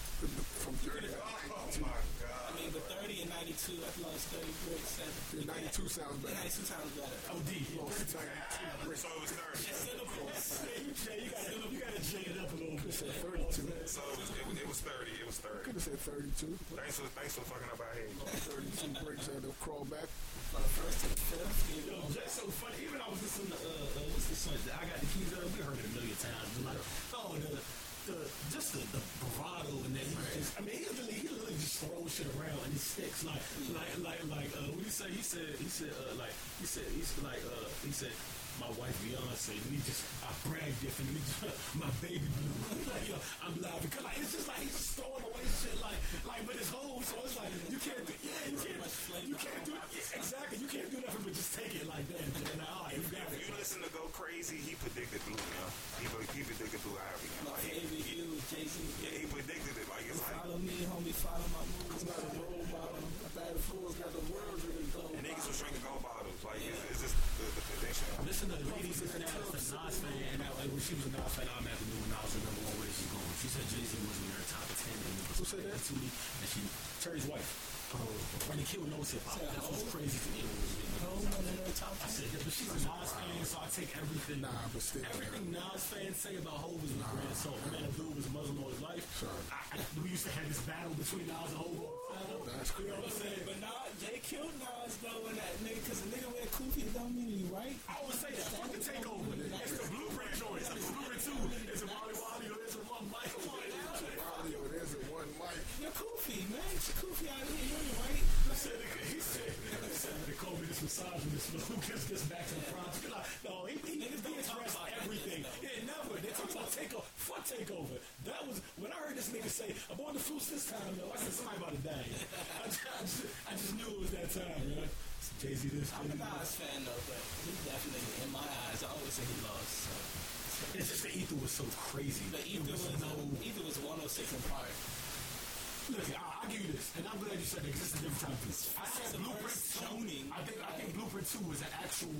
S2: from 30 to
S3: Oh
S2: 92.
S3: my
S4: I
S3: God.
S4: mean, but 30 and 92, I've lost 30 bricks. Seven.
S2: Yeah, 92 sounds better.
S4: 92 sounds better.
S5: OD.
S2: Lost 92 bricks.
S3: So it was 30.
S4: Syllables.
S5: Yeah, you gotta, you gotta jig it up a little bit.
S2: Said 32.
S3: So it was, it it was 30. It was 30.
S2: Could have said 32.
S3: Thanks for, thanks for fucking up our head.
S2: 32 bricks had to crawl back.
S4: For the first to the fifth,
S5: Yo, that's so funny. Even I was listening to, uh, uh, what's the song? I got the keys up. We heard it a million times. I'm like, oh, the, the, just the, the bravado and that. Just, I mean, he literally, he literally just throws shit around and he sticks like, like, like, like, uh, what he say? He said, he said, uh, like, he said, he's like, uh, he said, my wife Beyonce, we just, I brag different. We just, my baby blue. like, yo, I'm laughing. Cause like, it's just like, he's just throwing away shit like, like with his home. So it's like, you can't do, yeah, you can't, you can't do, yeah, exactly. You can't do nothing but just take it like that. And right, you got
S3: If you listen to Go Crazy, he predicted blue, you know. He, he predicted blue Ivy. You know?
S4: My
S3: Like, he,
S4: favorite you, Jay-Z.
S3: yeah, he predicted it. Like, it's like,
S4: Follow me, homie, follow my.
S5: She was a Nas fan, I'm at the new Nas was number one where she's going. She said Jay Z wasn't in her top ten, and it was
S2: Who said that?
S5: to me, and she Terry's wife. Oh, Brandy Kill knows hip hop. That's what's crazy to me.
S4: Oh, no one in her top
S5: I said, yeah, but she's a Nas fan, so I take everything.
S2: Nah, but still,
S5: Everything Nas fans say about Hov is with Grand Soul. Man, the dude was a Muslim all his life.
S2: Sure.
S5: I, I, we used to have this battle between Nas and Hov. the. Oh,
S2: that's
S5: You know what I'm saying?
S4: But nah, Jay killed Nas though, and that nigga, cause a nigga with wear kufi don't mean you right.
S5: I always say that. Fuck the takeover. It's the blueprint joints. It's the two. It's a Wally or a one Mike. Come.
S2: There's a one mic.
S4: You're kufi, man. It's out here. You ain't right.
S5: He said, he said, he said they call me this misogynist, but who gets this back to the project? Like, no, he, he, he addressed everything. Yeah, never. They talk about takeover. Fuck takeover. That was, when I heard this nigga say, I'm on the fruits this time, though, I said, somebody about to die. I, just- knew it was that time, man. Jay-Z this,
S4: I'm a. Nas fan though, but he definitely, in my eyes, I always say he lost.
S5: It's just the ether was so crazy.
S4: But
S5: It
S4: either
S5: was
S4: was,
S5: no,
S4: either was 106 in part.
S5: Look, I, I'll give you this, and I'm glad you said that because it's a different time. I said
S4: the
S5: Blueprint 2. I think, I think Blueprint 2 was an actual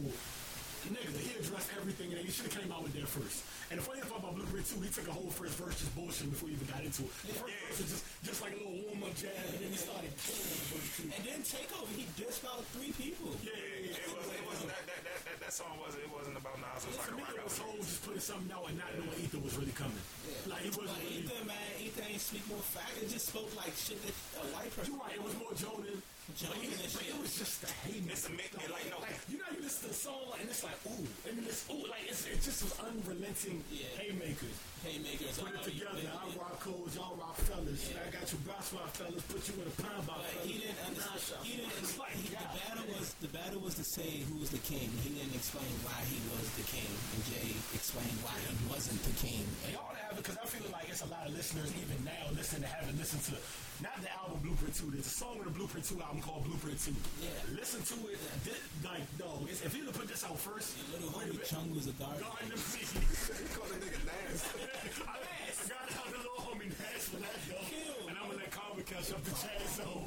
S5: nigga, he addressed everything, and he should have came out with that first. And the funny thing about Blueprint Two, he took a whole first verse just bullshit before he even got into it. The first verse was just just like a little warm up jab, and then he started killing the two.
S4: And then Takeover, he dissed about three people.
S5: Yeah, yeah, yeah.
S3: It wasn't. It wasn't that, that, that, that, that song wasn't. It wasn't about Nas. It was like
S5: To
S3: a rock
S5: it was
S3: album.
S5: whole just putting something out and not knowing Ether was really coming. Like it wasn't
S4: But
S5: really.
S4: Ether, man, Ether ain't speak more fact. It just spoke like shit that a white person.
S5: You're right. It was more Jonan.
S4: Jonan
S5: but, it,
S4: and
S5: but
S4: shit.
S5: it was just the hate.
S3: It's a mix- like, no.
S5: you know, you listen to the song and it's like ooh, and then it's ooh, like it's, it just was unrelenting
S4: Yeah.
S5: haymakers.
S4: Haymakers.
S5: Put it
S4: oh,
S5: together. I rock codes, y'all rock fellas. I got you Bosswell fellas. Put you in a pine box.
S4: Like, he didn't understand. He didn't.
S5: Like
S4: he, the battle was the battle was to say who was the king. He didn't explain why he was the king, and Jay explained why he wasn't the king.
S5: They all have because I feel like it's a lot of listeners even now listening to haven't listened to not the album Blueprint 2. There's a song in the Blueprint 2 album called Blueprint 2.
S4: Yeah.
S5: Listen to it. Thi- like, no, if you would put this out first,
S4: Little
S5: wait a
S4: homie. Chung was a guard.
S5: God, let me.
S2: He called a nigga nasty.
S5: I got out the little homie Nash for that, though. And I'm to let Carver catch up to Chad, so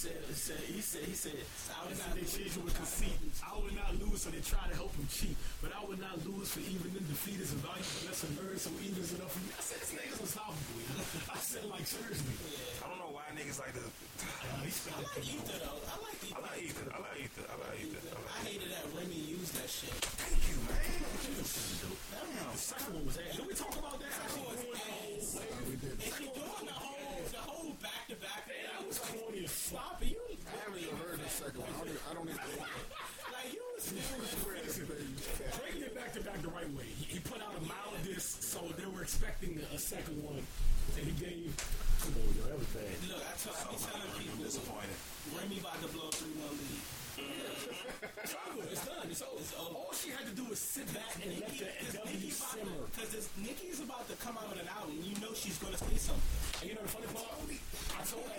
S5: said, he said, he said, he said, I would not they cheat you with conceit. I would not lose, so they try to help him cheat. But I would not lose for even in defeat is a valuable lesson learned, so even is enough for me. I said, this nigga's unstoppable. I said, like, seriously.
S3: I don't know why niggas like.
S5: Uh,
S4: I like. Ether though. I like
S3: I
S4: Ether.
S3: like Ether. I like Ether. I like Ether. I
S4: I
S3: like
S4: hated that Remy used that shit.
S3: Thank you, man.
S5: The second one was ass. Did we talk about that?
S4: Second one was
S5: That
S4: ass.
S2: We did.
S4: And she doing the whole, the whole back to back.
S5: was corny as fuck.
S4: Stop it, you.
S2: I haven't even heard the second one. I don't even, I don't even
S4: Like you was still.
S5: Drake did back to back the right way. He, he put out a mild disc, so they were expecting a, second one, and he gave. Come on, yo, that was bad.
S4: Look, I tell, I be telling people,
S3: disappointed.
S4: Remy about to blow three one lead.
S5: It's over. It's done. It's over.
S4: It's over.
S5: All she had to do was sit back and let the W simmer.
S4: Because Nikki's about to come out with an album. You know she's gonna say something.
S5: And you know the funny part? I told her,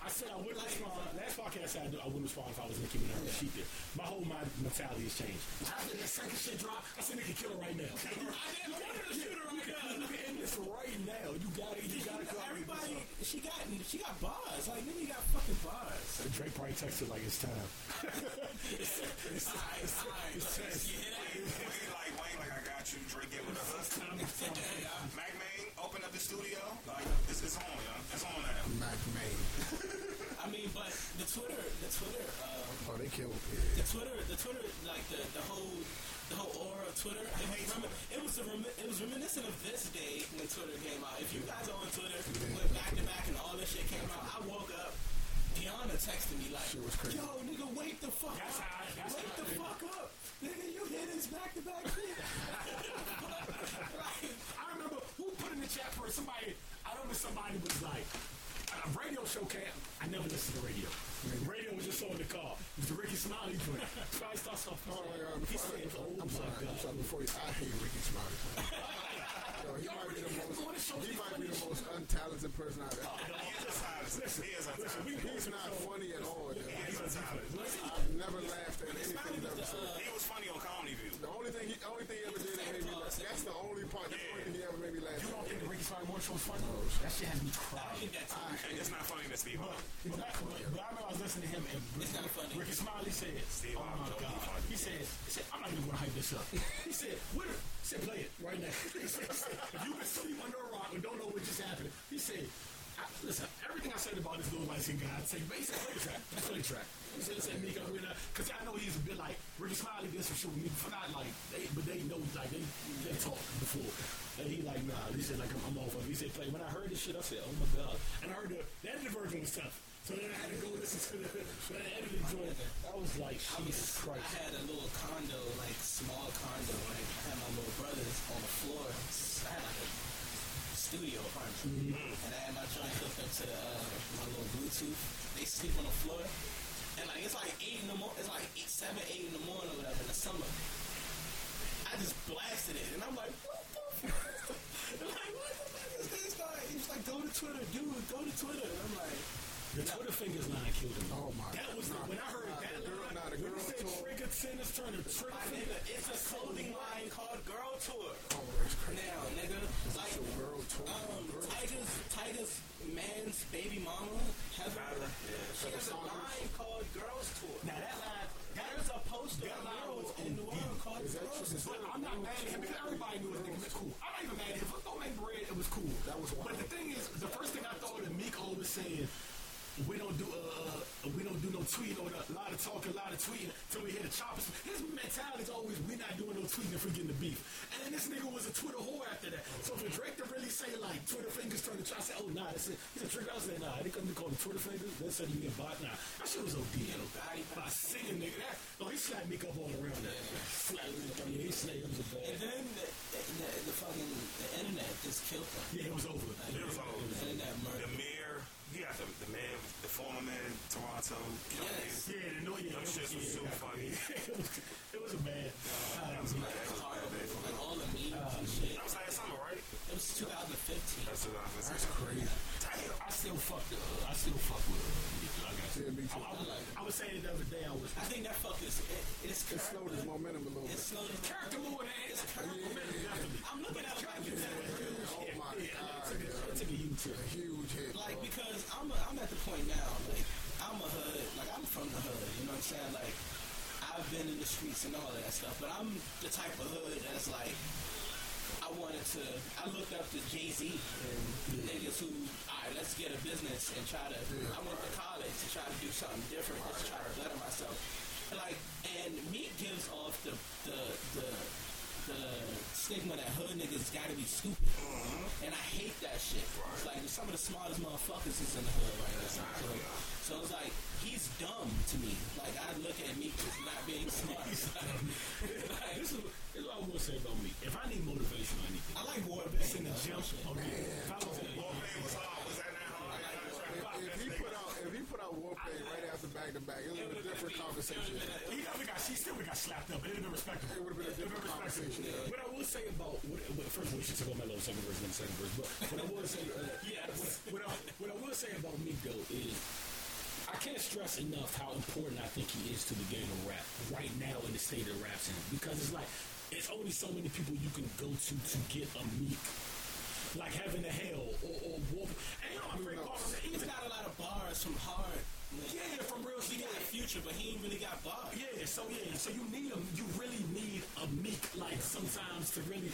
S5: I said I wouldn't respond. Last podcast I said I wouldn't respond if I was Nicki Minaj. She did. My whole mind mentality has changed. After that second shit drop, I said Nicki kill her right now.
S4: I didn't want her to shoot her right now.
S5: Can end this right now. You gotta, you gotta come.
S4: Everybody, she got she got bars. Like nigga got fucking bars.
S5: Drake probably texted like it's time. It's time.
S4: Hear that?
S3: Wayne like Wayne like I got you. Drake get with us. Mack Maine open up the studio. Like it's, it's on, y'all. It's on now.
S2: Mack Maine.
S4: I mean, but the Twitter, the Twitter, uh,
S2: Oh, they killed
S4: the Twitter, the Twitter, like the, the whole, the whole aura of Twitter. It was, remi- it was, a remi- it was reminiscent of this day when Twitter came out. If you guys are on Twitter, went back to back and all this shit came out, I woke up. Deanna texted me like,
S2: was crazy.
S4: "Yo, nigga, wake the fuck
S5: That's
S4: up!
S5: how that's
S4: wake
S5: how
S4: the
S5: did.
S4: fuck up, nigga! You hit this back to back shit?" Like,
S5: I remember who put in the chat for somebody. I remember somebody was like, a radio show came. I never listened to radio. Radio was just on the car. It was the Rickey Smiley joint. So I started off.
S2: Oh, wait, uh,
S5: He said, "Oh
S2: I'm
S5: my
S2: sorry, I'm sorry. Before you, I hate Rickey Smiley. Yo, he might be the
S5: can't go on the show
S2: most. He might
S5: be
S2: the most untalented person I've ever.
S3: He is untalented. He is untalented.
S2: He's not funny at all.
S3: He is untalented.
S2: I've never laughed at anything he's ever said.
S3: He was funny on Comedy View.
S2: The only thing he, only thing he ever did that made me laugh. That's the only part. That's the only thing he ever made me laugh.
S5: You Smiley morning show was funny? That shit had me
S4: I
S5: crying.
S4: think that's
S3: And it's not funny to Steve Harvey.
S5: But, but, I remember I was listening to him and
S4: It's not funny.
S5: Rickey Smiley said,
S3: Steve
S5: "Oh my God!" He said, "He said I'm not even gonna hype this up." He said, "What?" He said, "Play it right now." He said, "If you've been sleep under a rock and don't know what just happened," he said. I, listen, everything I said about this little light skinned guy, I'd say, basically, play the track. Play the track. Mika, because I know he's a bit like, Rickey Smiley did some shit with for not like, they, but they know, like, they, they talked before. And he like, nah, he said, like, I'm, I'm off of. He said, play. When I heard this shit, I said, oh my God. And I heard the, the edited version was tough. So then I had to go listen to the, the edited joint. I was like, Jesus Christ.
S4: I had a little condo, like small condo. Like I had my little brothers on the floor. I like a studio apartment, and I had my joint hooked up to the, uh, my little Bluetooth. They sleep on the floor, and like it's like eight in the morning. It's like eight, seven, eight in the morning or whatever in the summer. I just blasted it, and I'm like, what the fuck? like, what the fuck is this guy? He's like, go to Twitter, dude, go to Twitter. And I'm like,
S5: The Twitter fingers line killed him.
S2: Oh, my
S5: That was
S2: God.
S5: the, when I heard
S2: Nah,
S5: that
S2: girl-
S5: line,
S2: the
S5: when
S2: girl
S5: you said
S2: tour-
S5: trigger tennis turn to trigger
S4: My nigga, it's a clothing line called Girl Tour.
S2: Oh, that's crazy.
S4: Now, nigga, Like,
S2: So girl tour.
S4: um,
S2: girl.
S4: Tiger's, Tiger's man's baby mama has a, she has a line called Girls Tour.
S5: Now that line, that
S4: There's a poster of girls in the world called Girls Tour.
S5: But I'm not mad at him because everybody knew this nigga was cool. I'm not even mad at him. Fuck, don't make bread. It was cool.
S2: That was wild.
S5: But the thing is, the first thing I thought of Meek always saying, we don't do uh, we don't do no tweeting or a lot of talking, a lot of tweeting till we hit the choppers. His mentality is always we not doing no tweeting if we getting the beef. And then this nigga was a Twitter whore after that. So for Drake to really say like Twitter fingers turn to try, I said, oh nah, that's it. He said Drake, I said nah, they couldn't call them Twitter fingers. They said you get bot. Nah, that shit was OD.
S4: body
S5: By singing nigga, that oh he slapped Meek up all around that. Slapped Meek up. Yeah, he slapped him so
S4: And then the, the, the fucking the internet just killed him.
S5: Yeah, it was over.
S3: It was all
S4: The internet
S3: the
S4: murder.
S3: mayor. He got the, the man, the former man, in
S4: Yes.
S5: Yeah, the no, yeah,
S3: Them
S5: it was,
S3: was so funny.
S5: it was, a bad.
S3: That was. That was bad for me.
S4: Like all the memes and shit.
S3: That was last summer, right?
S4: It was 2015.
S3: That's what I was
S2: That's crazy.
S3: Damn.
S5: I still fuck the, I still fuck with uh, Meek, I.
S2: Yeah.
S5: I, I, was, I was saying it the other day. I was
S4: I think that fuck is it, it's
S2: It slowed his momentum a little bit.
S4: slowed his and all that stuff but I'm the type of hood that's like I wanted to I looked up to Jay Z and niggas who all right let's get a business and try to I went to college to try to do something different just try to better myself. Like and Meek gives off the the the the stigma that hood niggas gotta be stupid. Mm-hmm. And I hate that shit. It's like some of the smartest motherfuckers is in the hood right now. So, so it's like he's dumb to me. Like I look at me as not being smart. like,
S5: This is, this is what I will say about me. If I need motivation or anything,
S4: I like war
S5: it's in the gym. Okay. If I was in the
S3: was hard. Was that not hard?
S2: If, if he put out if he put out Warpaint right after back to back, it would have a different conversation.
S5: He never got, slapped up. It would have been respectable.
S2: It would have been a different conversation.
S5: What I will say about what, what, first of all, we should talk about Melo second verse, then second verse. But what I will say, uh, yeah, what, what, I, what I will say about Meek though is. I can't stress enough how important I think he is to the game of rap right now in the state of rap scene because it's like it's only so many people you can go to to get a Meek like Heaven to Hell or, or Wolf. And you know, I'm very
S4: He's got a lot of bars from hard.
S5: Yeah, from real
S4: He got a future, but he ain't really got bars.
S5: Yeah, so yeah, so you need a, you really need a meek like sometimes to really.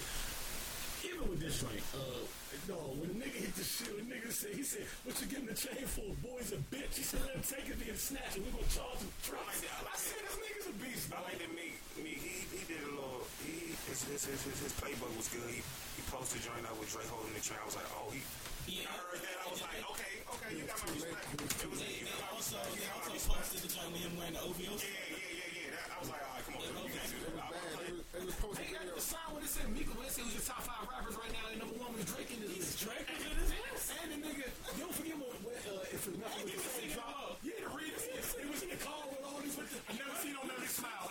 S5: Even with this right, uh, no, when a nigga hit the shit, a nigga said, he said, what you getting the chain for? Boy's a bitch. He said, let him take it and snatch it. We're gonna charge him trucks. I said, this nigga's a beast,
S3: I like that me, me. He he did a little. He his his his, his, his playbook was good. He he posted joint out with Dre holding the train. I was like, oh, he.
S4: Yeah.
S3: I heard that. I was like, okay, okay, you got my respect. It was
S4: They, they also, they also
S3: respect.
S4: posted the joint with him wearing the OVOs.
S3: Yeah, yeah, yeah, yeah. That, I was like, all right, come on, you can't do
S2: It was
S3: that. I-.
S2: They was, was posting
S5: got
S2: videos.
S5: the sign when it said Mika, when it said who's your top five rappers right now, and number one was Drake in this list.
S4: Drake
S5: and,
S4: in this list?
S5: and the nigga, you don't forget what, what uh, if it's nothing with the same drop. Yeah, the readers, it was in the car with all these, I never seen no Melly smile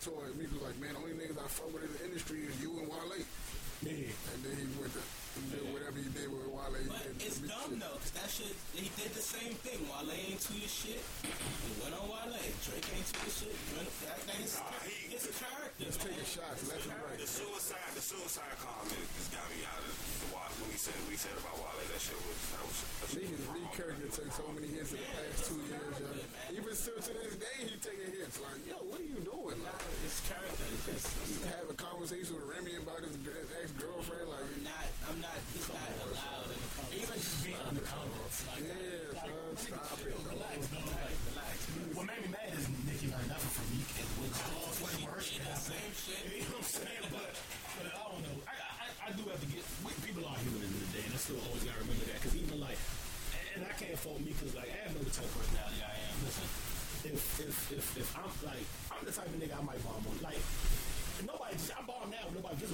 S2: Drake back touring, was like, man, the only niggas I fuck with in the industry is you and Wale.
S5: Yeah.
S2: And then he went to did whatever did with Wale.
S4: But it's dumb
S2: shit.
S4: though, cause that shit, he did the same thing. Wale ain't to your shit. He went on Wale. Drake ain't to your shit. That, that is,
S3: Nah, he-
S4: it's a character.
S2: He's taking shots left and right.
S3: The suicide, the suicide comment just got me out of the water. When he said, we said about Wale, that shit was, that was, that shit wrong.
S2: Character took so many hits in the past two years. Even still to this day, he taking hits. Like, yo, what are you doing? Like,
S4: It's character. It's just,
S2: have a conversation with Remy about his, his ex-girlfriend. Like,
S4: not, I'm not, he's not allowed.
S5: Even just being undercover. Like,
S2: yeah, it.
S5: relax, no,
S4: Relax.
S5: what made me mad is Nicki learned nothing from Meek and Jaws when worse shit
S4: The same shit.
S5: You know what I'm saying? But, but I don't know. I, I, I do have to get. People are human in the day, and I still always gotta remember that. Because even like, and I can't fault me because like I have no type of personality I am. Listen, if if if if I'm like I'm the type of nigga I might bomb on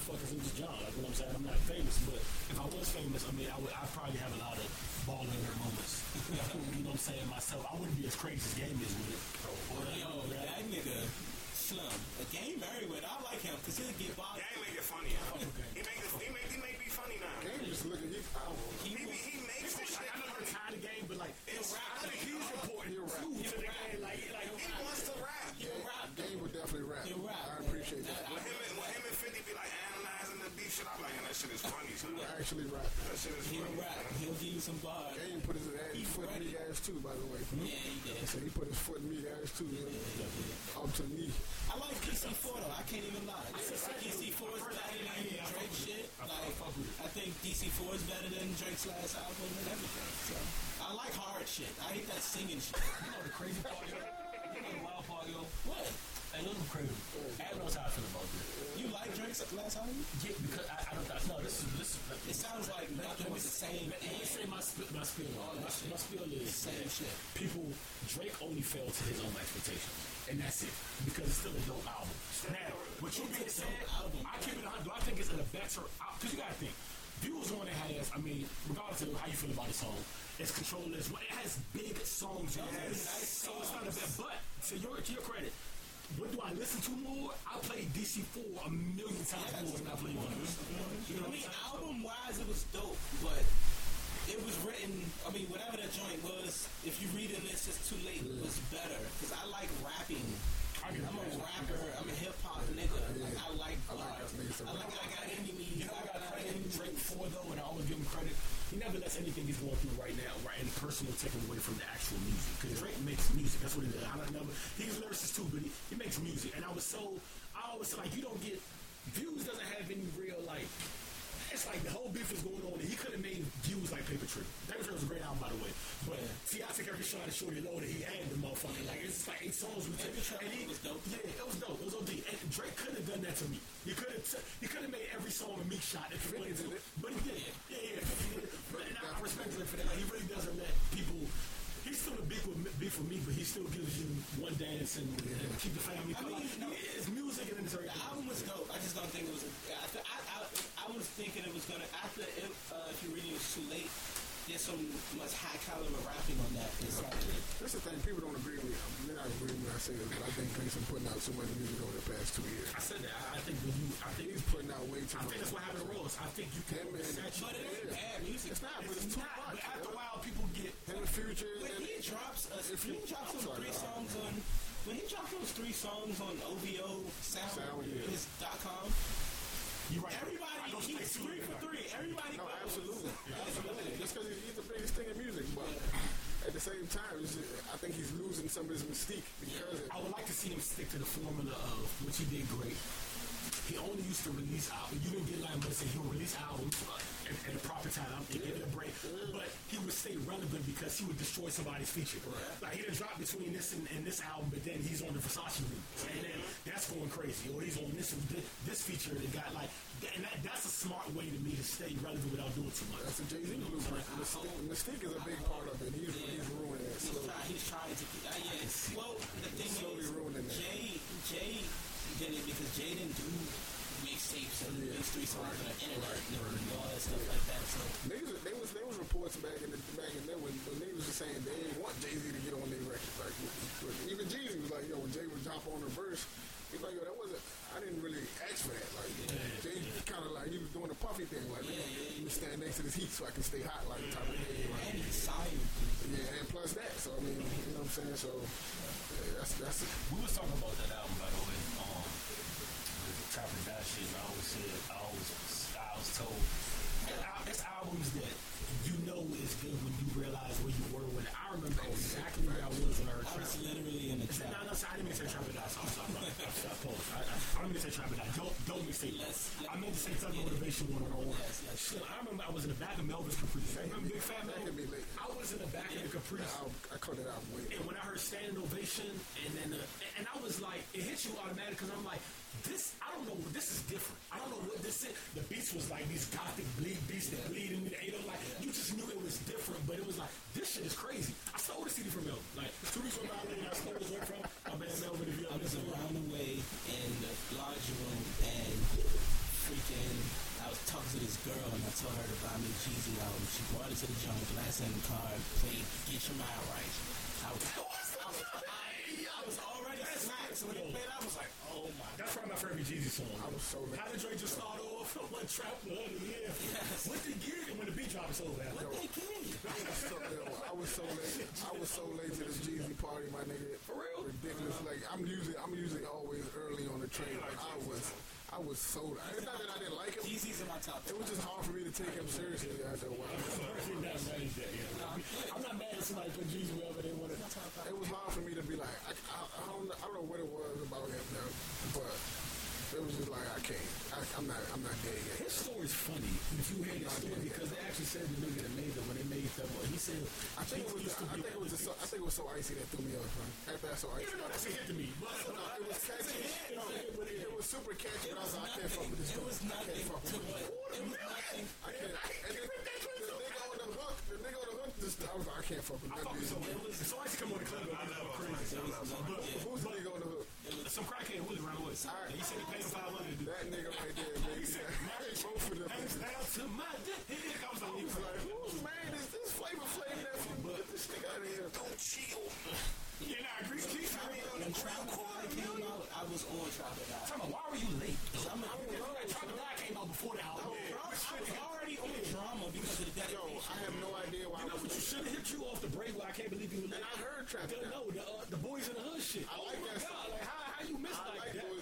S5: now. Nobody gives a fuck because I'm. Like, you know what I'm saying? I'm not famous, but if I was famous, I mean, I would. I'd probably have a lot of ball in their moments. you know what I'm saying? Myself, I wouldn't be as crazy as game is with it. Or,
S4: Yo, that nigga, Slum. The game very well. I like him because he'll get bothered.
S3: Shit is
S4: He'll
S3: funny.
S4: rap. He'll give you some bars.
S2: And he put his ass,
S4: He
S2: foot in
S4: ready.
S2: me ass too, by the way.
S4: Yeah, he did.
S2: So he put his foot in me ass too, you know, up to me.
S4: I like DC4 though. I can't even lie. DC4 is better than Drake shit. Like, I think DC4 is better than Drake's last album and everything. So I like hard shit. I hate that singing shit.
S5: You know the crazy part, yo? You know the wild part, yo?
S4: What?
S5: Hey, look crazy. Ab knows how I feel about this.
S4: You last album?
S5: Yeah, because I, I don't know. No, this is this is.
S4: It sounds like nothing was the same.
S5: Let me say my spiel. My spiel. My, my spiel is
S4: Same shit.
S5: people. Drake only failed to his own expectations, and that's it. Because it's still a dope album. Now, what you being said,
S4: album.
S5: I keep it. on- Do I think it's in a better? Because you gotta think. Views on it has. I mean, regardless of how you feel about the song, it's controlled as well. It has big songs. It has, so it's not a bad. But to your to your credit. What do I listen to more? I play DC4 a million times more than I play Guns. You know
S4: I
S5: what I'm
S4: mean, album wise, it was dope, but it was written. I mean, whatever that joint was, if you read the list, it's too late. It was better because I like rapping.
S5: I
S4: I'm a rapper. I'm a hip hop nigga. Like I like
S2: I like
S4: bars.
S2: us niggas to
S4: I like. I got enemies.
S5: You know, I got credit. Drake for though, and I always give him credit. He never lets anything he's going through right now, personal, take him away from the actual music. Because Drake makes music. That's what he does. I don't know. He's a lyricist too, but he, he makes music. And I was so, I always like, you don't get views. Doesn't have any real like. It's like the whole beef is going on, and he could have made views like Paper Trail. Paper Trail was a great album, by the way. But see, I think every shot at Shorty Loaded, he had the motherfucker. Like it's like eight songs with
S4: Paper Trail
S5: and he
S4: was dope.
S5: Yeah, it was dope. It was OD. And Drake could have done that to me. He could have. T- he could have made every song a Meek shot if he wanted to. But he did. Yeah, yeah. Did. But and I respect him for that. Like, he really doesn't let people. He's still a beef with beef with me, but he still gives you one dance and, and keep the family.
S4: I mean,
S5: no, it's music and it's
S4: The album was dope. I just don't think it was. I, th- I, I, I was thinking it was gonna after uh, if you read it was too late. There's so much high caliber rapping on that. It's like
S2: That's the thing. People don't agree with me. They're not agreeing when I say this, but I think Drake's been putting out so much music over the past two years.
S5: I said that. I, I think when you. I think
S2: He's putting out way too
S5: I
S2: much.
S5: think that's what happened to Ross. I think you can
S2: Him and-.
S4: But it ain't bad music.
S2: It's not, but it's
S5: It's
S2: too
S5: not.
S2: much.
S5: But after a while, people get.
S2: Him and Future.
S4: When
S2: and-
S4: he drops a,
S2: If
S4: when he drops those three songs on when he dropped those three songs on OVO Sound,
S2: Sound, yeah.
S4: his dot com.
S5: You right.
S4: Everybody,
S5: he's go
S4: he
S5: straight
S4: was
S5: to
S4: three for three. Everybody,
S2: No,
S4: knows.
S2: absolutely. Absolutely. Just because he's the biggest thing in music, but at the same time, just, I think he's losing some of his mystique because
S5: I would like to see him stick to the formula of which he did great. He only used to release albums. You didn't get like say he'll release albums at, the proper time and give it a break. But he would stay relevant because he would destroy somebody's feature. Like he didn't drop between this and, and this album, but then he's on the Versace remix, and then that's going crazy. Or he's on this this, this feature that got like, and that, that's a smart way to me to stay relevant without doing too much.
S2: that's a Jay Z blueprint. Mystique, is a big part of it. He's, he's ruining it
S4: He's,
S2: slowly.
S4: try, he's trying to. Uh, yeah. Well, the thing
S2: Slowly
S4: is,
S2: ruining it.
S4: Jay Jay did it because Jay didn't do mixtapes and these three songs on the internet and all that stuff like that. So
S2: Niggas, they was there was reports back in the back in there when, when niggas was saying they didn't want Jay Z to get on their record. Like even Jeezy was like, yo, when Jay would drop on the verse, he's like, yo, that wasn't. I didn't really ask for that. Like Jay kind of like he was doing the puffy thing, like let me stand next to this heat so I can stay hot, like type of thing. Like,
S4: and he signed.
S2: yeah, and plus that. So I mean, you know what I'm saying? So yeah, that's that's
S5: We was talking about that album, by the way. Um, the Trap shit. I always said, I always, I was told, it's al- albums that you know is good when you realize where you were when I remember exactly where I was when I heard
S4: I was literally in the
S5: No,
S4: trap.
S5: no, sorry, I didn't mean to say Trap and Die. So I'm sorry, bro. I, I. I, don't mean to say Trap and Don't, don't mistake.
S4: Let's-
S5: I meant to say Thug Motivation 101.
S4: Yes, yes.
S5: Shit, I remember I was in the back of Melvin's Caprice. Remember Big Fat
S2: That
S5: Mel? I was in the back of the Caprice.
S2: I, I cut it out way.
S5: And when I heard standing ovation, and then uh, and I was like, it hit you automatic because I'm like, this, I don't know, this is different. I don't know what this is. The beats was like these gothic bleed beats that bleed the you know, like you just knew it was different, but it was like this shit is crazy. I stole the CD from Melvin. Like two weeks from now, I stole this one from my. If you
S4: I was around the way in the laundry room and freaking I was talking to this girl and I told her to buy me a Jeezy album. She brought it to the joint, glass in the car, played Get Your Mind Right. I was, I was, I was already smacked.
S5: Jeezy song.
S2: I was so
S5: How did Dre just start off? One trap, other, yeah.
S4: Yes.
S5: What the? And when the beat drops over, after.
S4: What they you?
S2: I was so, yo, I was so late. I was so late to this Jeezy party, my nigga. For real? Ridiculous. Like I'm usually I'm usually always early on the train. But I was I was so. It's not that I didn't like him.
S4: Jeezy's in my top.
S2: It was just hard for me to take him seriously after a while.
S5: I'm not mad at. I'm not mad at somebody put Jeezy wherever they want to.
S2: It was hard for me to be like, I, I, I don't, I don't know what it was about him now, but it like I. I, I'm not, I'm not there yet.
S5: His story's funny. If you hear his story, because they actually said the nigga that made them when they made them. He said,
S2: I think it was,
S5: to
S2: I think it was, just so, I think it was so icy that threw me off. Man. After that, so icy.
S5: Even though that's a hit to me, but
S2: No, it was catchy. No, it was super catchy. But I was like, I can't fuck with this.
S4: It was
S2: dude. I can't fuck with this.
S4: It was nothing.
S2: I can't. And then, the nigga on the hook, the nigga on the hook, just, I was like, I can't fuck with
S5: I fuck with
S2: that.
S5: So I used to come on the club and go crazy.
S2: Who's the nigga on the hook?
S5: some crackhead was. He said he paid him five hundred
S2: That nigga right there, man. Both of them.
S5: Hands down to my dick. Here comes the
S2: I was like, whose man is this Flavor Flav nephew? Get this nigga out of here.
S3: Don't chill.
S5: Yeah, nah, Grease Keith.
S4: When Trap God came out, I was on Trap God.
S5: Tell me, why were you late?
S4: I'm a,
S5: Trap God came out before the album.
S4: I was already on drama because of the
S2: Yo. I have no idea why
S5: You know what? You should have hit you off the break. Where I can't believe you were
S2: And
S5: late.
S2: I heard Trap
S5: no, the uh, the boys in the hood shit.
S2: I like
S5: oh my
S2: that
S5: God, like how how you miss
S2: I
S5: like
S2: like
S5: that?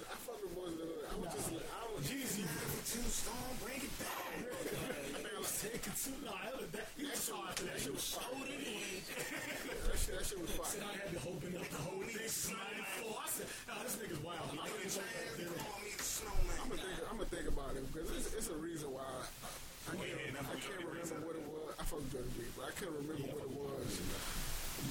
S5: Take it too long. That, he was sorry after that shit was
S4: Showed anyway.
S2: That shit, that shit was
S5: Said. I had to open up the whole thing. since 94. I said, nah, this nigga's wild. I'm gonna
S3: Chance,
S5: go
S3: call me the snowman.
S2: I'm gonna think. I'm gonna think about it because it's, it's a reason why. I, I, can't, I can't remember what it was. I fucked Dirty B, but I can't remember what it was.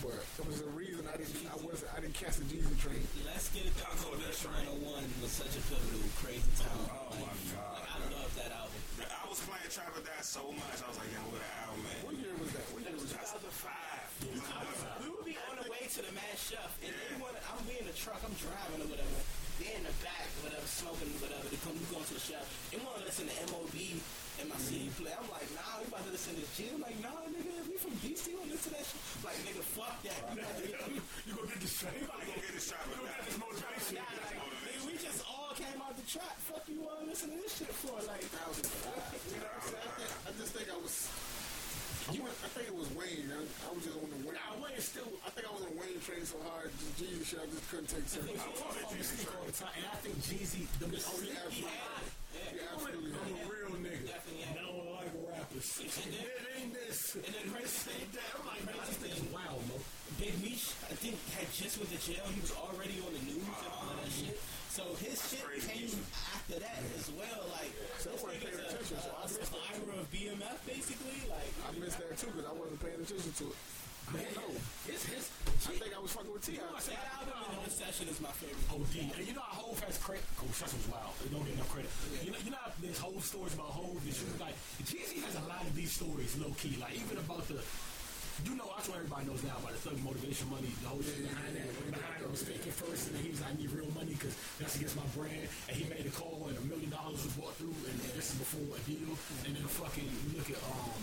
S2: But it was a reason I didn't. I wasn't. I didn't catch the Jeezy train.
S4: Let's get it down to Motivation 101 was such a pivotal, crazy time.
S3: Oh, my God.
S4: Like, I love that album.
S3: I was playing Trap or Die so much. I was like, yo, what an album, man.
S2: What year was that? What year was that?
S3: 2005.
S4: We would be on the way to the Mad Chef, and they want I'm be in the truck, I'm driving or whatever. They're in the back, whatever, smoking, whatever. They come, we going to the chef. They want to listen to MOB and my CD play. I'm like, nah, we about to listen to G. I'm like, nah, nigga, if we from DC, we want to listen to that shit. Like, nigga, fuck that.
S5: You gonna get this straight?
S3: You gonna get this Trap or Die.
S5: This motivation.
S4: The trap. Fuck you want to listen to this shit for? Like,
S2: You know what I'm saying? I, think, I just think I was. I, went, I think it was Wayne. I, I was just on the Wayne.
S5: Nah, Wayne still.
S2: I think I was on the Wayne train so hard. Jeezy shit. I just couldn't take serious.
S5: I talk about this nigga all the time, and I think Jeezy, the
S2: Oh, he absolutely. He absolutely.
S5: I'm a real nigga.
S4: Definitely
S5: And I don't like rappers. It ain't this.
S4: and then crazy thing, that
S5: I'm like, man, this nigga's wild, mo.
S4: Big Meech, I think, had just went to jail. He was already on the news and So his shit came after that as well. Like,
S2: So I wasn't paying
S4: nigga's
S2: attention,
S4: a,
S2: so I
S4: a
S2: missed that.
S4: of BMF, basically. Like,
S2: I missed that too because I wasn't paying attention to it. I
S5: Man,
S2: don't know.
S5: his, his,
S2: I think I was fucking with T.I.
S4: that album in this session is my favorite.
S5: Oh, OD. And you know how Hove has credit. Coach Shush was wild. They don't get enough credit. You know, you know how there's Hove stories about Hove. You like, Jeezy has a lot of these stories, low key. Like even about the. You know, that's what everybody knows now about the thug motivation money, the whole shit behind that. Behind it was faking first, and then he was like, I need real money because that's against my brand. And he made a call, and a million dollars was bought through, and this is before a deal. And then fucking look at um,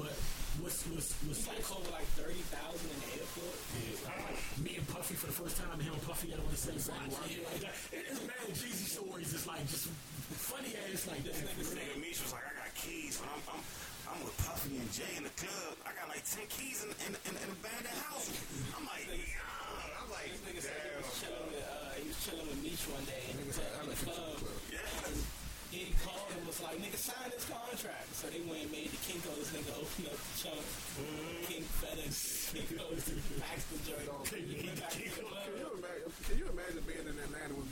S5: but what's what's what's
S4: got called like 30,000 in the airport.
S5: yeah, me and Puffy for the first time, and him and Puffy had on the same watch. Yeah, like that. It- It's mad Jeezy stories. It's like just funny ass like this.
S3: This nigga Meech was like, I got keys, but I'm, I'm, I'm with Puffy and Jay in the club. I got like 10 keys in, in, in, in the abandoned house. I'm like, yeah. I'm like,
S4: This nigga said he was chilling with, uh, he was chilling with Meech one day in, the-
S2: had
S4: in the club.
S2: the club.
S3: Yeah.
S4: He called and was like, nigga, sign this contract. So they went and made the Kinko's nigga open up the trunk. King FedEx, Kinko's, Paxton joint. He went back to the
S2: Can
S4: club.
S2: you imagine? Can you imagine being in Atlanta with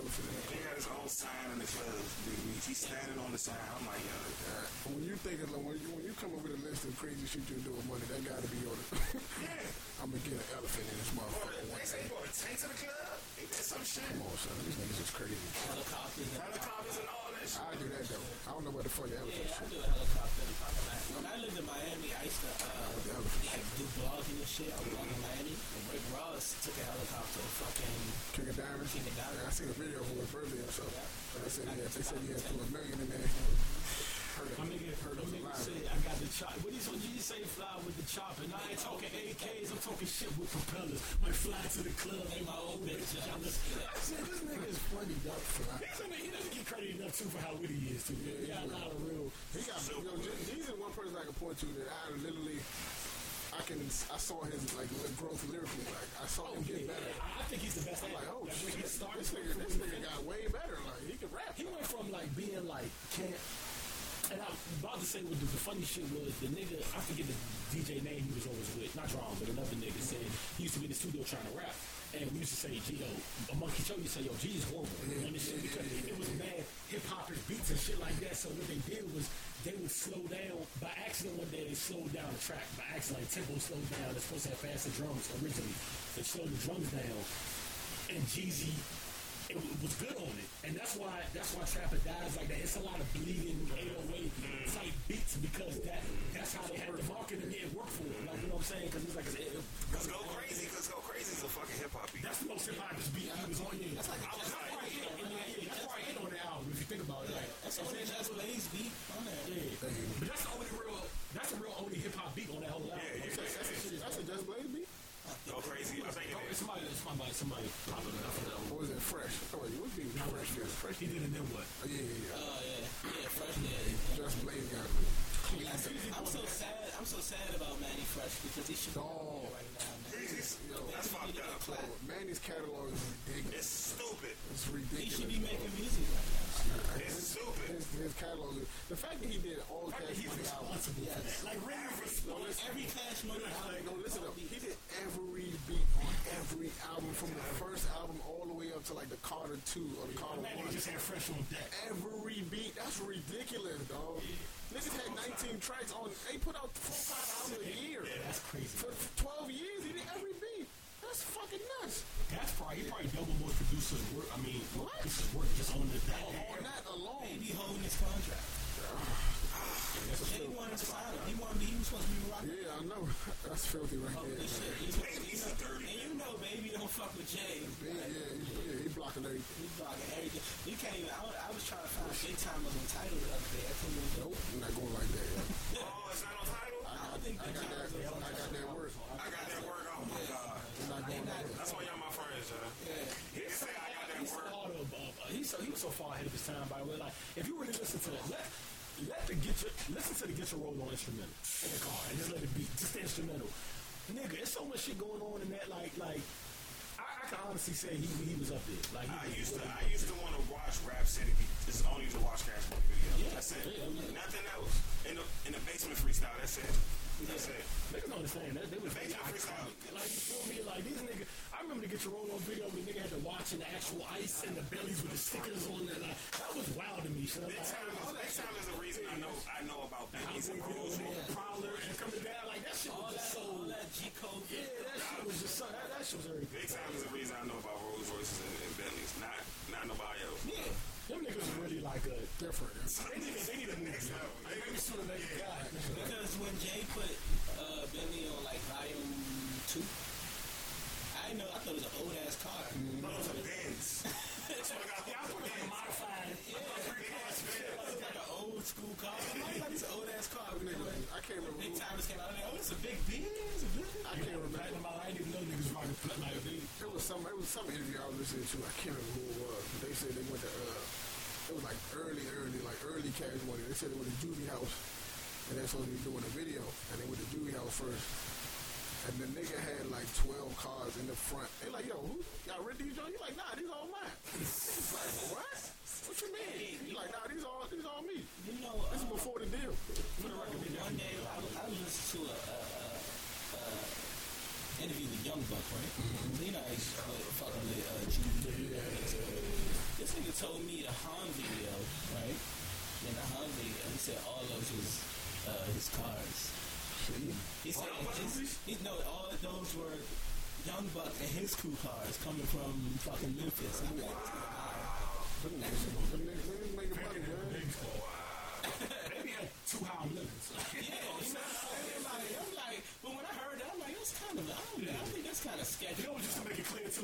S2: elephant in
S3: the He
S2: club.
S3: had his own sign in the club. Big Meech. He's standing on the sign. I'm like, yo,
S2: Uh, when you think of like, when you when you come up with a list of crazy shit you do with money, that got to be on it.
S3: yeah.
S2: I'm gonna get an elephant in this
S3: Bro,
S2: motherfucker.
S3: they say he brought a tank to the club. He did some shit.
S2: Come on, son, these niggas is crazy.
S4: Helicopters. and-
S3: Helicopters and all that shit.
S2: I do that though. I don't know what the fucking elephant
S4: Yeah, I do a helicopter and pop. When I lived in Miami, I used to uh,
S2: The elephant
S4: like do blogging and shit. I was blogging in Miami. And Rick Ross took a helicopter fucking
S2: Of Diamonds.
S4: King of Diamonds.
S2: Yeah, I seen a video of his birthday or something. They said had, they said he had threw a million in there.
S5: My nigga, my nigga said I got the chop. What he so you say fly with the chopper? And I ain't talking AKs, I'm talking shit with propellers. Might fly to the club, ain't my old bitch jealous. I said this nigga is funny, dog. He's a nigga, he doesn't get credit enough too for how witty he is too. He got a lot of real.
S2: He got yo. J- He's the one person I can point to that I literally, I can, I saw his like li- growth lyrically. Like I saw him get
S5: Yeah,
S2: better.
S5: I I think he's the best.
S2: I'm like, oh
S5: Like, when he
S2: shit,
S5: started,
S2: this nigga, this nigga got way better. Like he can rap.
S5: He went from like being like can't. And I'm about to say what the, the funny shit was the nigga I forget the DJ name he was always with, not Drum, but another nigga said he used to be in the studio trying to rap. And we used to say, G, yo, a Monkey Show, you say, yo, G is horrible. And this shit, because it was mad hip hop beats and shit like that. So what they did was they would slow down. By accident one day they slowed down the track. By accident, like tempo slowed down. They're supposed to have faster drums originally. They slowed the drums down. And Jeezy it was good on it, and that's why that's why Trapper dies like that. It's a lot of bleeding 808 mm. type beats because that that's how they had to market and it worked for it. Like you know what I'm saying? Because it's like it,
S3: Cause go crazy, cause go crazy is a fucking hip hop beat.
S5: that's the most hip hop beat he was on. Yeah, that's like
S3: I was
S5: that's
S3: like-
S5: probably it. And, yeah, yeah, that's probably it on the album if you think about it. Like,
S4: That's only Just Blaze beat on there.
S5: yeah, but that's the only real that's the real only hip hop beat on that whole album.
S3: Yeah, yeah,
S5: That's- that's the shit.
S2: That's a Just Blaze beat.
S3: Go crazy. I think
S5: Oh,
S3: it
S5: it's
S3: is.
S5: somebody, it's somebody, somebody popping it up for that one.
S2: Or was it Fresh? Oh, wait, what beat was Fresh? Yeah, Fresh.
S5: He did it then what?
S2: Oh, yeah, yeah, yeah.
S4: Oh yeah, yeah, fresh. Yeah.
S2: Just Blaze got it.
S4: I'm so sad. I'm so sad about Mannie Man.
S3: He's- That's fucked up.
S2: Mannie's catalog is ridiculous.
S3: It's stupid.
S2: It's ridiculous.
S4: He should be making music right now.
S3: It's stupid.
S2: His, his catalog, the fact that he did all cash money albums.
S5: that. Like really responsible.
S4: Every Cash Money album.
S2: No, listen up. He did every beat on every album from the first album all the way up to like the Carter 2 or the Carter
S5: That
S2: 1.
S5: nigga just had fresh on deck.
S2: Every beat. That's ridiculous, dog. Niggas had 19 tracks on. They put out four, five albums a year.
S5: Yeah, That's crazy.
S2: For 12 years, he did every beat. That's fucking nuts.
S5: That's probably he probably double more producers work. I mean,
S2: What?
S5: producers work just on the that.
S2: On that alone.
S4: He holding his contract. He wanted to sign him. He wanted. Me. He was supposed to be rocking.
S2: Yeah, I know. That's filthy right there.
S4: Shit. He's, he's a dirty. And you know, baby, don't fuck with Jay.
S2: Yeah, yeah, he, yeah, he blocking everything.
S4: He's blocking everything. You can't even. I, was- I was trying to find Big Time was entitled the other day. I couldn't even.
S2: Nope, I'm not going like that. Yeah.
S3: Oh, it's not on Tidal?
S4: I don't think
S2: I got that. I got that word.
S3: I got that word. Oh my god.
S2: Not that.
S3: That's why y'all my friends, Yeah, He say I got that
S5: of, uh, he's so he was so far ahead of his time. By the way, like if you really listen to it, let let the get your listen to the get your roll on instrumental in the car and just let it be just the instrumental. Nigga, there's so much shit going on in that. Like like I, I can honestly say he he was up there. Like
S3: I used to, I used to want to watch Rap City. It's only to watch Cash Money video. That's it. Nothing else. In the in the basement freestyle. That's it. That's it.
S5: Niggas don't understand that. They was
S3: Basement
S5: very
S3: freestyle.
S5: Like, you feel me? Like, these niggas, I remember to get your roll on video when the nigga had to watch in the actual ice and the bellies with the stickers on there. Like, that was wild to me. So,
S3: Big
S5: like,
S3: time, is, big time is the reason I know I know about Benny's and Rose.
S5: Prowler and coming down. Like, that shit
S4: All
S5: was
S4: that,
S5: just so.
S4: all that G code.
S5: Yeah, that shit was just so. That, that shit was everything.
S3: Big time is the reason I know about Rolls Royces and, and Bentleys. Not not nobody else.
S5: Yeah. Them niggas are really like a.
S2: Different.
S5: They need, they need a.
S3: Next level.
S5: They need to sort of make a guy.
S4: Because when Jay put uh, Bentley on like
S2: interview I listening to. I can't remember who it was. But they said they went to. Uh, it was like early, early, like early cash money. They said they went to Juvie House, and they're supposed to be doing a video, and they went to Juvie House first. And the nigga had like 12 cars in the front. They like, yo, who, y'all rent these joints? You like, nah, these all mine. He's like, what? What you mean? He like, nah, these all, these all me.
S4: You know,
S2: This is
S4: uh,
S2: before the deal.
S4: you know one day I, was- I was listening to a, a, a interview with Young Buck, right? You know, I used to fucking with uh, Judy. This nigga told me the Han video, right? in a Humvee, and he said all of was uh, his cars. He said his, he, no, all of those were Young Buck and his crew cars coming from fucking Memphis. I'm like,
S2: Them niggas, them niggas, niggas making money, man.
S5: Maybe high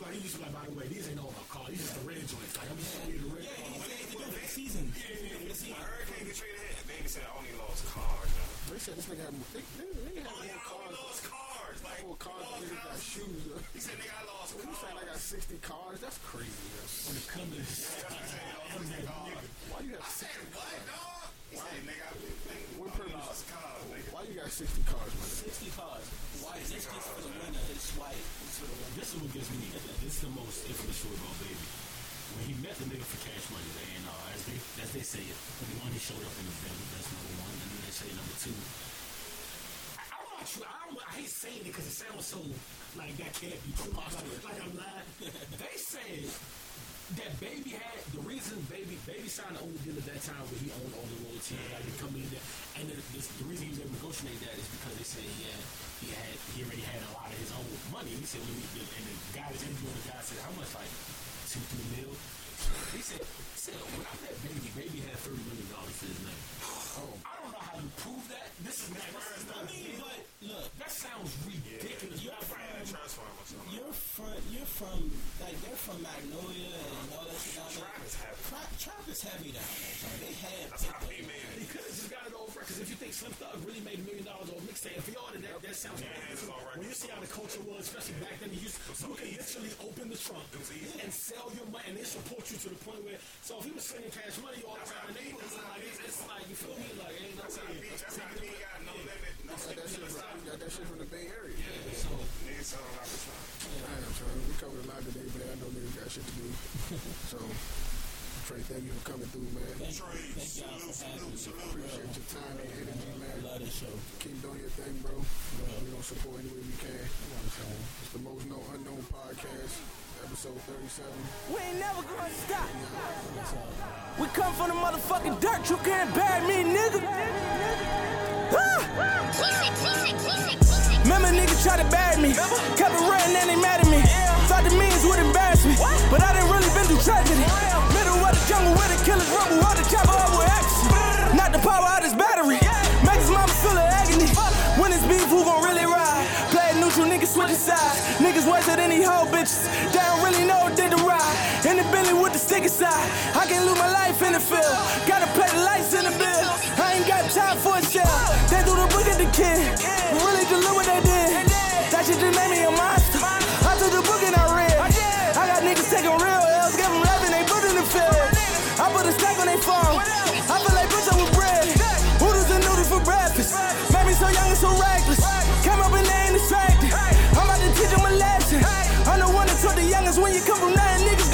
S5: make it clear too, like he used to be like, by the way, these ain't all about cars. These just the red joints. Like I'm just you the red.
S4: Yeah, he said he did it for the season. For the season.
S3: Hurricane get traded ahead. Baby said I only lost cars.
S2: They said this nigga had more, they, they, they had
S3: Oh, yeah,
S2: more
S3: I only lost cars. Like,
S2: more cars than niggas got shoes.
S3: He said, nigga, I lost
S2: When you saying I got 60 cars, that's crazy, yo.
S5: When it comes to this,
S2: Why you have
S3: I said, what, dog? He said, nigga, I nigga,
S2: What
S3: lost cars, nigga.
S2: Why you got 60 cars, man?
S4: 60 cars. It's just for the winner. It's white. It's for the winner.
S5: this is what gets me. The most infamous story about baby. When he met the nigga for cash money, they ain't uh, as they as they say it. One, he showed up in the film. That's number one. And then they say number two. I, I don't want you. I don't. I hate saying it because it sounds so like that can't be true. Like, like I'm lying. They said that baby had the reason baby baby signed the only deal at that time where he owned all the royalties like he come in there and the, this, the reason he was able to negotiate that is because they said he had he had he already had a lot of his own money he said when he, and the guy was interviewing the guy said how much like two three mil he said he said when I met baby baby had thirty million dollars to his name oh I don't know how you prove that this is not this is not
S4: I mean, but look,
S5: that sounds ridiculous
S4: you're
S3: Yeah,
S4: from,
S3: or something.
S4: you're from, you're from, like they're from Magnolia and all that there.
S3: Trap is heavy.
S4: Trap, trap is heavy down there. They had.
S3: That's how he made
S5: Slim Thug really made a million dollars on mixtape, if he ordered that, that sounds
S3: Yeah,
S5: like
S3: it's all right.
S5: when you see how the culture was, especially back then, you used you can literally open the trunk and sell your money, and they support you to the point where. So if he was sending cash money all around the neighborhood, it's like it's, it's like you feel me, like ain't no
S3: That's how
S5: way.
S3: he, that's how he got no limit, no
S2: Got that, shit from, got that shit from the Bay Area.
S4: So
S3: Niggas selling out the time.
S2: Damn, son. We covered a lot today, but I know niggas got shit to do. so, Trey, thank you for coming through, man.
S4: thank, thank y'all for having me.
S2: Appreciate your time and energy, man.
S4: Love this show.
S2: Keep doing your thing, bro. We gonna support any way we can. It's the most known unknown podcast, episode 37.
S6: We ain't never gonna stop. We come from the motherfucking dirt. You can't bury me, nigga. Remember niggas try to bury me. Kept it real and they mad at me. Thought the means would embarrass me. But I didn't really been through tragedy. Of the killers rumble. All the chopper up with action. Not the power out his battery. Make his mama feel the agony. When it's beef, who gon' really ride? Play neutral, niggas switching sides. Niggas worse than any hoe bitches. They don't really know what they to ride. In the Bentley with the sticky side. I can lose my life in the field. Gotta play the lights in the bill. I ain't got time for a shell. They do the book at the kid. But really just look what they did. That shit just made me a monster. I took the book and I read. I got niggas taking real L's, give them love and they put in the field. Phone. I feel like up with bread. Hooters and noodles for breakfast. Made me so young and so reckless. Came up and they ain't distracted. I'm about to teach them a lesson. I'm the one that taught the youngest when you come from nothing, nigga.